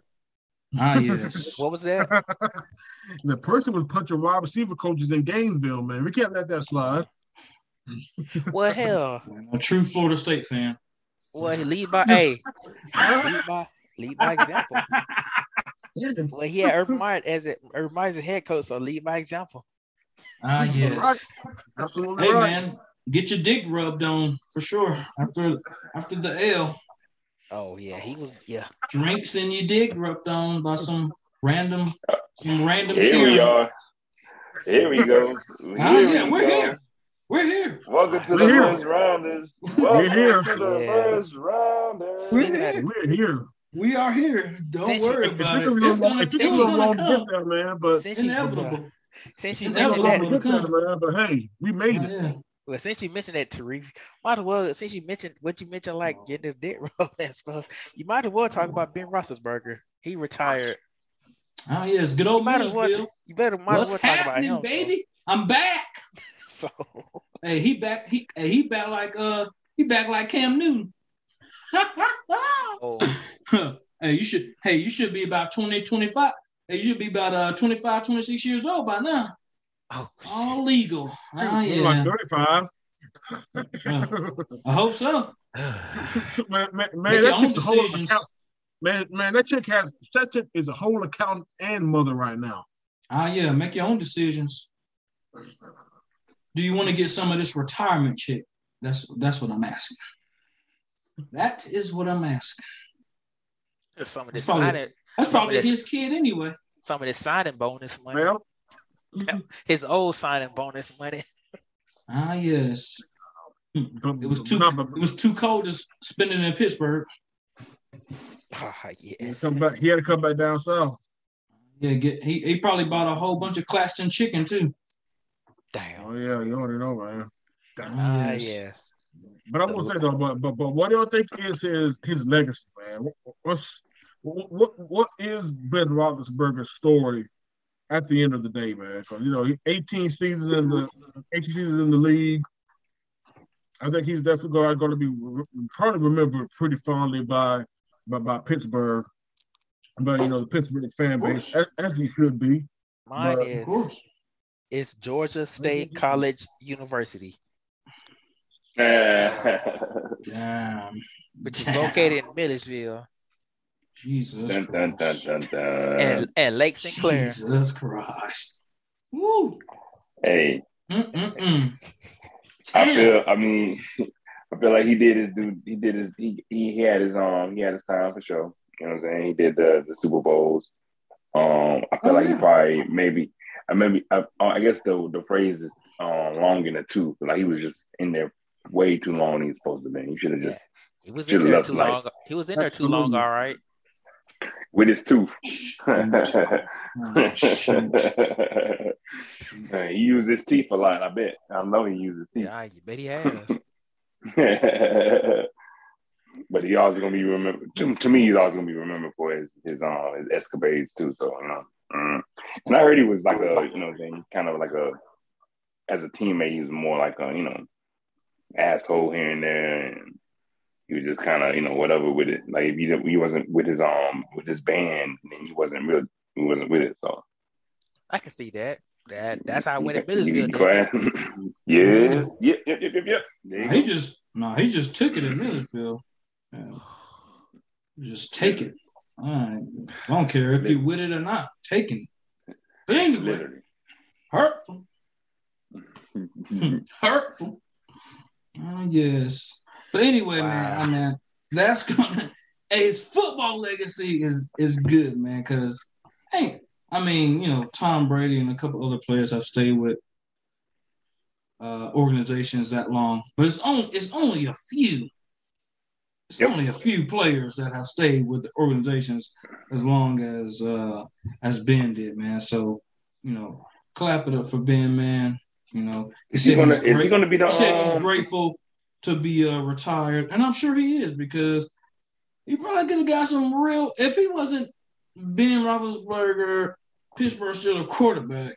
Ah yes. What was that? the person was punching wide receiver coaches in Gainesville, man. We can't let that slide. Well, hell, A true Florida State fan. well, he lead by hey, lead by lead by example. Well, he had Urban Meyer as a Urban Meyer as a head coach, so lead by example. Ah, yes. Right. Absolutely Hey right. man, get your dick rubbed on for sure after after the L. Oh yeah, he was yeah. Drinks and your dick rubbed on by some random some random Here we are. Here we go. Here yeah, we we're go. here. We're here. Welcome to We're the here. first rounders. Welcome here. to the Yeah. first rounders. We're here. We're here. We are here. Don't Since worry It about it. a It's gonna, it took a it's little long gonna to come. get there, man, but Since you Inevitable. since you it took a mentioned long that, to get there, man. But hey, we made Oh, it. yeah. Well, since you mentioned that, Tariq, might as well since you mentioned what you mentioned, like getting his dick rubbed and stuff, you might as well talk about Ben Roethlisberger. He retired. Oh yes, good old Might as well. You better might What's as well talk about him, baby? I'm back. So, Hey, he back. He hey, he back like uh he back like Cam Newton. oh, hey, you should hey, you should be about 20, 25. Hey, you should be about uh 25, 26 years old by now. Oh, All legal. Ah, We're like yeah. 35. I hope so. man, man, man, that own chick's a whole account. Man, man, that chick has that chick is a whole account and mother right now. Ah, yeah, make your own decisions. Do you want to get some of this retirement check? That's that's what I'm asking. That is what I'm asking. some of That's this probably- signing, That's probably Yes. his kid anyway. some of this signing bonus money, Well, his old signing bonus money. Ah, yes. It was too it was too cold to s- spend it in Pittsburgh. Ah, he, had yes. to come back, he had to come back down south. Yeah, get he, he probably bought a whole bunch of Claxton chicken too. Damn. Oh yeah, you already know, man. Ah, Yes. yes. But I'm gonna say though, but but but what do y'all think is his his legacy, man? What- What's what what, what is Ben Roethlisberger's story at the end of the day, man? Because you know, 18 seasons in the 18 seasons in the league. I think he's definitely going, going to be re- probably remembered pretty fondly by by, by Pittsburgh, but you know the Pittsburgh fan base as, as he should be. Mine But- is Of course. it's Georgia State College University, Damn. which is located in Milledgeville Jesus dun, dun, dun, dun, dun. and, and Lake Sinclair. Jesus Christ. Woo. Hey, Mm-mm-mm. I feel. I mean, I feel like he did his dude. He did his. He, he he had his um. He had his time for sure. You know what I'm saying? He did the the Super Bowls. Um, I feel Oh, like yeah. he probably maybe. I maybe. I, I guess the the phrase is um long in the tooth. Like he was just in there way too long. Than he was supposed to be. He should have just He was in there left too life. long. He was in there too long. All right. With his tooth. Oh, he used his teeth a lot. I bet. I know he used his teeth. Yeah, I bet he has. but he always gonna be remembered. To, to me, he's always gonna be remembered for his his um his escapades too. So you know, mm. and I heard he was like a you know what kind of like a as a teammate he was more like a you know asshole here and there, and he was just kind of you know whatever with it. Like if he didn't- he wasn't with his um with his band, then he wasn't real. He wasn't with it. So I can see that. That that's how I went at Milledgeville. he didn't cried. yeah, yep, yep, yep, yep, yep. There you Nah, he just no, he just took it at Milledgeville. Yeah. Just take it. All right. I don't care if you with it or not. Taking it. But anyway, Literally. hurtful. hurtful. Oh yes. But anyway, man, I mean, that's gonna hey, his football legacy is is good, man, because hey, I mean, you know, Tom Brady and a couple other players have stayed with uh organizations that long, but it's only it's only a few. It's Yep. only a few players that have stayed with the organizations as long as uh as Ben did, man. So, you know, clap it up for Ben, man. You know, Is he said gonna? he's he gonna be the? he said he's Um, grateful to be uh, retired, and I'm sure he is because he probably could have got some real. If he wasn't Ben Roethlisberger, Pittsburgh still a quarterback.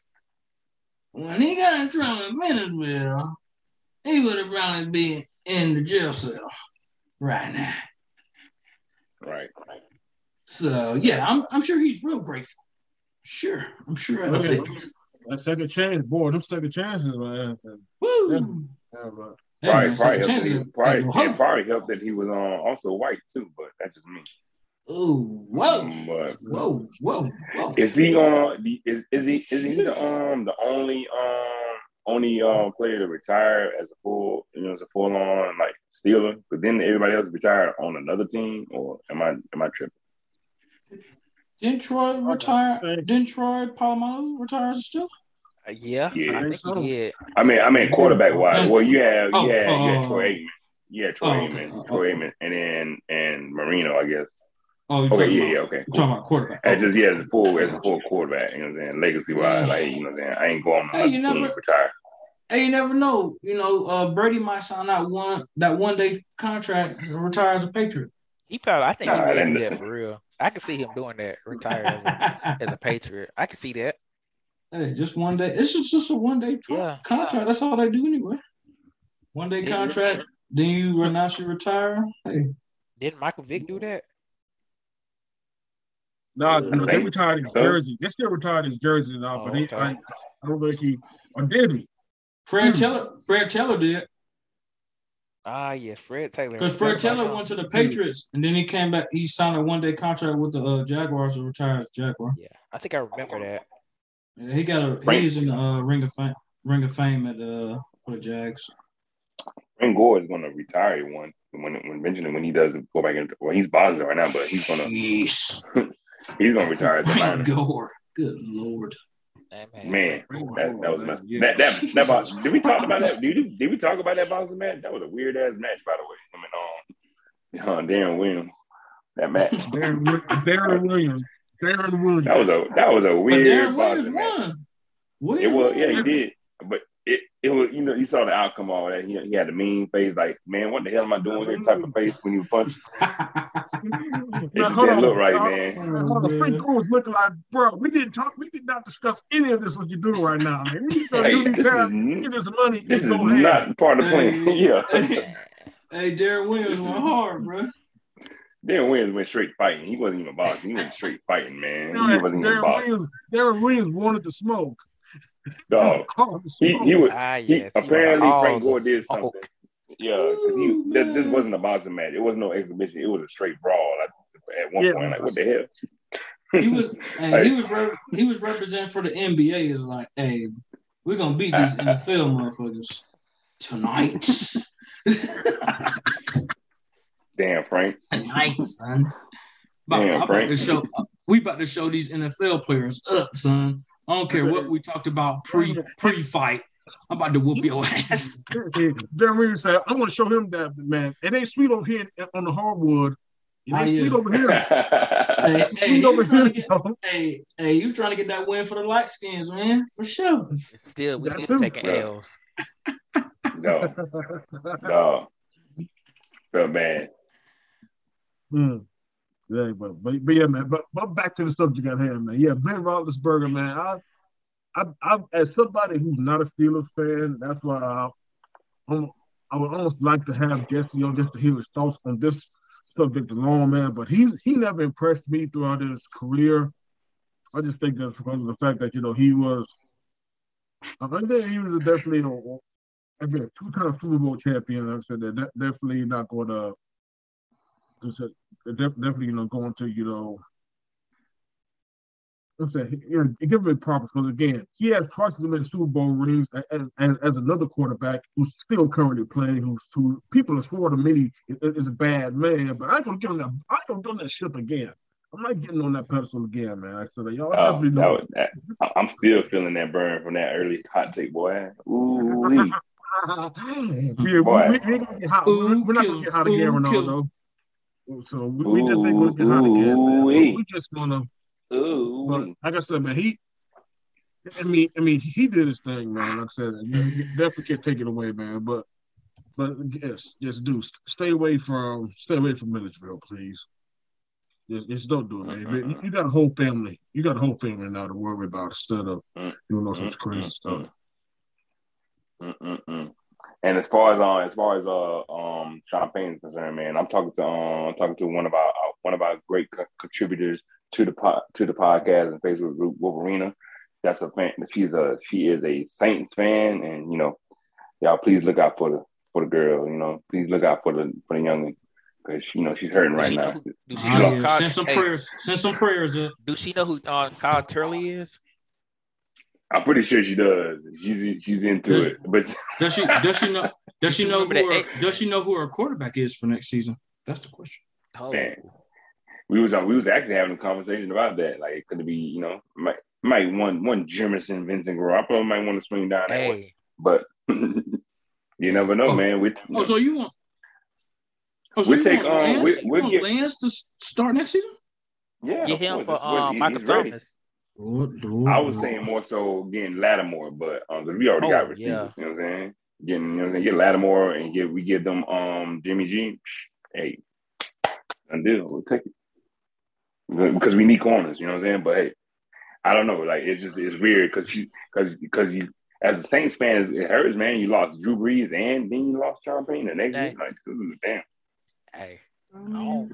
When he got in trouble in Venezuela, he would have probably been in the jail cell right now. right. Right. So yeah, I'm I'm sure he's real grateful. Sure, I'm sure of Okay. it. Second chance, boy, them second chances, man. Woo! Yeah, but Hey, Probably, man, probably, helped that he, probably, ain't no it probably helped that he was um, also white too, but that's just me. Ooh, whoa, Um, but whoa, whoa, whoa. is he on? Is is he is he the um the only um only um player to retire as a full you know as a full on like Steeler? But then everybody else retired on another team, or am I am I tripping? Didn't Troy retire? Didn't Troy Polamalu retire as a still? Yeah, Yeah. I I think think so. he did. I mean, I mean quarterback wise. Well, you have Oh, you had, you oh, had Troy Aikman. You had Troy oh, Aikman, okay. Oh, Troy oh. Aikman, and then and Marino, I guess. Oh, you're Okay, yeah, about, yeah, okay. you're talking about quarterback. As just yeah, as a full as a full quarterback, you know what I'm saying? Legacy wise, like you know what I'm saying? I ain't going Hey, you team never- retire. Hey, you never know. You know, uh, Brady might sign out one that one day contract and retire as a Patriot. He probably. I think Nah, he that would do that for real. I could see him doing that. Retire as a, as a Patriot. I could see that. Hey, just one day. It's just, just a one day Yeah. contract. That's all they do anyway. One day Yeah. contract. Then you announce you retire. Hey, Didn't Michael Vick do that? no, no, they think retired his jersey. They still retired his jersey now, Oh, but he, okay. I, I don't think he or did he? Fred Hmm. Taylor. Fred Taylor did Ah, yeah, Fred Taylor. because Fred Forgot Taylor him. went to the Patriots and then he came back. He signed a one day contract with the uh, Jaguars to retire as Jaguar. Yeah, I think I remember that. Yeah, he got a. Frank- He's in the uh, ring of fame. Ring of fame at uh for the Jags. Frank Gore is gonna retire one when when Benjamin when he does go back into well he's Boston right now, but he's gonna Jeez. he's gonna retire as a Frank. Gore. Good lord. Hey, Man, Frank Gore. that, that was messed. Yeah. That that that Boston, did we talk about that? Did, we- did we talk about that Boston match? That was a weird ass match, by the way. I mean, um, uh, Deron Williams, that match. Deron, Wi- Deron Williams. Deron Williams. That was a that was a weird. But weird Deron Williams Boston match. won. It Williams was yeah, he did, but it it was you know you saw the outcome of all that. He, he had a mean face, like man, what the hell am I doing here? Type of face when you punch. It Man, just hold didn't on. look right, man. Hold on. Frank Gore was looking like, bro, we didn't talk, we did not discuss any of this what you're doing right now, man. We need to Hey, do these this is get this money, this is go ahead. not part of the plan. Hey, yeah, hey, hey, Deron Williams went hard, bro. Deron Williams went straight fighting. He wasn't even boxing. He went straight fighting, man. He wasn't even boxing. Williams, Deron Williams wanted to smoke. Dog. Called He he was Ah, yes. he apparently Frank Gore did smoke. something. Yeah, because he Ooh, this, this wasn't a boxing match. It was no exhibition. It was a straight brawl. Like, at one Yeah. point, like what the hell? He was and he was rep- he was representing for the NBA. Is like, hey, we're gonna beat these NFL motherfuckers tonight. Damn, Frank. tonight, son. About, Damn, I'm about Frank. to show we about to show these NFL players up, son. I don't care what we talked about pre pre fight. I'm about to whoop your ass. Deron Williams said, I'm gonna show him that man. It ain't sweet over here on the hardwood. It ain't sweet over here. Hey, hey, Sweet he over was trying to here. get, hey, hey, you trying to get that win for the light skins, man, for sure. Still, we That still too, taking bro. L's. no, no. Felt bad. Mm. Yeah, but, but but yeah, man. But but back to the subject at hand, man. Yeah, Ben Roethlisberger, man. I, I, I as somebody who's not a Steelers fan, that's why I, I would almost like to have guests, you know, just to hear his thoughts on this subject alone, man. But he he never impressed me throughout his career. I just think that's because of the fact that you know he was. I think he was definitely a, a two-time Super Bowl champion. Like I said, they're de- definitely not going to. They're definitely you know going to you know. I'm saying, you know, give him proper because again, he has twice as many Super Bowl rings as, as, as another quarterback who's still currently playing. Who's who people have sworn to me is, is a bad man, but I ain't gonna give him that. I ain't gonna give him that ship again. I'm not getting on that pedestal again, man. So that y'all Oh, definitely that know. was, that, I- I'm still feeling that burn from that early hot take, boy. Ooh, yeah, Boy. we, we, we ain't gonna get hot. Ooh, We're not gonna get hot again, Ooh, kill Ronaldo. So we, we just ain't gonna get hot again, man. We just gonna. But like I said, man, he. I mean, I mean, he did his thing, man. Like I said, you, definitely can't take it away, man. But, but yes, just do stay away from stay away from Milledgeville, please. Just, just don't do it, man. You, you got a whole family. You got a whole family now to worry about instead of Mm. doing all some Mm, crazy mm, stuff. Mm-mm-mm. And as far as uh, as far as uh um Sean Payne is concerned, man, I'm talking to um I'm talking to one of our uh, one of our great co- contributors to the po- to the podcast and Facebook group Wolverina. That's a fan. She's a she is a Saints fan, and you know y'all please look out for the for the girl. You know, please look out for the for the young because you know she's hurting right she now. who- do she know. Kyle- Send some hey, prayers. Send some prayers up. Do she know who uh, Kyle Turley is? I'm pretty sure she does. She's she's into Does- it, but Does she? Does she know? Does she know who? Her, does she know who her quarterback is for next season? That's the question. Oh, Man. we was we was actually having a conversation about that. Like, it could it be you know might might one one Jimerson Vincent Garoppolo might want to swing down that way, hey, but you never know, Oh. man. We Oh, so you want? Oh, so We you take, want um, Lance, we- you we want get- Lance to start next season? yeah, get him course, for that's what- um, Michael he's ready. Thomas. I was saying more so getting Lattimore, but um, 'cause we already Oh, got receivers. yeah. You know what I'm saying? Getting, you know, what I'm saying? get Lattimore and get we get them um Jimmy G. psh, Hey, deal. We'll take it because we need corners. You know what I'm saying? But hey, I don't know. Like it's just it's weird because you because because you as a Saints fan, it hurts, man. You lost Drew Brees and then you lost Sean Payne the next Dang. week. Like, ooh, damn. Hey, I don't,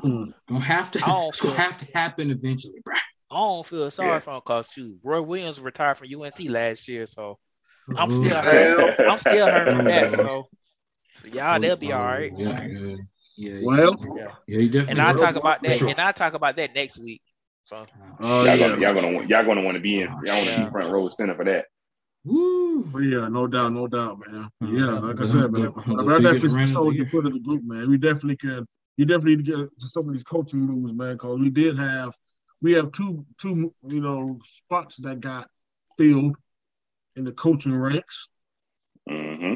Mm. Have to. Oh, It's gonna have to happen eventually, bro. I don't feel sorry Yeah. for him because shoot, Roy Williams retired from UNC last year, so I'm Oh, still yeah. hurt. I'm still hurt from that. So, mm-hmm. so y'all, they'll be all right. Yeah, yeah, yeah. Well, Yeah. yeah, you definitely. And I'll talk about that. sure. And I'll talk about that next week. So oh y'all, yeah, gonna, y'all gonna want- y'all gonna want to be in. Y'all want to Yeah. be front row center for that. Woo. Oh, yeah, no doubt, no doubt, man. Uh, Yeah, like I said, man. the- the But I biggest definitely run of you put in the group, man. We definitely can. You definitely need to get to some of these coaching moves, man, because we did have we have two two you know spots that got filled in the coaching ranks. hmm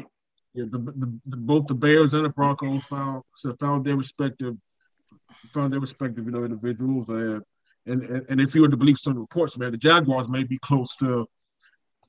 Yeah, the, the, the both the Bears and the Broncos found so found their respective found their respective you know individuals and and and, and if you were to believe some reports, man, the Jaguars may be close to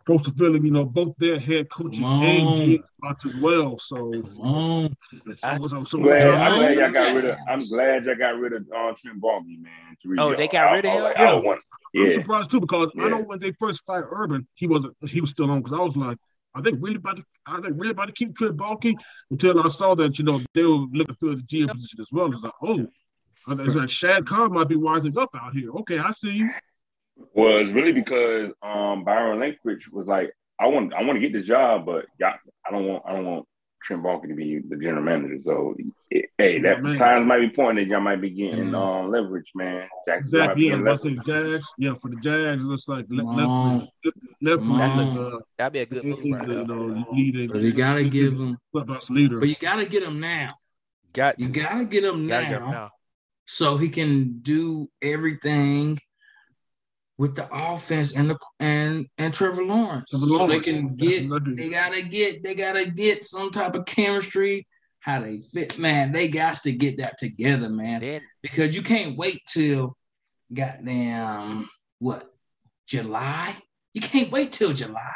close to filling you know both their head coaching and on. GM spots as well. So, Come on. so, so, so I'm glad, I'm glad y'all got rid of. I'm glad y'all got rid of uh, Trent Baalke, man. to Oh, they got I- rid of him? like, I don't want. I'm surprised too because I know when they first fired Urban, he wasn't he was still on because I was like, are they really about to are they really about to keep Trent Baalke? Until I saw that you know they were looking for the GM position as well. It's like, oh, it's like Shad Khan might be wising up out here. Okay, I see you. Well, it's really because um, Byron Leftwich was like, I want, I want to get this job, but y'all, I don't want, I don't want Trent Baalke to be the general manager. So, it, hey, Sure, that man. times might be pointing that y'all might be getting Mhm. um, leverage, man. Jackson Exactly. be Yeah, getting I about to say Jags. Yeah, for the Jags, it looks like Come left left Come is on. the that'd be a good is move the right you there. know leading. But you gotta give him. clubhouse leader. But you gotta get him now. Got You gotta get him Gotta get him now, now. so he can do everything with the offense and the and and Trevor Lawrence. Trevor So they can get. They gotta get. They gotta get some type of chemistry. How they fit, man. They got to get that together, man. Then because you can't wait till goddamn what July. You can't wait till July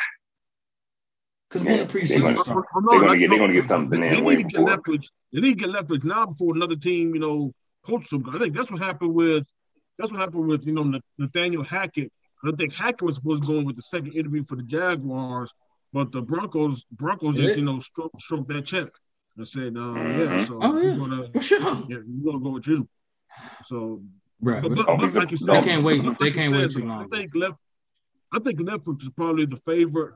because when Yeah, the they preseason gonna- starts. They're gonna get, they're gonna get something They in need way to get before. Leftwich. They need to get Leftwich now before another team, you know, poaches them. I think that's what happened with that's what happened with you know Nathaniel Hackett. I think Hackett was supposed to go in with the second interview for the Jaguars, but the Broncos Broncos Yeah. just you know stroke stroke that check and said, um, yeah, Mhm. so Oh, yeah. we're gonna For sure, yeah we're gonna go with you. So right? but, but- but, like you they can't wait- but they can't wait too long. I think left. I think Leftwich is probably the favorite.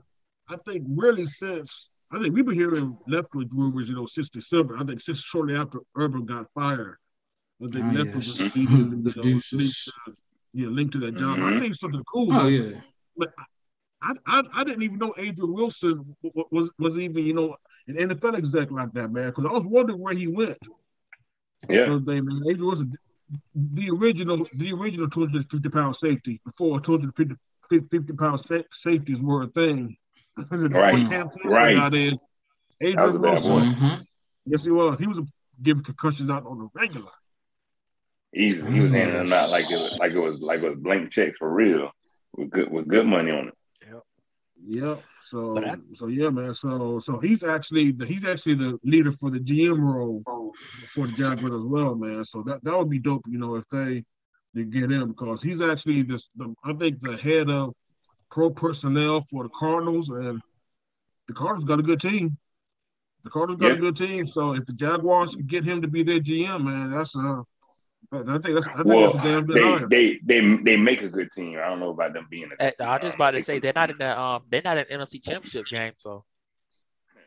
I think really since I think we've been hearing Leftwich rumors, you know, since December. I think since shortly after Urban got fired. I think Ah, Leftwich yes. was leading, The you know, deuces. linked to, yeah, linked to that job. I Mhm. think something cool. oh though. yeah, But I, I I didn't even know Adrian Wilson w- w- was was even you know an NFL exec like that man because I was wondering where he went. Yeah, Those days, man. Adrian Wilson, the original the original 250 pound safety before 250 pound sa- safeties were a thing. Right, Cam Taylor right. Got in. That was a Adrian Wilson, boy. Mhm. yes he was. He was giving concussions out on the regular. Easy. He was handing them out like it was like it was like it was blank checks for real with good with good money on it. Yep. Yep. So I- so yeah, man. So so he's actually the he's actually the leader for the GM role for the Jaguars as well, man. So that that would be dope, you know, if they they get him because he's actually this the I think the head of pro personnel for the Cardinals and the Cardinals got a good team. The Cardinals got Yeah. a good team. So if the Jaguars get him to be their GM, man, that's uh I think that's I think Well, that's damn good they, they they they make a good team. I don't know about them being a good team. I was just about to say they're not in the um they're not in NFC Championship game, so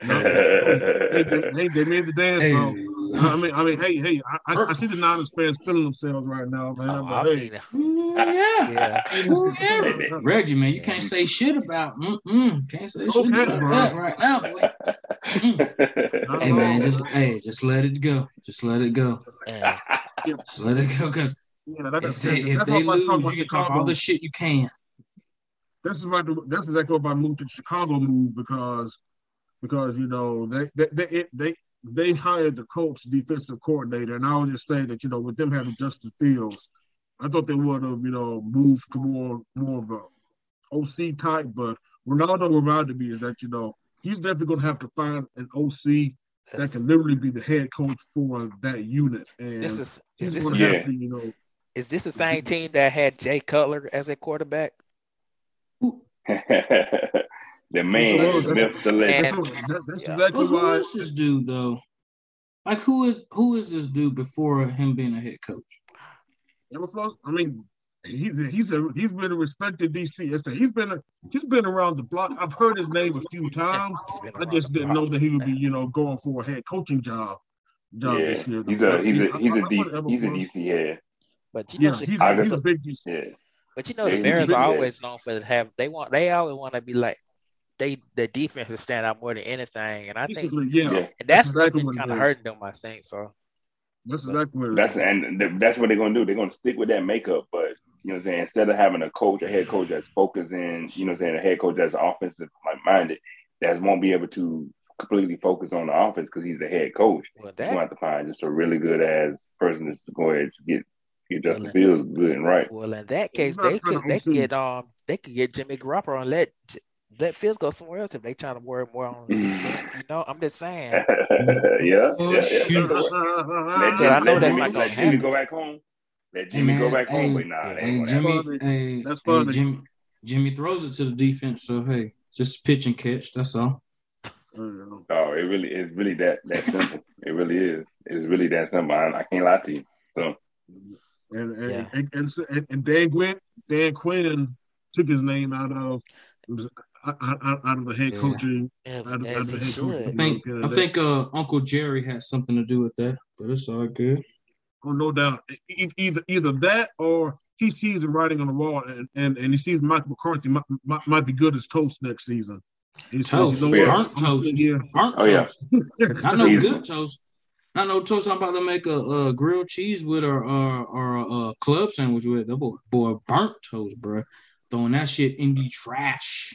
hey, they, hey, they made the dance, Hey, bro. I mean, I mean, hey, hey, I, I, I see the Niners fans feeling themselves right now, man. Oh, but I hey, mean, Ooh, yeah. yeah. Ooh, yeah. Reggie, man, you can't say shit about. Mm-mm, can't say shit Okay, about bro. that right now. Boy. Hey man, just hey, just let it go. Just let it go. And Let it go. Cause yeah, that, if they if they lose, you about can talk all the shit you can. This is right. That's exactly why I moved to Chicago move because because you know they they they they, they hired the coach defensive coordinator, and I was just saying that you know with them having Justin Fields, I thought they would have you know moved to more more of a OC type, but Ronaldo reminded me is that you know he's definitely going to have to find an OC that can literally be the head coach for that unit, and this is is he's going to Yeah. have to you know is this the same team that had Jay Cutler as a quarterback? the man, Well, the that's- the legend. that's, what- that, that's Yeah. exactly But who why. is this dude though? Like who is who is this dude before him being a head coach? Emma I mean, he's he's a he's been a respected DC. It's He's been a, he's been around the block. I've heard his name a few times. I just didn't know that he would be, you know, going for a head coaching job. Job Yeah, this year. he's a he's a I- he's I- a I put DC he's a Floss- DC head. But you Yeah, Chi- he's I a, he's a big DC. Yeah, but you know, Yeah, the Bears are always known for have they want they always want to be like they the defense to stand out more than anything, and I think Basically, yeah, Yeah. and that's That's exactly been what kind of is. hurting them. I think so. that's exactly what that's and that's what they're gonna do. They're gonna stick with that makeup, but you know what I'm saying. Instead of having a coach, a head coach that's focused in, you know what I'm saying, a head coach that's offensive minded, that won't be able to completely focus on the offense because he's the head coach. Well, that, You're gonna have to find just a really good ass person just to go ahead and get get Justin Well, Fields good and right. well in that case they could they could get um they could get Jimmy Garoppolo and let J- let Fields go somewhere else if they trying to worry more on defense. You know, I'm just saying. yeah, yeah, yeah. shoot. Let, But Jimmy, I know let that's Jimmy, not gonna let Jimmy go back home. Let Hey, Jimmy go man, back home, hey, but nah, Hey ain't. Jimmy, hey, That's hey funny. Jimmy, Jimmy throws it to the defense. So hey, just pitch and catch. That's all. Oh, it really is really that that simple. it really is. It's really that simple. I, I can't lie to you. So And and, Yeah. and, and, and, and Dan Quinn, Dan Quinn took his name out of out, out, out of the head Yeah. coaching. As, Out of, out of the head coaching. I think I think uh, Uncle Jerry had something to do with that, but it's all good. Oh, no doubt. Either either that or he sees the writing on the wall, and, and, and he sees Mike McCarthy might, might, might be good as toast next season. He says, Toast, you know Yeah. burnt toast, sit here. burnt Oh, yeah. toast. Not no good toast. Not no toast. I'm about to make a, a grilled cheese with or or, or a, a club sandwich with. That boy, boy, burnt toast, bro. Throwing that shit in the trash.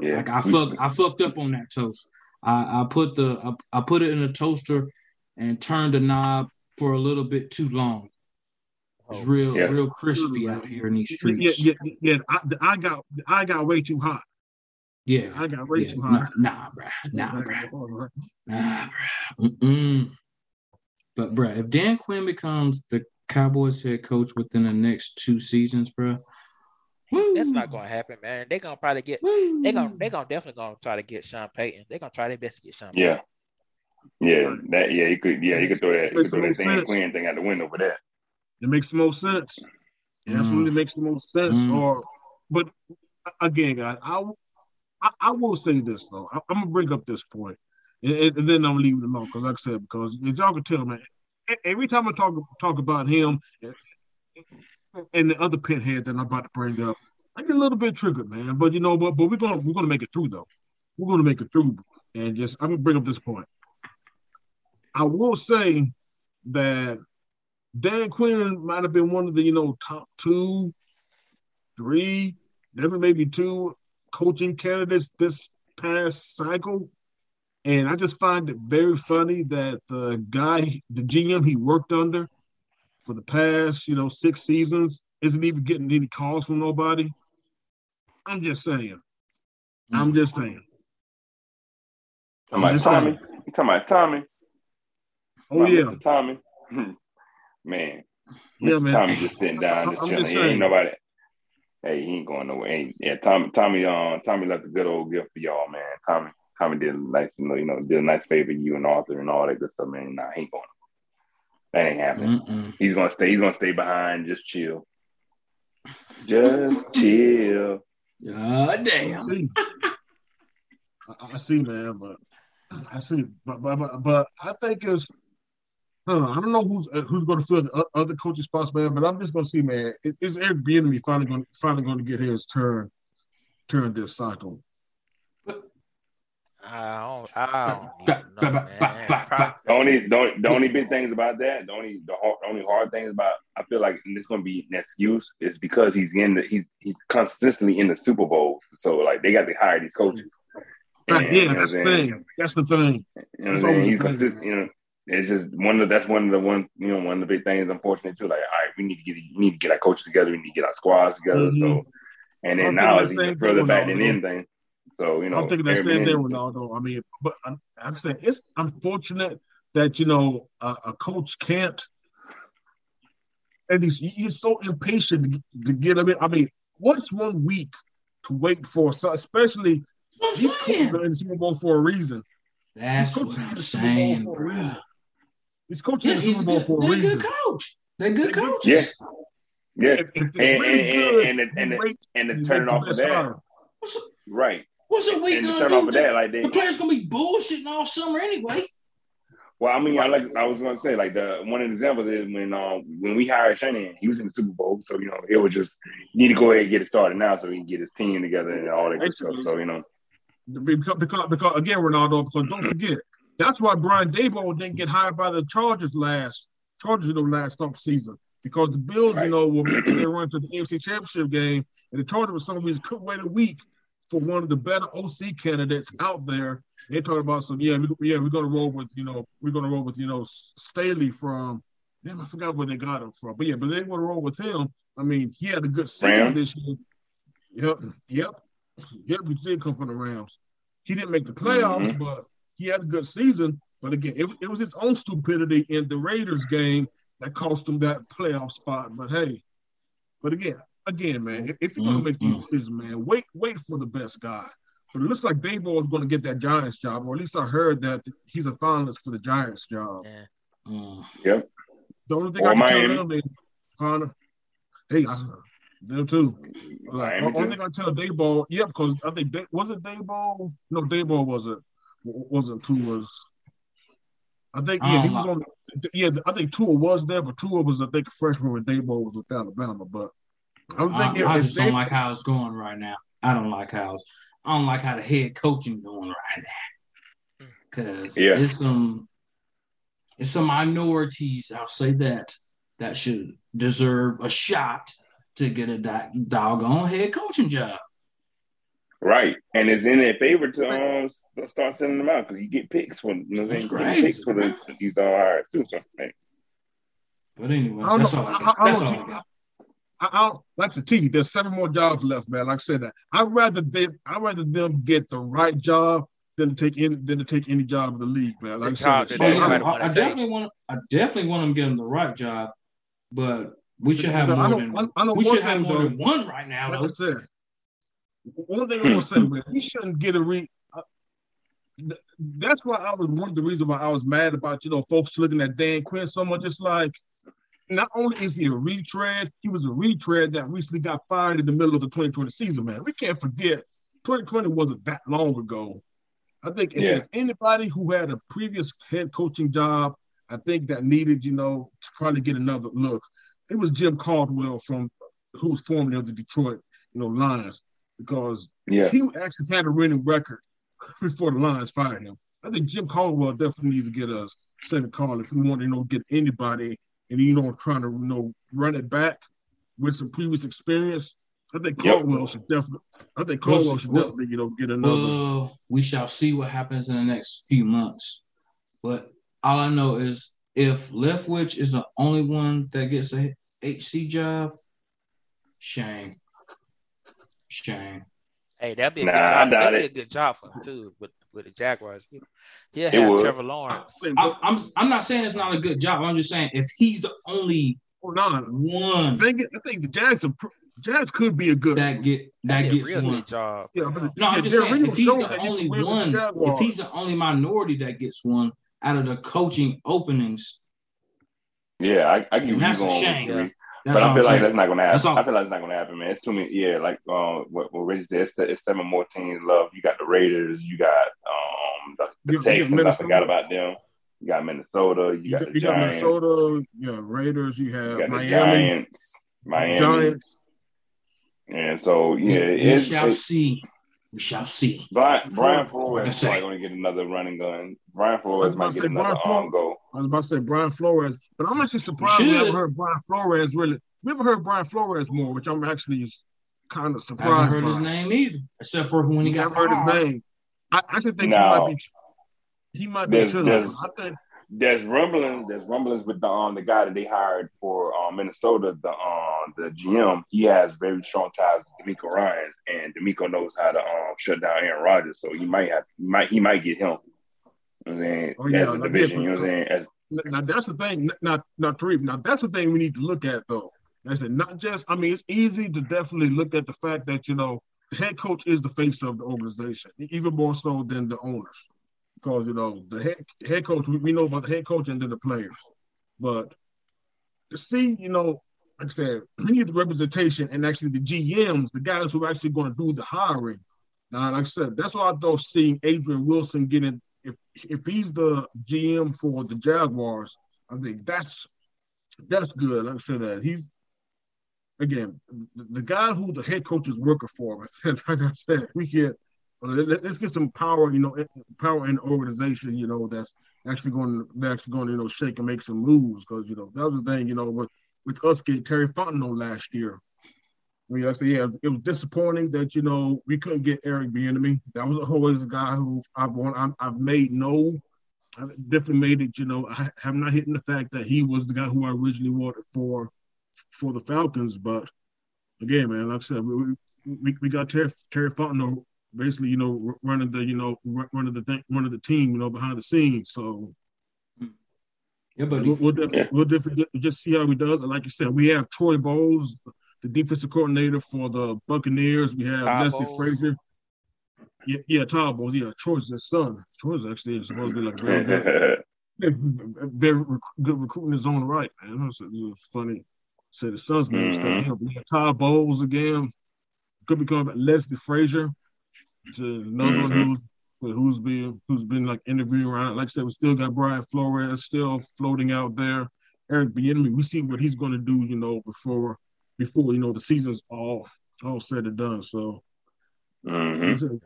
yeah. Like I fucked, I fucked up on that toast. I, I put the I, I put it in the toaster and turned the knob for a little bit too long. It's Oh, real, Yeah. real crispy out here in these streets. yeah, yeah. yeah. I, I got I got way too hot. Yeah, I got way yeah. too hot. nah, bruh. Nah, bruh. Nah, bruh. Mm-mm. But bruh, if Dan Quinn becomes the Cowboys head coach within the next two seasons, bruh, That's not gonna happen, man. They're gonna probably get woo. they gonna they gonna definitely gonna try to get Sean Payton. They're gonna try their best to get Sean Yeah. Yeah, that yeah, you could yeah, you could throw that you could throw that no Dan sense. Quinn thing out the window for that. It makes the most sense. It Mm. absolutely makes the most sense. Mm. Or, but again, guys, I, I I will say this though. I, I'm gonna bring up this point, and, and- and then I'm gonna leave it alone because, like I said, because as y'all can tell, man, every time I talk talk about him and the other pinhead that I'm about to bring up, I get a little bit triggered, man. But you know, but but we're gonna we're gonna make it through though. We're gonna make it through, and just I'm gonna bring up this point. I will say that Dan Quinn might have been one of the, you know, top two, three, definitely maybe two coaching candidates this past cycle. And I just find it very funny that the guy, the GM he worked under for the past, you know, six seasons isn't even getting any calls from nobody. I'm just saying. I'm mm-hmm. just saying. Talking I'm about just saying. Tommy. You talking about Tommy? Oh Talking yeah, Mr. Tommy. man. yeah, Mr. man. Tommy just sitting down, I'm just just chilling. He ain't nobody. Hey, he ain't going nowhere. Ain't, yeah, Tommy, Tommy, um, Tommy left a good old gift for y'all, man. Tommy, Tommy did a nice, you know, you know, did a nice favor you and Arthur and all that good stuff, man. Nah, he ain't going. That ain't happening. Mm-mm. He's gonna stay. He's gonna stay behind. Just chill. Just chill. God I damn. see. I, I see, man, but I see, but but but, but I think it's. I don't know, I don't know who's uh, who's going to fill the o- other coaching spots, man. But I'm just going to see, man. Is, is Eric Bieniemy finally going finally going to get his turn turn this cycle? I don't, I don't Ba- even know, ba- ba- man. ba- Pro- ba- The only, the only, big things about that, the only, the, hard, the only hard things about, I feel like and it's going to be an excuse is because he's in the, he's he's consistently in the Super Bowls, so like they got to hire these coaches. And, yeah, that's the what I'm saying? thing. That's the thing. You know That's what I'm saying? always He's the thing. consistent. You know, it's just one of the, that's one of the one you know one of the big things. Unfortunately, too. Like, all right, we need to get we need to get our coaches together. We need to get our squads together. Mhm. So, and then I'm now thinking it's the even same further thing, back than anything. So you know, I'm thinking the same thing, Bieniemy- Ronaldo. I mean, but I'm, I'm saying it's unfortunate that you know a, a coach can't, and he's he's so impatient to, to get him in. I mean, what's one week to wait for? So especially That's these coaches are in the Super Bowl for a reason. That's These what coaches are in I'm the Super Bowl saying, for a reason. These coaches Yeah, the Super Bowl good. for a reason. They're good coach. They're good They're coaches. Yeah, If, if they're And- really and- good, and- and- they and- wait and to turn it off of that, hire. What's a, right? what's a week gonna turn off do? of The, that, like they, the players gonna be bullshitting all summer anyway. Well, I mean, I like I was gonna say like the one of the examples is when um when we hired Shanahan, he was in the Super Bowl, so you know it was just need to go ahead and get it started now so he can get his team together and all that good stuff. So you know, because, because, because again, Ronaldo, because don't forget, that's why Brian Daboll didn't get hired by the Chargers last Chargers know, last off season. Because the Bills, you know, were making their run to the AFC championship game, and the Chargers for some reason couldn't wait a week for one of the better OC candidates out there. They talking about some, yeah, we, yeah, we're gonna roll with, you know, we're gonna roll with, you know, Staley from damn, I forgot where they got him from. But yeah, but they want to roll with him. I mean, he had a good season this year. Yep, yep. Yep, he did come from the Rams. He didn't make the playoffs, Mhm. but he had a good season. But again, it, it was his own stupidity in the Raiders game that cost him that playoff spot. But hey, but again, again, man, if, if you're gonna make these Mhm. decisions, man, wait, wait for the best guy. But it looks like Daboll is going to get that Giants job, or at least I heard that he's a finalist for the Giants job. Yeah. Mm. The only thing Or I can Miami. tell them is, Connor, hey, I, them too. Like, Miami the only too. thing I tell Daboll, yeah, because I think Day, was it Daboll? No, Daboll wasn't. Wasn't two was. I think yeah, I he don't was on. Yeah, I think Tua was there, but Tua was I think a freshman when Daboll was with Alabama. But I'm I, thinking I if just they- don't like how it's going right now. I don't like how it's, I don't like how the head coaching going right now. Cause Yeah. it's some it's some minorities, I'll say that, that should deserve a shot to get a do- doggone head coaching job. Right? And it's in their favor to um start sending them out because you get picks for you know what I'm? That's You get crazy, picks for the man. these all hires too. So hey, But anyway, I don't that's know. all I I, got. I, I That's all I got. I, I don't like to tell you. There's seven more jobs left, man. Like I said, that I'd rather they, I'd rather them get the right job than to take any than to take any job in the league, man. Like The I said, that Oh, they no, might I, have I, wanna I definitely want I definitely want them to get them the right job, but we should have more than we one should have more than one right now like I though. said, one thing I'm gonna say, man, he shouldn't get a re. uh, th- That's why I was one of the reasons why I was mad about you know folks looking at Dan Quinn so much. It's like not only is he a retread, he was a retread that recently got fired in the middle of the 2020 season. Man, we can't forget 2020 wasn't that long ago. I think if Yeah. there's anybody who had a previous head coaching job, I think that needed you know to probably get another look. It was Jim Caldwell from who was formerly of the Detroit you know Lions because yeah, he actually had a winning record before the Lions fired him. I think Jim Caldwell definitely needs to get a second call if we want to you know get anybody and you know trying to you know run it back with some previous experience. I think Yep. Caldwell should definitely. I think Well, Caldwell should definitely you know get another. Well, we shall see what happens in the next few months. But all I know is if Leftwich is the only one that gets a HC job, shame. Shame. Hey, that'd be a Nah, good I job. That'd be a good job for him too with with the Jaguars. He- He'll have would. Trevor Lawrence. I, I'm I'm not saying it's not a good job. I'm just saying if he's the only Hold on. I one think I think the Jags are, pr- Jags could be a good. that get that That'd be a gets real one. job. yeah, but No, I'm just saying if he's the only can the one, if he's the only minority that gets one out of the coaching openings, yeah, I, I get And where you that's a going with shame. That's But I feel like that's not gonna happen. I feel like it's not gonna happen, man. It's too many. Yeah, like uh, what, what Reggie said, it's, it's seven more teams love. You got the Raiders, you got um the the you- you Texans, I forgot about them. You got Minnesota. You You got you got Minnesota, you got Raiders, you You have the Miami, Giants. Miami. Giants. And so yeah, we it's, shall it's see. We shall see. Brian, Brian Like I Flores is say. probably going to get another running gun. Brian Flores might get another Brian arm go. I was about to say Brian Flores, but I'm actually surprised we should. haven't heard Brian Flores really. We haven't heard Brian Flores more, which I'm actually kind of surprised. I haven't surprised heard by. his name either, except for when he We got haven't heard his name. I actually think No. he might be. He might be There's- there's- I think There's rumblings. There's rumblings with the um the guy that they hired for um, Minnesota, the um the GM. He has very strong ties with DeMeco Ryan, and DeMeco knows how to um shut down Aaron Rodgers. So he might have he might he might get him. You know saying Oh, yeah, as division. You know saying? As, now that's the thing. Not not Tariq. Now that's the thing we need to look at though. I said not just. I mean, it's easy to definitely look at the fact that you know the head coach is the face of the organization, even more so than the owners, because you know the head head coach. We, we know about the head coach and then the players, but to see you know. Like I said, we need the representation and actually the GMs, the guys who are actually going to do the hiring. Now, like I said, that's why I thought seeing Adrian Wilson getting if if he's the GM for the Jaguars, I think that's that's good. Like I said, that he's again the, the guy who the head coach is working for. like I said, we get let, us get some power, you know, power in organization, you know, that's actually going to actually going to you know shake and make some moves because you know that was the thing, you know, with with us getting Terry Fontenot last year. I mean, I said, yeah, it was disappointing that you know we couldn't get Eric Bieniemy. That was always a guy who I've won, I've made no, I definitely made it. You know, I have not hidden the fact that he was the guy who I originally wanted for for the Falcons. But again, man, like I said, we we, we got Terry Terry Fontenot basically, you know, running the you know running the thing, running the team, you know, behind the scenes. So Yeah, buddy. We'll, we'll, definitely, Yeah. we'll definitely just see how he does. Like you said, we have Troy Bowles, the defensive coordinator for the Buccaneers. We have Todd Leslie Bowles. Frazier. Yeah, yeah, Todd Bowles. Yeah, Troy's his son. Troy's actually supposed to be like very good, very good recruiting his own right, man. It's, it's funny. Say the son's name stuck Mhm. him. We have Todd Bowles again. Could be coming back. Leslie Frazier. It's another one Mhm. who's who's been who's been like interviewing around. Like I said, we still got Brian Flores still floating out there. Eric Bieniemy, we see what he's going to do, you know, before before you know the season's all all said and done. So Mhm.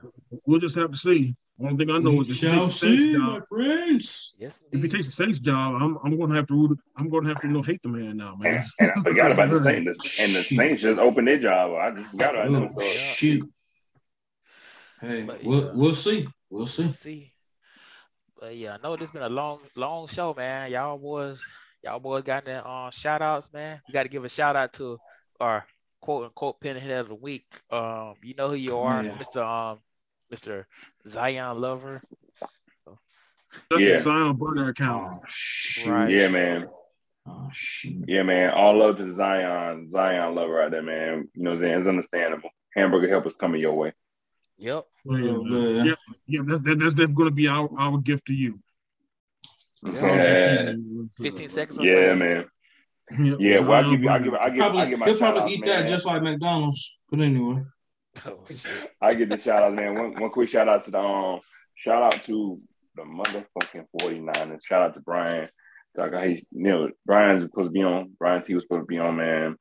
we'll just have to see. One thing I know We is if he shall takes the Saints see, job, my friends. Yes, if he takes the Saints job, I'm I'm going to have to root. I'm going to have to you know hate the man now, man. And, and I forgot about the Saints. And the Saints just opened their job. I just forgot about them. Oh, So shoot. Hey, But, we'll yeah. we'll see. We'll see. see. But yeah, I know this been a long, long show, man. Y'all boys, y'all boys got that uh, shout outs, man. We got to give a shout out to our quote unquote pinhead of the week. Um, you know who you are, Yeah. Mr. Um, Mr. Zion Lover. Yeah. Zion burner account. Oh. Right. yeah, man. Oh. Yeah, man. All love to the Zion, Zion lover out there, man. You know what I'm saying? It's understandable. Hamburger helpers coming your way. Yep. Oh, yeah, man. man. yeah, yeah. That's that, that's definitely going to be our our gift to you. You Yeah. what I'm Our gift to saying? you. 15 seconds. Yeah, fame. man. Yep, Yeah, well, I Zion give you, I burner give, I give, Probably, I give my he'll shout probably out, eat man. that just like McDonald's. But anyway. Oh. I get the shout out, man. One, one quick shout out to the um, shout out to the motherfucking 49ers. Shout out to Brian. Like, hey, you know, Brian's supposed to be on. Brian T was supposed to be on, man.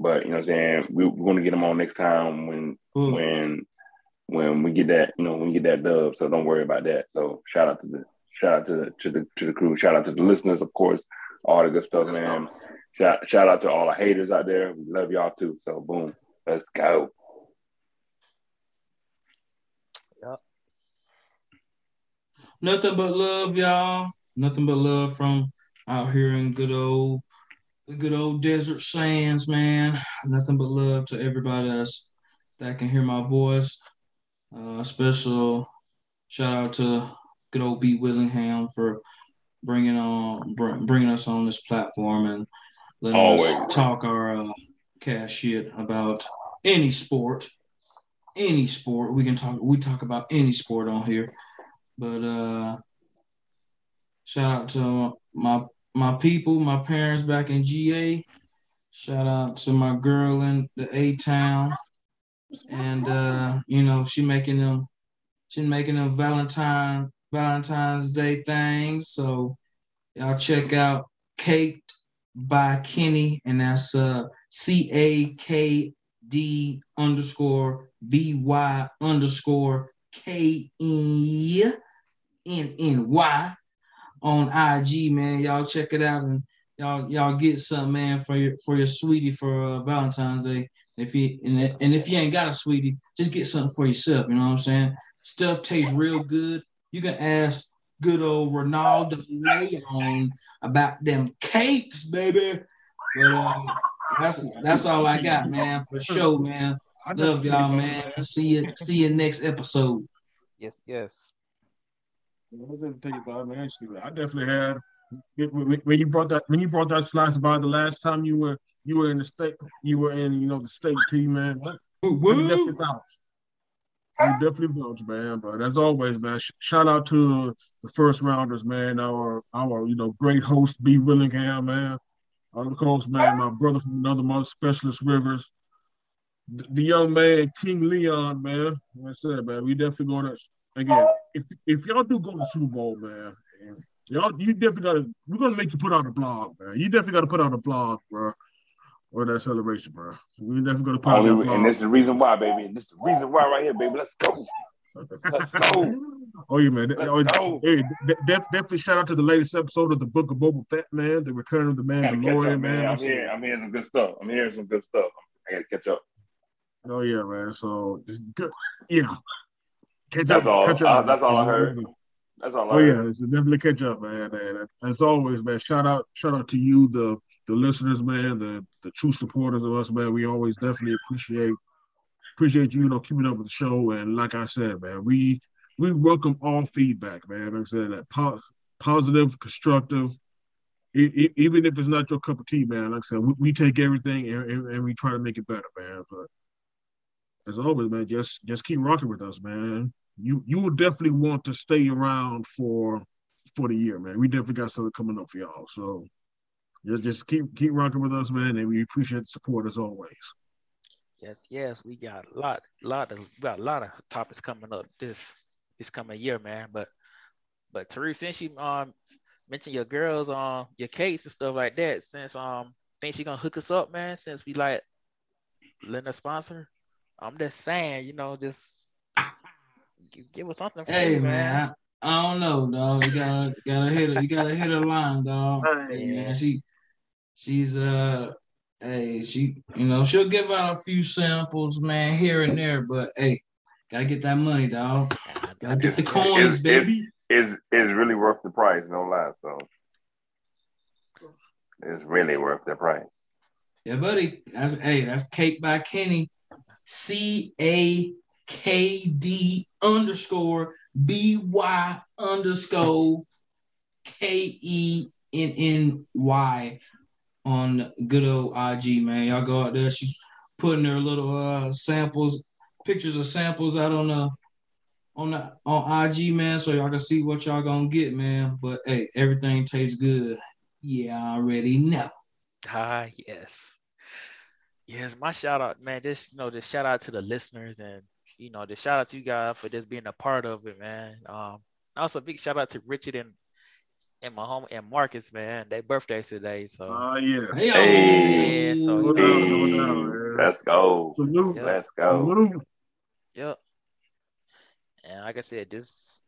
But you know what I'm saying? We, we're gonna get him on next time when Ooh. when when we get that, you know, when we get that dub. So don't worry about that. So shout out to the shout out to the to the to the crew. Shout out to the listeners, of course, all the good stuff, man. Shout shout out to all the haters out there. We love y'all too. So boom, let's go. Yep. Nothing but love, y'all. Nothing but love from out here in good old the good old desert sands, man. Nothing but love to everybody that's that can hear my voice. Uh, special shout out to good old B Willingham for bringing on br- bringing us on this platform and letting Always. us talk our uh, cash shit about any sport, any sport. We can talk. We talk about any sport on here. But uh shout out to my my people, my parents back in GA. Shout out to my girl in the A town. And uh, you know, she making them she making them Valentine Valentine's Day things. So y'all check out Caked by Kenny, and that's uh C A K D underscore B Y underscore K E N N Y on IG, man. Y'all check it out and y'all y'all get something, man, for your for your sweetie for uh, Valentine's Day. If you and, and if you ain't got a sweetie, just get something for yourself. You know what I'm saying? Stuff tastes real good. You can ask good old Ronaldo Leon about them cakes, baby. But uh, that's that's all I got, man. For sure, man. Love y'all, man. See you see you next episode. Yes, yes. I definitely had when you brought that when you brought that slice by the last time you were you were in the state you were in you know the state team man. You definitely vouch. You definitely vouch, man. But as always, man, sh- shout out to the first rounders, man. Our our you know great host B Willingham, man. Of course, man, my brother from another mother, Specialist Rivers. The, the young man, King Leon, man. Like I said, man, we definitely going to again. If if y'all do go to the Super Bowl, man, y'all you definitely got to. We're gonna make you put out a blog, man. You definitely got to put out a blog, bro. Or that celebration, bro. We definitely gonna put that blog. and this is the reason why, baby. This is the reason why right here, baby. Let's go. Let's go. Oh yeah, man. Let's Oh, go. Hey, def- definitely shout out to the latest episode of the Book of Boba Fett, man. The Return of the Mandalorian, up, man. man. I'm here. I'm hearing some good stuff. I'm hearing some good stuff. I gotta catch up. Oh yeah, man. So it's good. Yeah. Catch That's up. all. Catch Uh, that's all I heard. That's all I Oh heard. yeah, it's definitely catch up, man. And as always, man, shout out, shout out to you, the the listeners, man, the the true supporters of us, man. We always definitely appreciate appreciate you, you know, keeping up with the show. And like I said, man, we we welcome all feedback, man. Like I said, that po- positive, constructive, even if it's not your cup of tea, man. Like I said, we, take everything and, and, and we try to make it better, man. But as always, man, just just keep rocking with us, man. You you will definitely want to stay around for for the year, man. We definitely got something coming up for y'all. So just just keep keep rocking with us, man, and we appreciate the support as always. Yes, yes, we got a lot, lot of, we got a lot of topics coming up this this coming year, man. But but Tariq, since you um mentioned your girls um your case and stuff like that, since um think she gonna hook us up, man. Since we like letting us sponsor, I'm just saying, you know, just give us something. Hey free, man, I, I don't know, dog. You gotta gotta hit her. You gotta hit her line, dog. Hey man, she she's uh hey she you know she'll give out a few samples, man, here and there, but hey, gotta get that money, dog. Gotta get the It's- coins, it's- baby. It's it's really worth the price, no lie. So it's really worth the price. Yeah, buddy. That's hey, that's Cake by Kenny. C A K D underscore B Y underscore K E N N Y on good old IG, man. Y'all go out there. She's putting her little uh samples, pictures of samples out on the on the on IG, man, so y'all can see what y'all gonna get, man. But hey, everything tastes good. Yeah, I already know. Ah, yes. Yes, my shout out, man. Just you know, just shout out to the listeners and you know, just shout out to you guys for just being a part of it, man. Um also big shout out to Richard and and my home and Marcus, man. Their birthdays today. So Ah, yeah. Hey, Hey, so- No doubt, no Hey, doubt, man. let's go. Salute. Yeah. Let's go. Salute. Yep. And like I said, just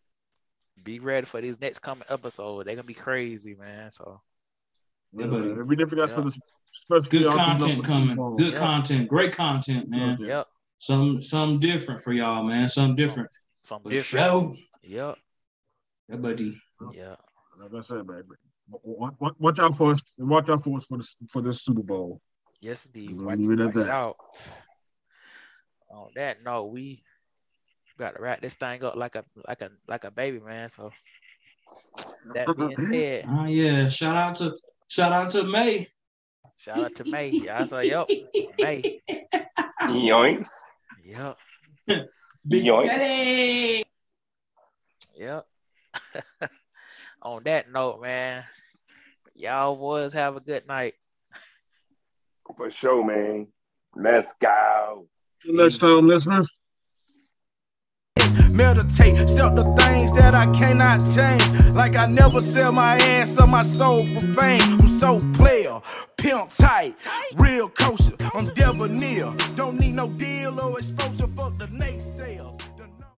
be ready for these next coming episodes. They're gonna be crazy, man. So Yeah, buddy. We definitely got Yeah. some special Good y'all keep up content coming. football. Good Yeah. content. Great content, man. Yep, Some some different for y'all, man. Some different. something For different. sure. Yep, Yeah, buddy. yeah. Like I said, man. Watch, watch, watch out for us. Watch out for us for the for this Super Bowl. Yes, indeed. We'll Watch, leave it at watch that. out. On that note, we got to wrap this thing up like a like a like a baby, man. So that being said, Oh yeah. Shout out to shout out to May. shout out to May. Yeah, I say, yep, May. Yoinks. Yep, Big Yoink. Daddy. yep. On that note, man, y'all boys have a good night. For sure, man. Let's go. Next time, listeners. Meditate, sell the things that I cannot change. Like I never sell my ass or my soul for fame. I'm so player, pimp tight, real kosher. I'm debonair. Don't need no deal or exposure. Fuck the nation.